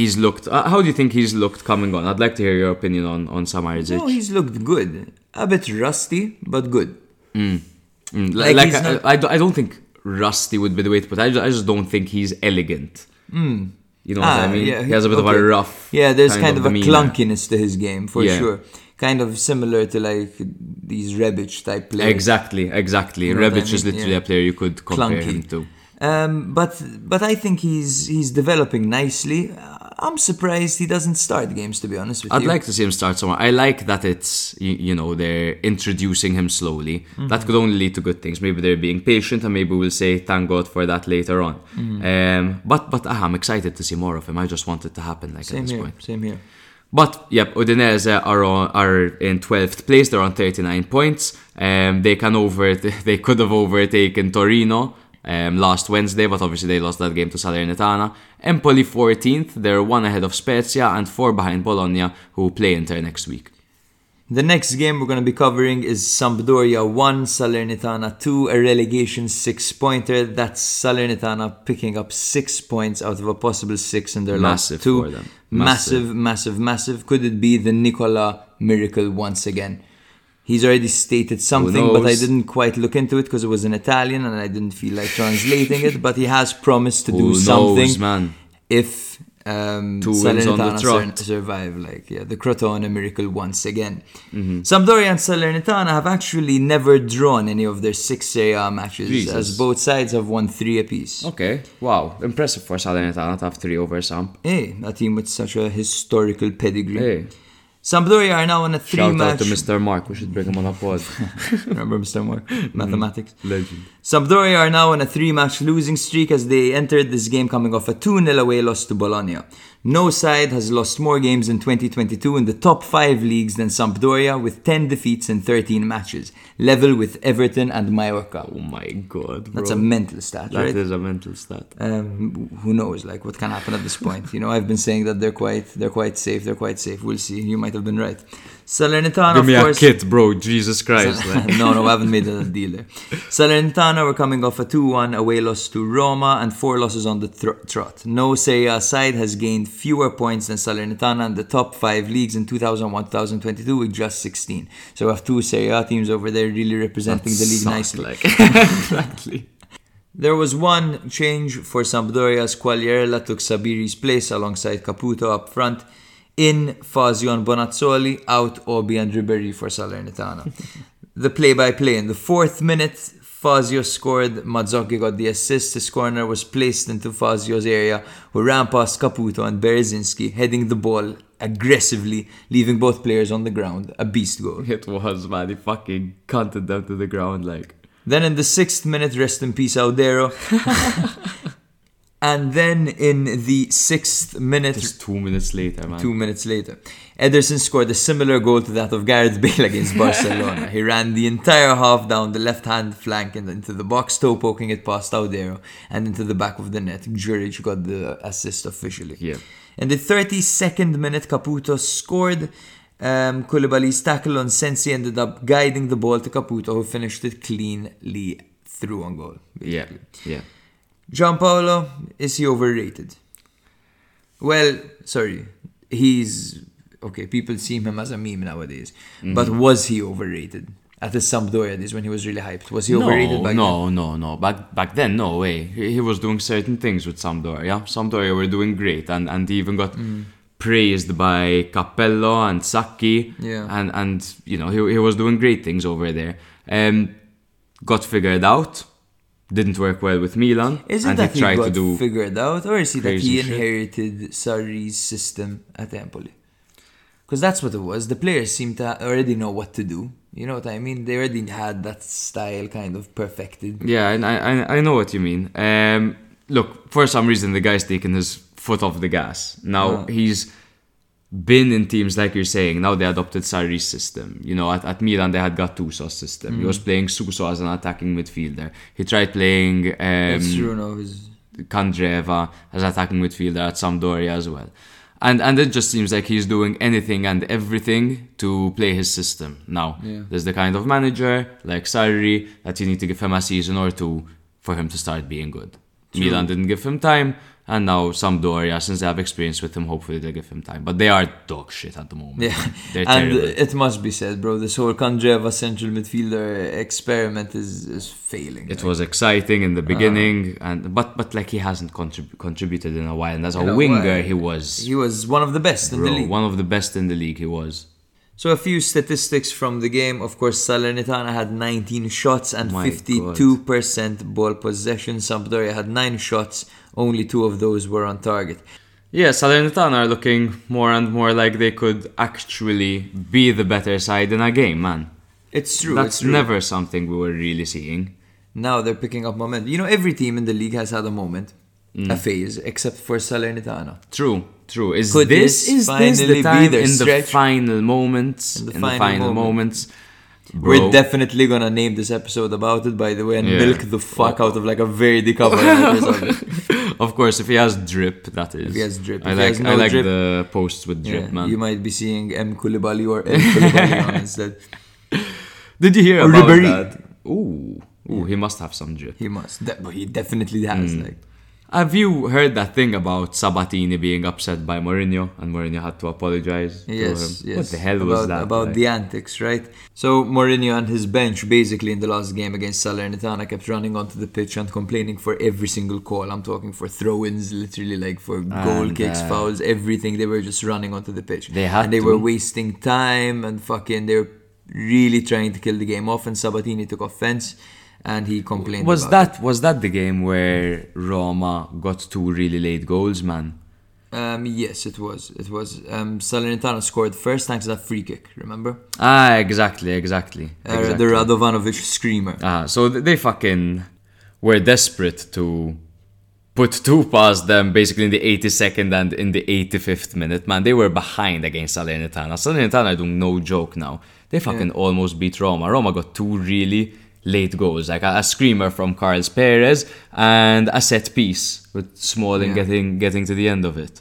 He's looked. Uh, how do you think he's looked coming on? I'd like to hear your opinion on on Samardzic. No, he's looked good. A bit rusty, but good. Mm, Like like, like I, not- I, don't- I don't think rusty would be the way to put it. I just, I just don't think he's elegant. You know what I Ah, mean? yeah, he has a bit of a rough. Yeah, there's kind, of, a demeanor. clunkiness to his game, for Yeah. sure. Kind of similar to like these Rebic type players. Exactly, exactly. You know what I Rebic is literally Yeah. a player you could compare Clunky. him to. Um, but but I think he's he's developing nicely. Uh, I'm surprised he doesn't start games, to be honest with you. I'd like to see him start somewhere. I like that it's you, you know they're introducing him slowly. Mm-hmm. That could only lead to good things. Maybe they're being patient, and maybe we'll say thank God for that later on. Mm-hmm. Um, but but ah, I'm excited to see more of him. I just want it to happen like Same at this here. point. Same here. But yep, Udinese are on, are in 12th place. They're on 39 points. Um, they can over they could have overtaken Torino um, last Wednesday, but obviously they lost that game to Salernitana. Empoli 14th. They're one ahead of Spezia and four behind Bologna, who play Inter next week. The next game we're going to be covering is Sampdoria 1, Salernitana 2, a relegation 6 pointer. That's Salernitana picking up 6 points out of a possible 6 in their Massive last two. them. Massive, massive, massive. Could it be the Nicola miracle once again? He's already stated something, but I didn't quite look into it because it was in Italian and I didn't feel like translating it. But he has promised to Who do knows, something man? if um, Two wins on the Salernitana sur- survive, like yeah, the Crotone miracle once again. Mm-hmm. Sampdoria and Salernitana have actually never drawn any of their six Serie A matches, Jesus. as both sides have won three apiece. Okay, wow, impressive for Salernitana to have three over Samp. Hey, a team with such a historical pedigree. Hey, Sampdoria are now on a shout three-match. out to Mr. Mark. We should bring him on a pod. Remember Mr. Mark? Mm-hmm. Mathematics. Legend. Sampdoria are now on a three-match losing streak as they entered this game coming off a 2-0 away loss to Bologna. No side has lost more games in 2022 in the top 5 leagues than Sampdoria with 10 defeats in 13 matches, level with Everton and Mallorca. Oh my god, bro. That's a mental stat, That right? is a mental stat. um, who knows like what can happen at this point you know i've been saying that they're quite they're quite safe they're quite safe we'll see you might have been right salernitana Give of me course a kit, bro. Jesus Christ. no, no, I haven't made a deal there. Salernitana were coming off a 2-1 away loss to Roma and four losses on the thr- trot. No Serie A side has gained fewer points than Salernitana in the top five leagues in 2001-2022 with just 16. So we have two Serie A teams over there really representing the league nicely. Like. exactly. There was one change for Sampdoria as Quagliarella took Sabiri's place alongside Caputo up front. In Fazio and Bonazzoli, out Obi and Ribery for Salernitana. the play-by-play in the fourth minute, Fazio scored, Mazzocchi got the assist, his corner was placed into Fazio's area, who ran past Caputo and Bereszynski, heading the ball aggressively, leaving both players on the ground. A beast goal. It was, man. He fucking cunted them to the ground, like. Then in the sixth minute, rest in peace, Audero. and then in the sixth minute, Just two minutes later, man. two minutes later, Ederson scored a similar goal to that of Gareth Bale against Barcelona. he ran the entire half down the left-hand flank and into the box, toe poking it past Audero and into the back of the net. Djuric got the assist officially. Yeah. In the 32nd minute, Caputo scored. Um, Coulibaly's tackle on Sensi ended up guiding the ball to Caputo, who finished it cleanly through on goal. Yeah, yeah. Giampaolo, is he overrated? Well, sorry, he's okay. People see him as a meme nowadays, Mm-hmm. but was he overrated at the Sampdoria days when he was really hyped? Was he overrated no, back no, no, no. Back back then, no way. He, he was doing certain things with Sampdoria. Sampdoria were doing great, and and he even got Mm. praised by Capello and Sacchi. Yeah. And and you know he he was doing great things over there. Um, got figured out. Didn't work well with Milan. Is it and that he he, got to do figured out, or is it that he shit? inherited Sarri's system at Empoli? Because that's what it was. The players seem to already know what to do. You know what I mean? They already had that style kind of perfected. Yeah, and I, I I know what you mean. Um, look, for some reason the guy's taken his foot off the gas. Now Oh. he's been in teams like you're saying. Now they adopted Sarri's system. You know, at, at Milan they had Gattuso's system. He was playing Suso as an attacking midfielder. He tried playing That's um, true. No, his- Candreva as attacking midfielder at Sampdoria as well. And and it just seems like he's doing anything and everything to play his system. Now, Yeah. there's the kind of manager like Sarri that you need to give him a season or two for him to start being good. Milan didn't give him time, and now Sampdoria, since they have experience with him, hopefully they give him time. But they are dog shit at the moment. Yeah, and it must be said, bro. This whole Candreva central midfielder experiment is is failing. It was exciting in the Uh-huh. beginning, and but but like he hasn't contrib- contributed in a while. And as a In a winger, he was He was one of the best in bro, the league. one of the best in the league. He was. So a few statistics from the game. Of course, Salernitana had 19 shots and My 52% ball possession. Sampdoria had 9 shots, only 2 of those were on target. Yeah, Salernitana are looking more and more like they could actually be the better side in a game, man. It's true. That's it's true. never something we were really seeing. Now they're picking up momentum. You know, every team in the league has had a moment, Mm. a phase, except for Salernitana. True, true. Is Could this, this is this finally the be time their in the final moments? In the in final the final moment. moments. We're definitely gonna name this episode about it, by the way, and Yeah. milk the fuck out of like a very episode. of course, if he has drip, that is. If he has drip. I If like no I like drip, the posts with drip, Yeah, man. You might be seeing M. Coulibaly or M. Coulibaly on instead. Did you hear Or about Ribéry. that? Ooh, ooh, he must have some drip. He must, de- but he definitely has. Mm. Like, Have you heard that thing about Sabatini being upset by Mourinho and Mourinho had to apologize Yes, to him? yes. What the hell about, was that? About like? the antics, right? So Mourinho and his bench, basically in the last game against Salernitana, kept running onto the pitch and complaining for every single call. I'm talking for throw-ins, literally like for goal kicks, uh, fouls, everything. They were just running onto the pitch. They had and they to. were wasting time and fucking. They were really trying to kill the game off. And Sabatini took offense, and he complained. was that was that the game where Roma got two really late goals, man? Um, yes, it was. It was. Um, Salernitana scored first thanks to that free kick. Remember? Ah, exactly, exactly. Uh, exactly. the Radovanovic screamer. Ah, so they fucking were desperate to put two past them basically in the 82nd and in the 85th minute. Man, they were behind against Salernitana. Salernitana doing no joke now. They fucking almost beat Roma. Roma got two really late goals, like a, a screamer from Carlos Perez and a set piece with Smalling Yeah. getting getting to the end of it.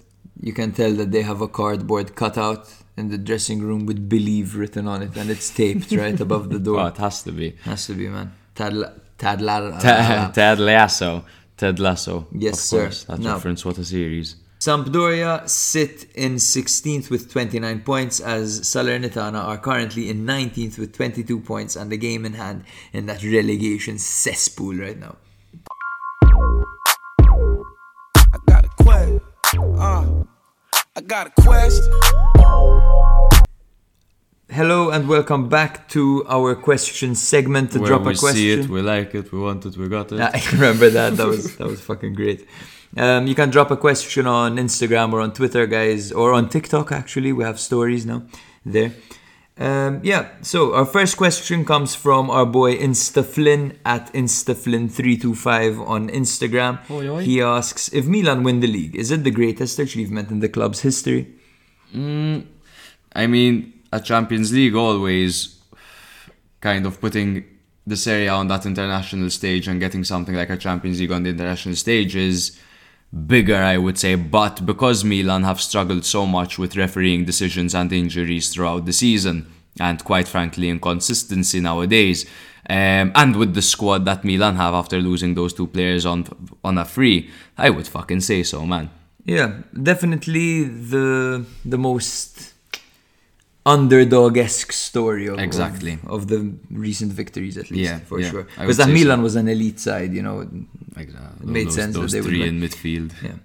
You can tell that they have a cardboard cutout in the dressing room with "Believe" written on it, and it's taped right above the door. Oh, it has to be. Has to be, man. Tad, la- tad, la, la, la, Ted, la. Ted Lasso. Ted Lasso. Yes, of sir. course. That Now- reference, what a series. Sampdoria sit in 16th with 29 points, as Salernitana are currently in 19th with 22 points, and the game in hand in that relegation cesspool right now. I got a quest. Uh, I got a quest. Hello and welcome back to our question segment. To Where drop we a question. We see it, we like it, we want it, we got it. Yeah, I remember that. That was that was fucking great. Um, you can drop a question on Instagram or on Twitter, guys, or on TikTok. Actually, we have stories now there. Um, yeah. So our first question comes from our boy InstaFlynn at InstaFlynn325 on Instagram. He asks if Milan win the league, is it the greatest achievement in the club's history? I mean, a Champions League always kind of putting the Serie A on that international stage and getting something like a Champions League on the international stage is bigger, I would say. But because Milan have struggled so much with refereeing decisions and injuries throughout the season, and quite frankly, inconsistency nowadays, um, and with the squad that Milan have after losing those two players on on a free, I would fucking say so, man. Yeah, definitely the the most underdog-esque story of, Exactly. of, of the recent victories at least Yeah, for yeah, sure because that Milan so. was an elite side you know Exactly. Uh, made those, sense Those three in midfield. yeah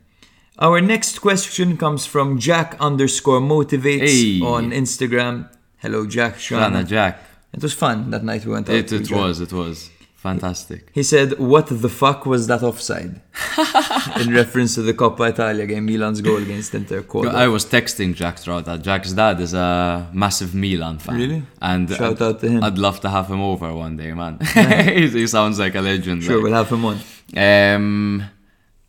our next question comes from jack underscore motivates Hey. on instagram hello jack Shana. Jack. it was fun that night we went out It, it was, it was. Fantastic. he said what the fuck was that offside in reference to the Coppa Italia game Milan's goal against Inter called I was texting Jack throughout that. Jack's dad is a massive Milan fan. Really? And Shout I'd, out to him. I'd love to have him over one day, man. he, he sounds like a legend. sure like. we'll have him on Um,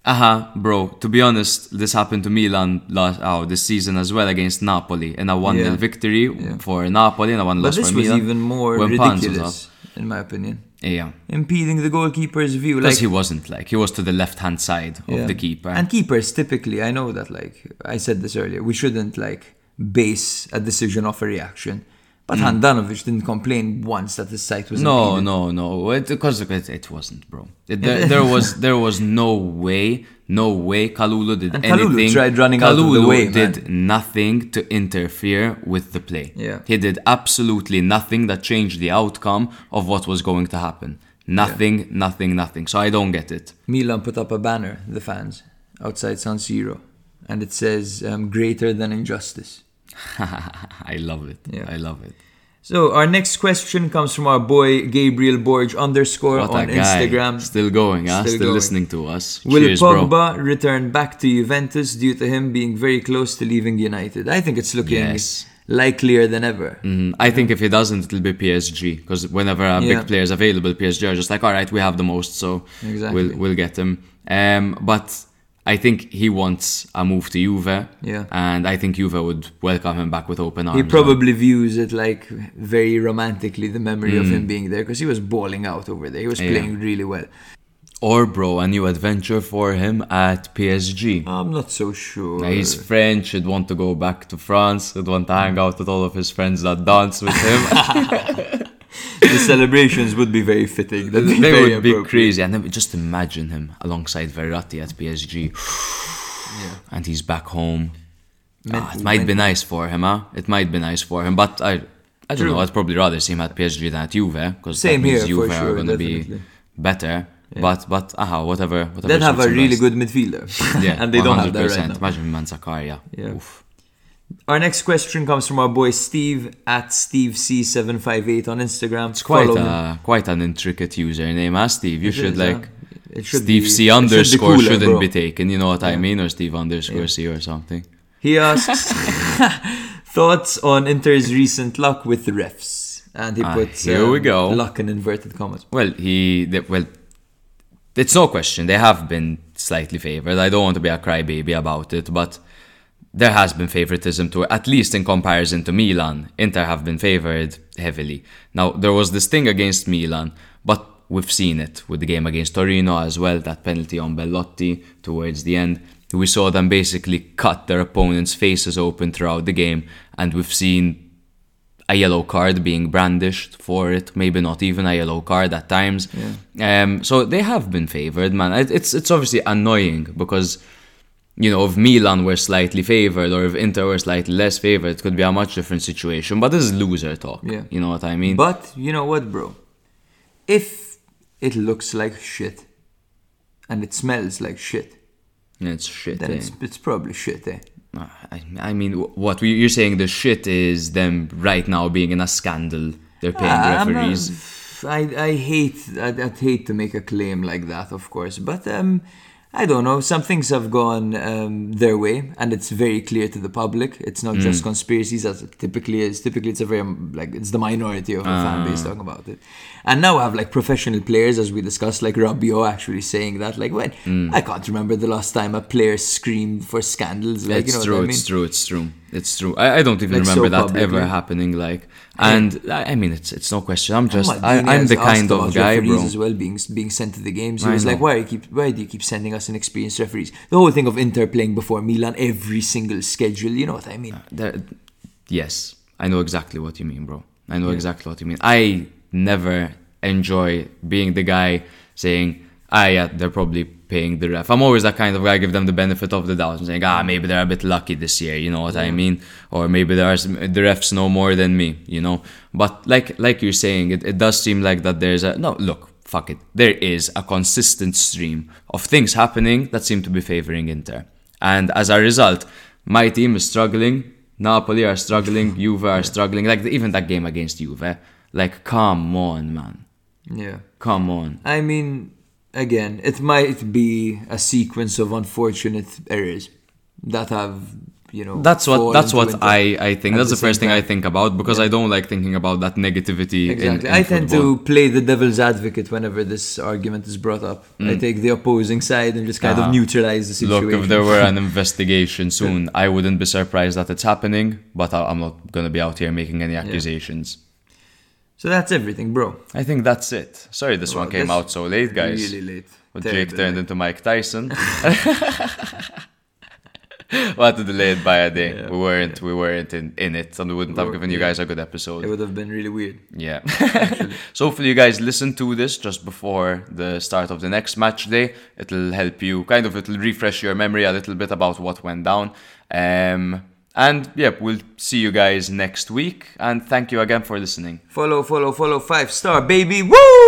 aha, bro. To be honest, this happened to Milan last oh, this season as well against Napoli and I won 0 Yeah. victory Yeah. for Napoli and a one but loss this for was Milan. even more when Pans was ridiculous in my opinion. Yeah, impeding the goalkeeper's view. because Like, he wasn't like he was to the left hand side yeah. of the keeper. And keepers typically, I know that. Like I said this earlier, we shouldn't like base a decision off a reaction. But Handanovic didn't complain once that his sight was Mm. No, impeded. no, no. It, because it, it wasn't, bro. It, there, there was there was no way, no way. Kalulu did And Kalulu anything. tried running out of the Kalulu way, man. did nothing to interfere with the play. Yeah. he did absolutely nothing that changed the outcome of what was going to happen. Nothing, nothing, nothing. So I don't get it. Milan put up a banner, the fans, outside San Siro, and it says um, "Greater than injustice." I love it. Yeah. I love it. So our next question comes from our boy Gabriel Borge underscore What on. Instagram. Still going, huh? Still Still, going. listening to us. Will Cheers, bro. Pogba return back to Juventus due to him being very close to leaving United? I think it's looking Yes. likelier than ever. Mhm. I think if he doesn't, it'll be PSG because whenever a Yeah. big player is available, PSG are just like, all right, we have the most, so Exactly. we'll we'll get him. Um, but I think he wants a move to Juve, Yeah. and I think Juve would welcome him back with open arms. He probably views it like very romantically, the memory of Mm. him being there, because he was balling out over there. He was Yeah. playing really well. or bro, a new adventure for him at PSG. I'm not so sure. He's French. He'd want to go back to France. He'd want to hang out with all of his friends that dance with him. the celebrations would be very fitting. That'd be they very would be crazy. And then just imagine him alongside Verratti at PSG. yeah. And he's back home. Ah, it might be nice for him, huh? It might be nice for him. But I I don't True. know. I'd probably rather see him at PSG than at Juve. Because that means here, Juve are going to be better. But, but, aha, whatever. whatever They'd have a really best. good midfielder. Yeah, and they don't have that 100%. right now. Imagine Manzakaria. Yeah. Oof. Our next question comes from our boy Steve at SteveC758 on Instagram. It's quite a quite an intricate username, huh, Steve? You It should is, like? It should Steve be- C should be underscore cooler, shouldn't bro. be taken. You know what I mean, or Steve underscore C or something. He asks thoughts on Inter's recent luck with the refs, and he Ah, puts here we um, go. luck in inverted commas. Well, he they, well, it's no question they have been slightly favored. I don't want to be a crybaby about it, but there has been favoritism to at least in comparison to Milan. Inter have been favored heavily. Now there was this thing against Milan, but we've seen it with the game against Torino as well. That penalty on Belotti towards the end. We saw them basically cut their opponents' faces open throughout the game, and we've seen a yellow card being brandished for it. Maybe not even a yellow card at times. Um, so they have been favoured, man. It's it's obviously annoying because you know if Milan were slightly favoured or if Inter were slightly less favoured, it could be a much different situation. But this is loser talk. Yeah. You know what I mean? But you know what, bro? If it looks like shit and it smells like shit, it's shit. then eh? it's, it's probably shit, eh? I, I mean, what we, you're saying? The shit is them right now being in a scandal. They're paying Ah, I'm not- referees. I, I hate I'd, I'd hate to make a claim like that, of course, but um, I don't know. Some things have gone um, their way, and it's very clear to the public. It's not Mm. just conspiracies, as it typically is. Typically, it's a very like it's the minority of the fan Ah. base talking about it. And now we have like professional players, as we discussed, like Rabiot actually saying that. Like when Mm. I can't remember the last time a player screamed for scandals. Like it's you know true. I mean? It's true. It's true. It's true. I, I don't even Like, so remember that publicly. ever happening. Like, and I, I mean, it's it's no question. I'm just I, I'm the kind of guy, bro. as well being being sent to the games. He I was like, "Why you keep? Why do you keep sending us inexperienced referees?" The whole thing of Inter playing before Milan every single schedule. You know what I mean? There- yes, I know exactly what you mean, bro. I know exactly what you mean. I never enjoy being the guy saying, "Ah, yeah, they're probably paying the ref." I'm always that kind of guy. Give them the benefit of the doubt and saying, "Ah, maybe they're a bit lucky this year." You know what I mean? Or maybe there are some, the refs know more than me. You know. But like like you're saying, it, it does seem like that there's a no. Look, fuck it. There is a consistent stream of things happening that seem to be favoring Inter, and as a result, my team is struggling. Napoli are struggling. Juve are struggling. Like even that game against Juve. Like, come on, man. Yeah. Come on. I mean, again, it might be a sequence of unfortunate errors that have, you know. That's what that's what I, I think. That's the, same first thing I think about because I don't like thinking about that negativity. in- Exactly. in I tend football. to play the devil's advocate whenever this argument is brought up. I take the opposing side and just kind Mm. Ah. of neutralize the situation. Look, if there were an investigation soon, I wouldn't be surprised that it's happening, but I- I'm not going to be out here making any accusations. So that's everything, bro. I think that's it. Sorry this one came out so late, guys. Really late. But Terrible Jake turned into Mike Tyson. we had to delay it by a day. We weren't we weren't in, in it and we wouldn't have given you guys a good episode. It would have been really weird. Yeah. so hopefully you guys listen to this just before the start of the next match day. It'll help you kind of it'll refresh your memory a little bit about what went down. Um and yeah, we'll see you guys next week and thank you again for listening. Follow, follow, follow. Five star, baby. Woo!